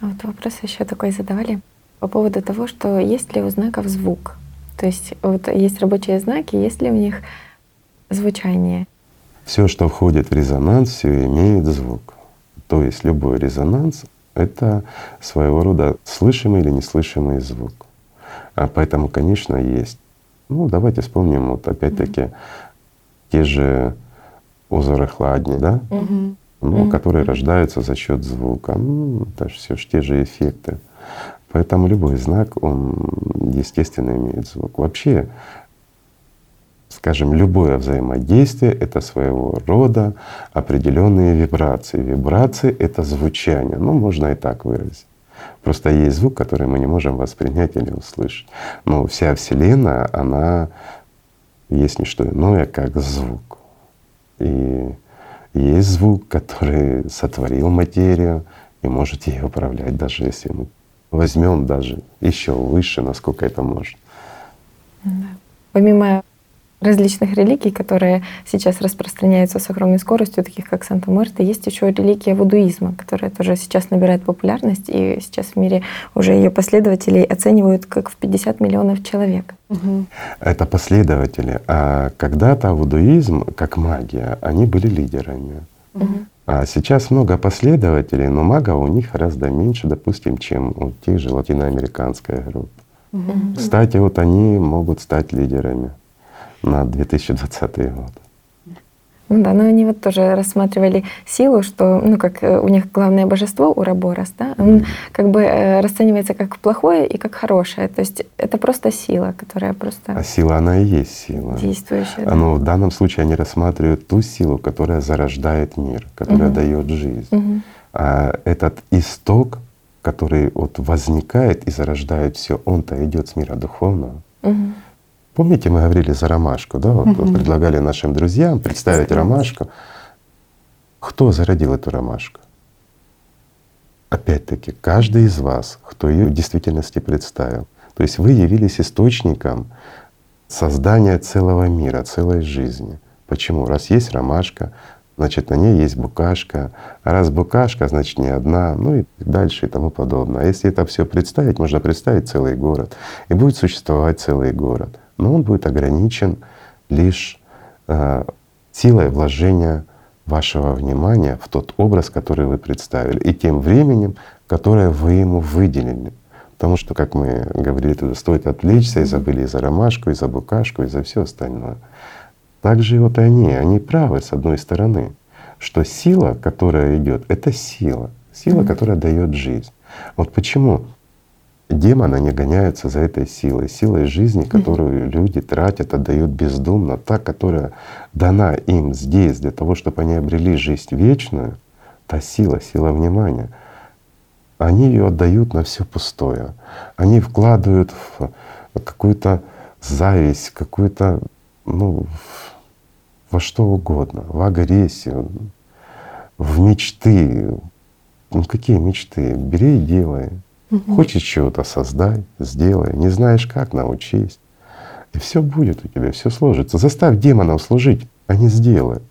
А вот вопрос еще такой задавали по поводу того, что есть ли у знаков звук. То есть вот есть рабочие знаки, есть ли у них звучание? Все, что входит в резонанс, все имеет звук. То есть любой резонанс — это своего рода слышимый или неслышимый звук. А поэтому, конечно, есть. Ну, давайте вспомним вот опять-таки mm-hmm. те же узоры хладни, да? Mm-hmm. Ну, mm-hmm. которые рождаются за счет звука. Ну, это же все те же эффекты. Поэтому любой знак, он естественно имеет звук. Вообще, скажем, любое взаимодействие — это своего рода определенные вибрации. Вибрации — это звучание. Ну, можно и так выразить. Просто есть звук, который мы не можем воспринять или услышать. Но вся Вселенная, она есть не что иное, как звук. И есть звук, который сотворил материю и может ей управлять, даже если мы возьмем даже еще выше, насколько это может. Да. Помимо различных религий, которые сейчас распространяются с огромной скоростью, таких как Санта-Марта, есть еще религия вудуизма, которая тоже сейчас набирает популярность, и сейчас в мире уже ее последователей оценивают как в 50 миллионов человек. Угу. Это последователи. А когда-то вудуизм, как магия, они были лидерами. Угу. А сейчас много последователей, но магов у них гораздо меньше, допустим, чем у тех же латиноамериканской группы. Угу. Кстати, вот они могут стать лидерами на 2020 год. Ну да, но они вот тоже рассматривали силу, что, ну, как э, у них главное божество Ураборос, да, он mm-hmm. как бы э, расценивается как плохое и как хорошее. То есть это просто сила, которая просто. А сила, она и есть сила. Действующая. Да. Но в данном случае они рассматривают ту силу, которая зарождает мир, которая mm-hmm. дает жизнь. Mm-hmm. А этот исток, который вот возникает и зарождает все, он-то идет с мира духовного. Mm-hmm. Помните, мы говорили за ромашку, да? Вот, угу. предлагали нашим друзьям представить ромашку. Кто зародил эту ромашку? Опять-таки, каждый из вас, кто ее в действительности представил. То есть вы явились источником создания целого мира, целой жизни. Почему? Раз есть ромашка, значит на ней есть букашка, а раз букашка, значит не одна, ну и дальше и тому подобное. А если это все представить, можно представить целый город, и будет существовать целый город но он будет ограничен лишь э, силой вложения вашего внимания в тот образ, который вы представили, и тем временем, которое вы ему выделили. Потому что, как мы говорили, туда стоит отвлечься и забыли и за ромашку, и за букашку, и за все остальное. Так же и вот они, они правы с одной стороны, что сила, которая идет, это сила, сила, которая дает жизнь. Вот почему демоны, они гоняются за этой силой, силой жизни, которую mm-hmm. люди тратят, отдают бездумно, та, которая дана им здесь для того, чтобы они обрели жизнь вечную, та сила, сила внимания, они ее отдают на все пустое. Они вкладывают в какую-то зависть, какую-то, ну, во что угодно, в агрессию, в мечты. Ну какие мечты? Бери и делай. Угу. Хочешь чего-то создай, сделай, не знаешь как, научись. И все будет у тебя, все сложится. Заставь демонам служить, они сделают.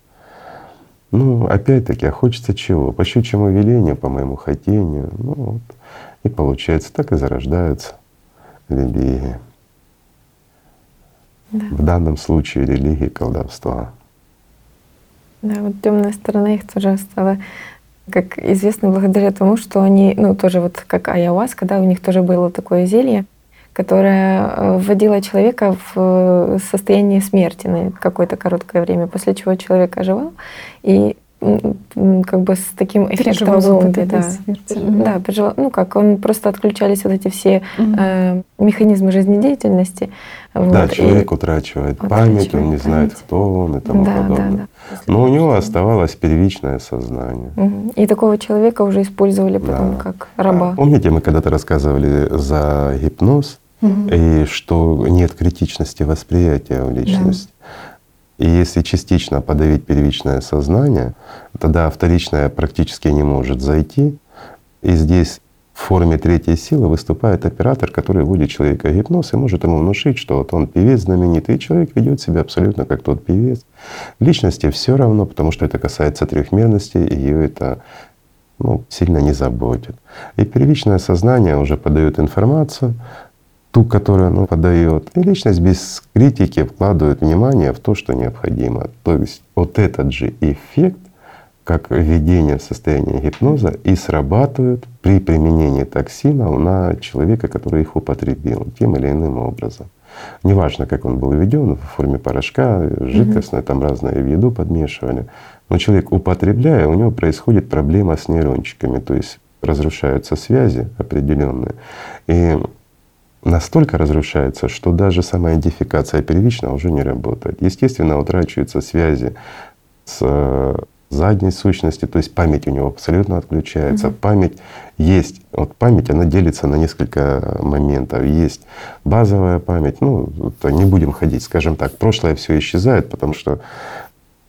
Ну, опять-таки, а хочется чего? По щучьему велению, по моему хотению. Ну вот. И получается, так и зарождаются религии. Да. В данном случае религии колдовства. Да, вот темная сторона их тоже стала как известно, благодаря тому, что они, ну, тоже вот как айаваска, да, у них тоже было такое зелье, которое э, вводило человека в э, состояние смерти на какое-то короткое время, после чего человек оживал, и как бы с таким эффектом зомби, да. Да, переживал. Ну как, он просто отключались вот эти все угу. э, механизмы жизнедеятельности. Да, вот, человек утрачивает память, он не память. знает, кто он и тому да, подобное. Да, да. Но у него оставалось первичное сознание. Угу. И такого человека уже использовали потом да. как раба. А, помните, мы когда-то рассказывали за гипноз, угу. и что нет критичности восприятия у личности. Да. И если частично подавить первичное сознание, тогда вторичное практически не может зайти. И здесь в форме третьей силы выступает оператор, который вводит человека в гипноз и может ему внушить, что вот он певец знаменитый, и человек ведет себя абсолютно как тот певец. Личности все равно, потому что это касается трехмерности, и ее это ну, сильно не заботит. И первичное сознание уже подает информацию, ту, которую оно подает. И личность без критики вкладывает внимание в то, что необходимо. То есть вот этот же эффект как введение в состояние гипноза и срабатывают при применении токсинов на человека, который их употребил тем или иным образом. Неважно, как он был введен, в форме порошка, жидкостной, там разное в еду подмешивали. Но человек, употребляя, у него происходит проблема с нейрончиками, то есть разрушаются связи определенные. И настолько разрушается, что даже сама идентификация первичная уже не работает. Естественно, утрачиваются связи с задней сущности, то есть память у него абсолютно отключается. Угу. Память есть, вот память, она делится на несколько моментов. Есть базовая память, ну, не будем ходить, скажем так, прошлое все исчезает, потому что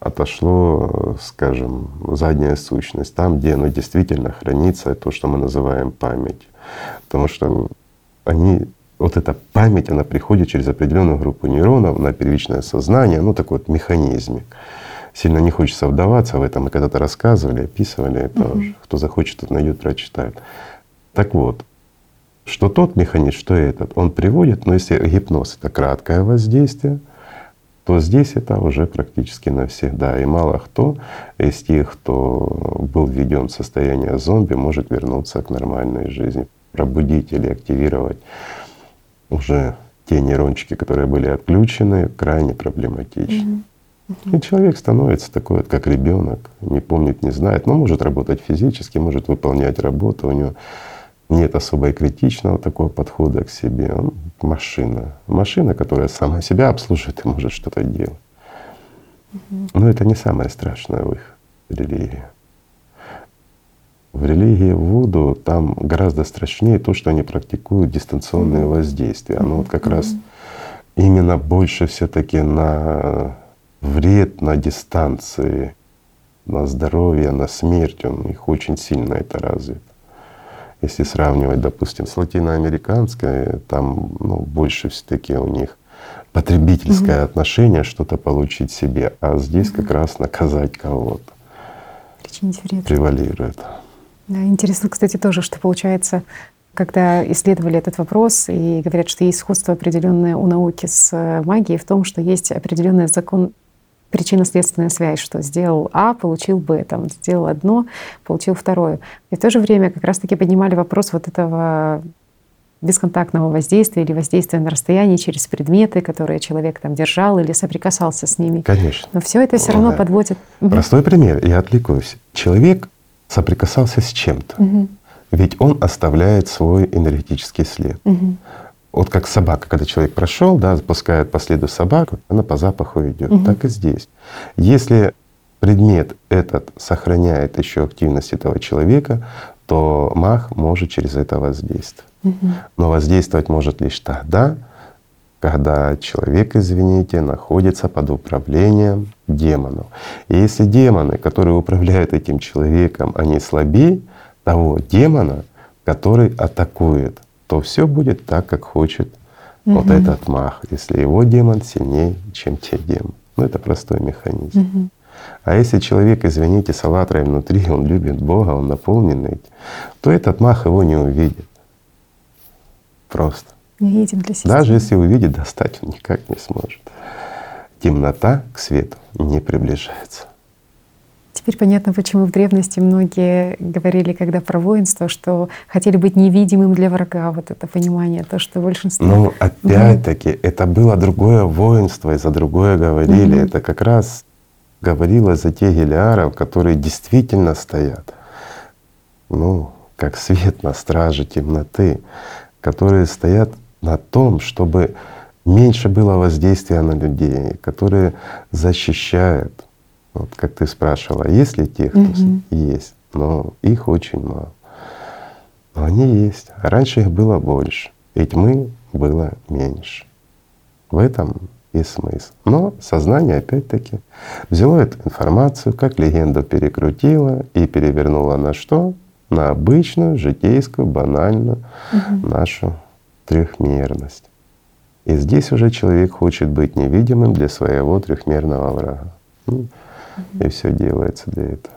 отошло, скажем, задняя сущность, там, где оно действительно хранится, то, что мы называем память. Потому что они вот эта память, она приходит через определенную группу нейронов на первичное сознание, ну такой вот механизмик сильно не хочется вдаваться в это. Мы когда-то рассказывали, описывали это. Угу. Кто захочет, тот найдет, прочитает. Так вот, что тот механизм, что этот, он приводит, но если гипноз — это краткое воздействие, то здесь это уже практически навсегда. И мало кто из тех, кто был введен в состояние зомби, может вернуться к нормальной жизни, пробудить или активировать уже те нейрончики, которые были отключены, крайне проблематично. Угу. И человек становится такой вот, как ребенок, не помнит, не знает, но может работать физически, может выполнять работу, у него нет особо критичного такого подхода к себе. Он машина. Машина, которая сама себя обслуживает и может что-то делать. Но это не самое страшное в их религии. В религии Вуду там гораздо страшнее то, что они практикуют дистанционные воздействия. Оно вот как раз именно больше все таки на вред на дистанции, на здоровье, на смерть, он их очень сильно это развит. Если сравнивать, допустим, с латиноамериканской, там ну, больше все-таки у них потребительское угу. отношение, что-то получить себе, а здесь угу. как раз наказать кого-то. Причинить вред. Превалирует. Да, интересно, кстати, тоже, что получается, когда исследовали этот вопрос и говорят, что есть сходство определенное у науки с э, магией в том, что есть определенный закон причинно-следственная связь, что сделал А, получил Б, там, сделал одно, получил второе. И в то же время как раз-таки поднимали вопрос вот этого бесконтактного воздействия или воздействия на расстоянии через предметы, которые человек там держал или соприкасался с ними. Конечно. Но все это все равно да. подводит. Простой пример, я отвлекусь. Человек соприкасался с чем-то, угу. ведь он оставляет свой энергетический след. Угу. Вот как собака, когда человек прошел, да, запускает по следу собаку, она по запаху идет. Угу. Так и здесь. Если предмет этот сохраняет еще активность этого человека, то мах может через это воздействовать. Угу. Но воздействовать может лишь тогда, когда человек, извините, находится под управлением демонов. И если демоны, которые управляют этим человеком, они слабее того демона, который атакует, то все будет так, как хочет угу. вот этот мах, если его демон сильнее, чем те демоны. Ну это простой механизм. Угу. А если человек, извините, с аллатрой внутри, он любит Бога, он наполненный, то этот мах его не увидит. Просто. Не видим для себя. Даже если увидит, достать он никак не сможет. Темнота к свету не приближается. Теперь понятно, почему в древности многие говорили, когда про воинство, что хотели быть невидимым для врага. Вот это понимание, то, что большинство. Ну, опять-таки, да. это было другое воинство, и за другое говорили. Угу. Это как раз говорило за тех гелиаров, которые действительно стоят, ну, как свет на страже темноты, которые стоят на том, чтобы меньше было воздействия на людей, которые защищают, вот как ты спрашивала, есть ли те, кто угу. есть, но их очень мало. Но они есть. А раньше их было больше. Ведь мы было меньше. В этом и смысл. Но сознание опять-таки взяло эту информацию, как легенду перекрутило и перевернуло на что? На обычную, житейскую, банальную угу. нашу трехмерность. И здесь уже человек хочет быть невидимым для своего трехмерного врага. Ну. И все делается для этого.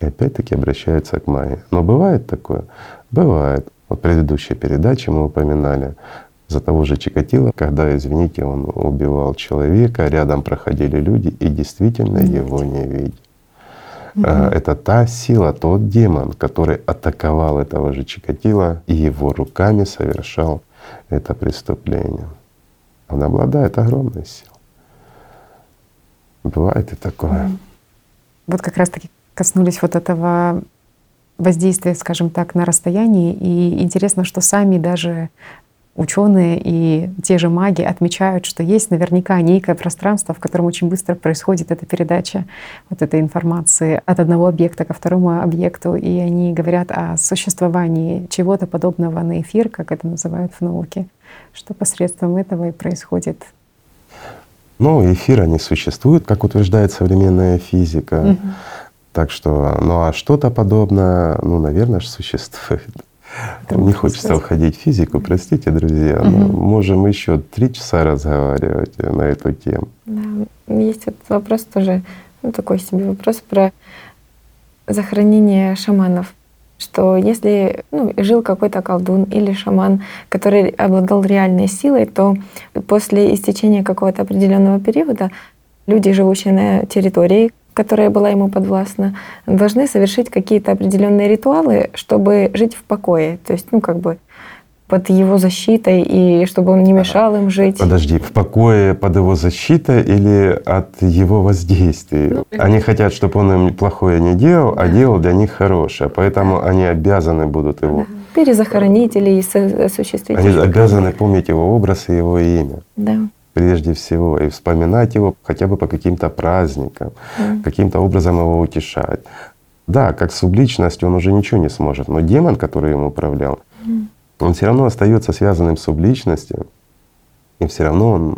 И опять-таки обращается к Майе. Но бывает такое? Бывает. Вот в предыдущей передаче мы упоминали за того же Чикатило, когда, извините, он убивал человека, рядом проходили люди и действительно Нет. его не видели. Угу. Это та сила, тот демон, который атаковал этого же Чикатила и его руками совершал это преступление. Он обладает огромной силой. Бывает и такое. Вот как раз-таки коснулись вот этого воздействия, скажем так, на расстоянии. И интересно, что сами даже ученые и те же маги отмечают, что есть наверняка некое пространство, в котором очень быстро происходит эта передача вот этой информации от одного объекта ко второму объекту, и они говорят о существовании чего-то подобного на эфир, как это называют в науке, что посредством этого и происходит. Ну, эфира не существует, как утверждает современная физика. Угу. Так что, ну а что-то подобное, ну, наверное, существует. Там не хочется сказать. уходить в физику, простите, друзья, угу. но можем еще три часа разговаривать на эту тему. Да, есть вот вопрос тоже, ну такой себе вопрос про захоронение шаманов. Что если ну, жил какой-то колдун или шаман, который обладал реальной силой, то после истечения какого-то определенного периода люди, живущие на территории, которая была ему подвластна, должны совершить какие-то определенные ритуалы, чтобы жить в покое. То есть, ну, как бы под его защитой и чтобы он не мешал им жить. Подожди, в покое под его защитой или от его воздействия? Ну, они хотят, чтобы он им плохое не делал, а делал для них хорошее, поэтому они обязаны будут его перезахоронить или осуществить. Они обязаны помнить его образ и его имя. Да прежде всего, и вспоминать его хотя бы по каким-то праздникам, mm. каким-то образом его утешать. Да, как субличность он уже ничего не сможет, но демон, который им управлял, mm. он все равно остается связанным с субличностью, и все равно он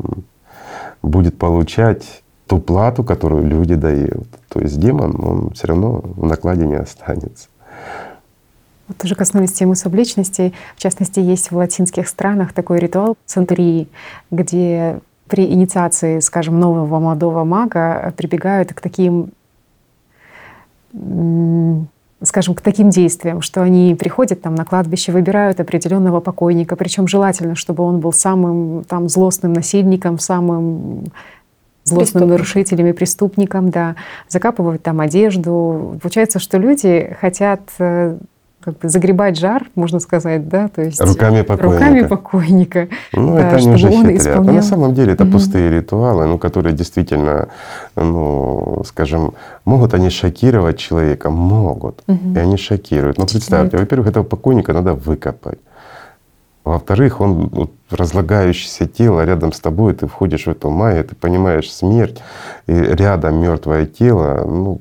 будет получать ту плату, которую люди дают. То есть демон, он все равно в накладе не останется. Вот тоже коснулись темы субличности. В частности, есть в латинских странах такой ритуал сантурии, где при инициации, скажем, нового молодого мага прибегают к таким скажем, к таким действиям, что они приходят там на кладбище, выбирают определенного покойника, причем желательно, чтобы он был самым там злостным насильником, самым злостным нарушителем и преступником, да, закапывают там одежду. Получается, что люди хотят э, как бы загребать жар, можно сказать, да, то есть руками покойника. Руками покойника. Ну, да, это они уже хитрят. Исполнял... А на самом деле это угу. пустые ритуалы, ну, которые действительно, ну, скажем, могут они шокировать человека, могут, угу. и они шокируют. Но представьте, во-первых, этого покойника надо выкопать. Во-вторых, он вот, разлагающееся тело рядом с тобой, ты входишь в эту майю, ты понимаешь смерть, и рядом мертвое тело, ну,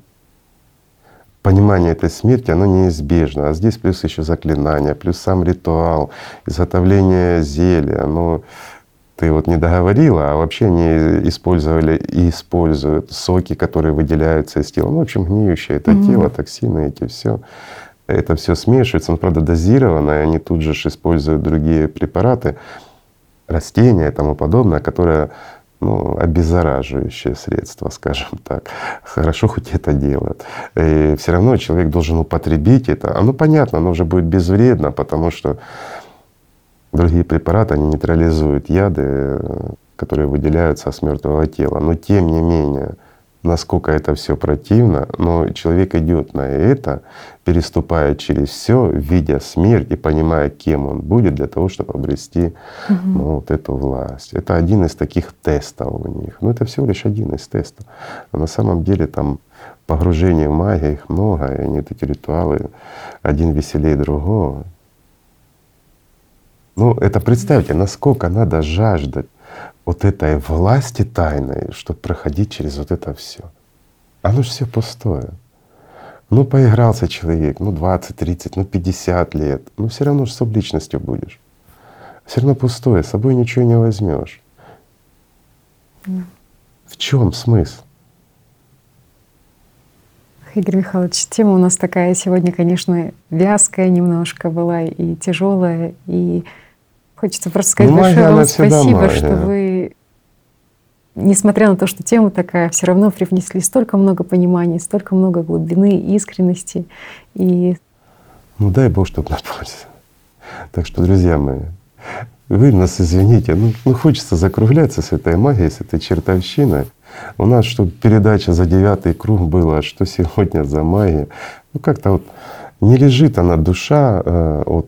понимание этой смерти, оно неизбежно. А здесь плюс еще заклинание, плюс сам ритуал, изготовление зелья. Ну, ты вот не договорила, а вообще они использовали и используют соки, которые выделяются из тела. Ну, в общем, гниющее это угу. тело, токсины эти, все. Это все смешивается, он, правда, дозировано, и они тут же используют другие препараты, растения и тому подобное, которые ну, обеззараживающее средство, скажем так. Хорошо хоть это делают. И все равно человек должен употребить это. Оно понятно, оно уже будет безвредно, потому что другие препараты, они нейтрализуют яды, которые выделяются с мертвого тела. Но тем не менее, насколько это все противно, но человек идет на это, переступая через все, видя смерть и понимая, кем он будет для того, чтобы обрести угу. ну, вот эту власть. Это один из таких тестов у них. Но это всего лишь один из тестов. А на самом деле там погружение в магию, их много, и они эти ритуалы один веселее другого. Ну, это представьте, насколько надо жаждать вот этой власти тайной, чтобы проходить через вот это все. Оно же все пустое. Ну, поигрался человек, ну 20, 30, ну 50 лет, ну все равно же субличностью будешь. все равно пустое, с собой ничего не возьмешь. Да. В чем смысл? Игорь Михайлович, тема у нас такая сегодня, конечно, вязкая немножко была и тяжелая, и хочется просто сказать Ну, большое вам спасибо, магия. что вы, несмотря на то, что тема такая, все равно привнесли столько много понимания, столько много глубины, искренности. И Ну дай Бог, чтобы на пользу. Так что, друзья мои, вы нас извините, ну, ну хочется закругляться с этой магией, с этой чертовщиной. У нас, чтобы передача за девятый круг была, а что сегодня за магия. Ну как-то вот не лежит она душа, э, вот,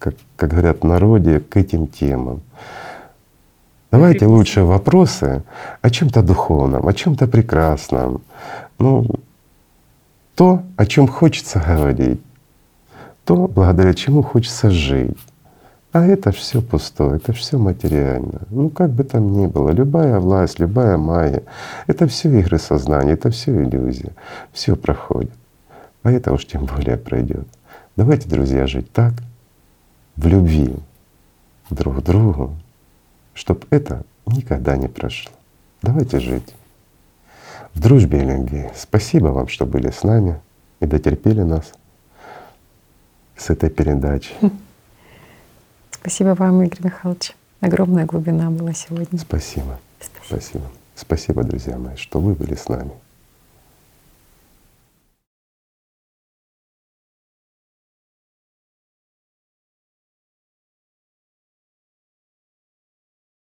как, как говорят в народе, к этим темам. Давайте лучше вопросы о чем-то духовном, о чем-то прекрасном. Ну, то, о чем хочется говорить, то, благодаря чему хочется жить. А это все пустое, это все материально. Ну, как бы там ни было, любая власть, любая майя — это все игры сознания, это все иллюзия, все проходит. А это уж тем более пройдет. Давайте, друзья, жить так, в любви друг к другу, чтобы это никогда не прошло. Давайте жить в дружбе и любви. Спасибо вам, что были с нами и дотерпели нас с этой передачи. спасибо вам, Игорь Михайлович. Огромная глубина была сегодня. Спасибо. Спасибо. Спасибо. Спасибо, друзья мои, что вы были с нами.